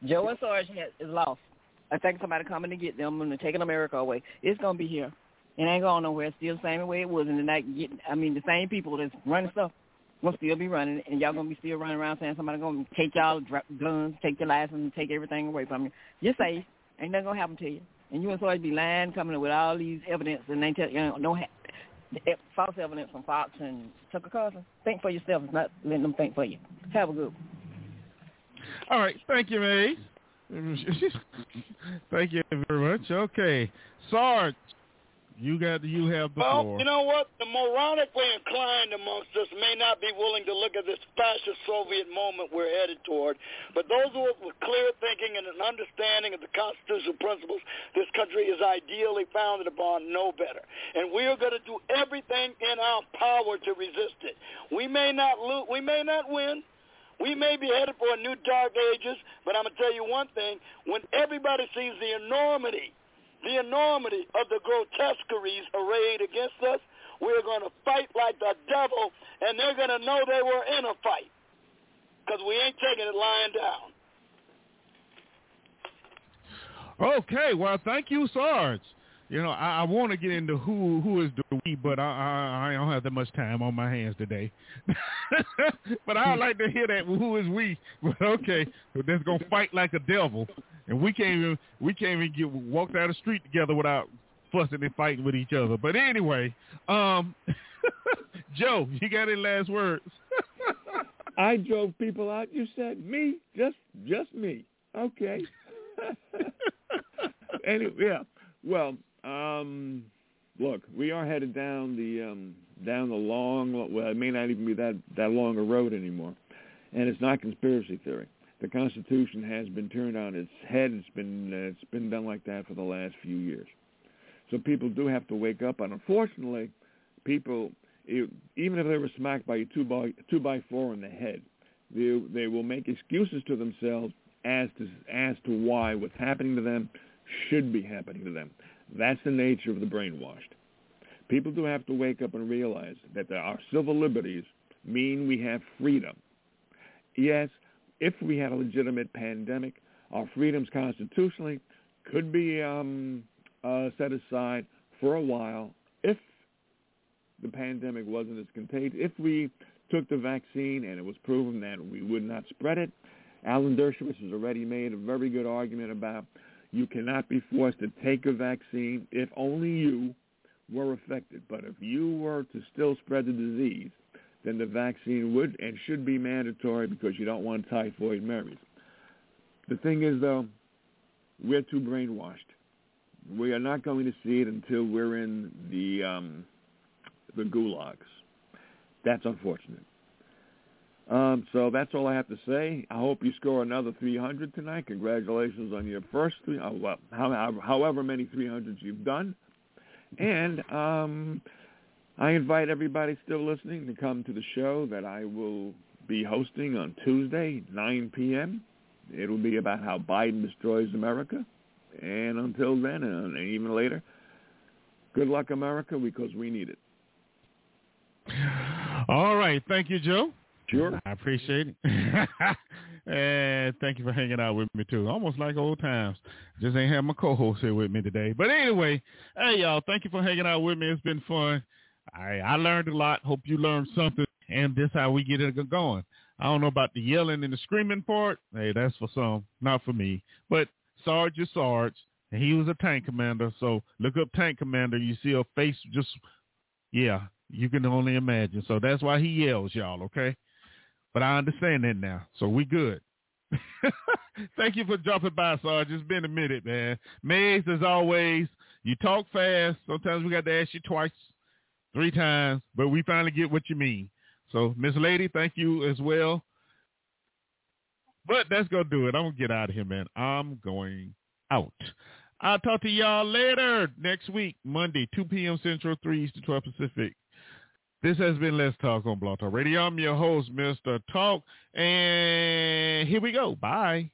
Joe and Sarge is lost. I think somebody coming to get them and they're taking America away. It's gonna be here. It ain't going nowhere. It's still the same way it was, and the night getting. I mean, the same people that's running stuff will still be running, and y'all gonna be still running around saying somebody gonna take y'all drop guns, take your license, take everything away from you. You're safe. Ain't nothing gonna happen to you. And you and Sarge be lying, coming in with all these evidence, and they tell you know, don't have false evidence from Fox and Tucker Carlson. Think for yourself. It's not letting them think for you. Have a good one. All right, thank you, Maze. thank you very much. Okay, Sarge, you got you have the Well, floor. you know what? The moronically inclined amongst us may not be willing to look at this fascist Soviet moment we're headed toward, but those who are with clear thinking and an understanding of the constitutional principles this country is ideally founded upon know better. And we are going to do everything in our power to resist it. We may not lose, we may not win. We may be headed for a new dark ages, but I'm going to tell you one thing. When everybody sees the enormity the enormity of the grotesqueries arrayed against us, we're going to fight like the devil, and they're going to know they were in a fight because we ain't taking it lying down. Okay, well, thank you, Sarge. You know, I, I want to get into who who is the we, but I, I I don't have that much time on my hands today. but I'd like to hear that who is we. But okay, that's gonna fight like a devil, and we can't even we can't even get walk down the street together without fussing and fighting with each other. But anyway, um, Joe, you got any last words? I drove people out. You said me, just just me. Okay. anyway, yeah. Well, um, look, we are headed down the um, down the long. Well, it may not even be that that long a road anymore, and it's not conspiracy theory. The Constitution has been turned on its head. It's been uh, it's been done like that for the last few years. So people do have to wake up. And unfortunately, people, even if they were smacked by a two by two by four in the head, they they will make excuses to themselves as to as to why what's happening to them should be happening to them. That's the nature of the brainwashed. People do have to wake up and realize that our civil liberties mean we have freedom. Yes, if we had a legitimate pandemic, our freedoms constitutionally could be um, uh, set aside for a while if the pandemic wasn't as contagious. If we took the vaccine and it was proven that we would not spread it, Alan Dershowitz has already made a very good argument about you cannot be forced to take a vaccine if only you were affected. But if you were to still spread the disease, then the vaccine would and should be mandatory because you don't want typhoid Marys. The thing is, though, we're too brainwashed. We are not going to see it until we're in the um, the gulags. That's unfortunate. Um, so that's all I have to say. I hope you score another 300 tonight. Congratulations on your first three, uh, well, however, however many 300s you've done. And um, I invite everybody still listening to come to the show that I will be hosting on Tuesday, 9 p.m. It'll be about how Biden destroys America. And until then, and even later, good luck, America, because we need it. All right. Thank you, Joe. Sure. I appreciate it. and thank you for hanging out with me, too. Almost like old times. Just ain't have my co-host here with me today. But anyway, hey, y'all, thank you for hanging out with me. It's been fun. I, I learned a lot. Hope you learned something. And this how we get it going. I don't know about the yelling and the screaming part. Hey, that's for some, not for me. But Sarge is Sarge, and he was a tank commander. So look up tank commander. You see a face just, yeah, you can only imagine. So that's why he yells, y'all, okay? But I understand that now. So we good. Thank you for dropping by, Sarge. It's been a minute, man. Mays, as always, you talk fast. Sometimes we got to ask you twice, three times, but we finally get what you mean. So, Miss Lady, thank you as well. But that's going to do it. I'm going to get out of here, man. I'm going out. I'll talk to y'all later next week, Monday, 2 p.m. Central, 3 Eastern, 12 Pacific. This has been Let's Talk on Blog Talk Radio. I'm your host, Mr. Talk, and here we go. Bye.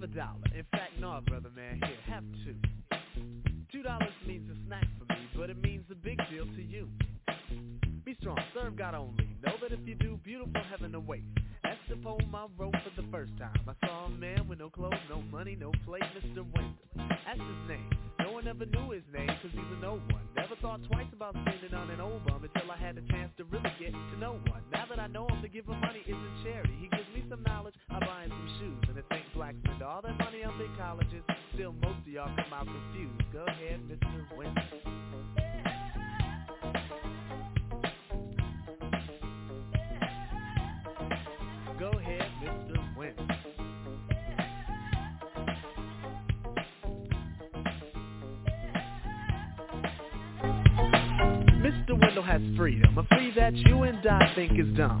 Have a dollar. In fact, no, brother man. Here, have two. Two dollars means a snack for me, but it means a big deal to you. Strong, serve God only. Know that if you do, beautiful heaven awaits. That's the poem I wrote for the first time. I saw a man with no clothes, no money, no plate, Mr. Wendell. That's his name. No one ever knew his name, cause he's a no one. Never thought twice about spending on an old bum until I had the chance to really get to know one. Now that I know him, to give him money isn't charity. He gives me some knowledge, I buy him some shoes. And to think blacks spend all their money on big colleges, still most of y'all come out confused. Go ahead, Mr. Wendell. Mr. Wendell has freedom, a free that you and I think is dumb.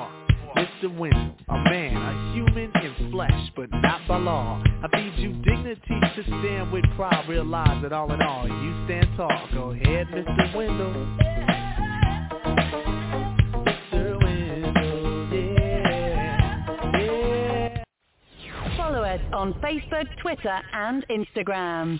Mr. Wendal, a man, a human in flesh, but not by law. I feed you dignity to stand with pride. Realize that all in all, you stand tall. Go ahead, Mr. Wendal. Follow us on Facebook, Twitter, and Instagram.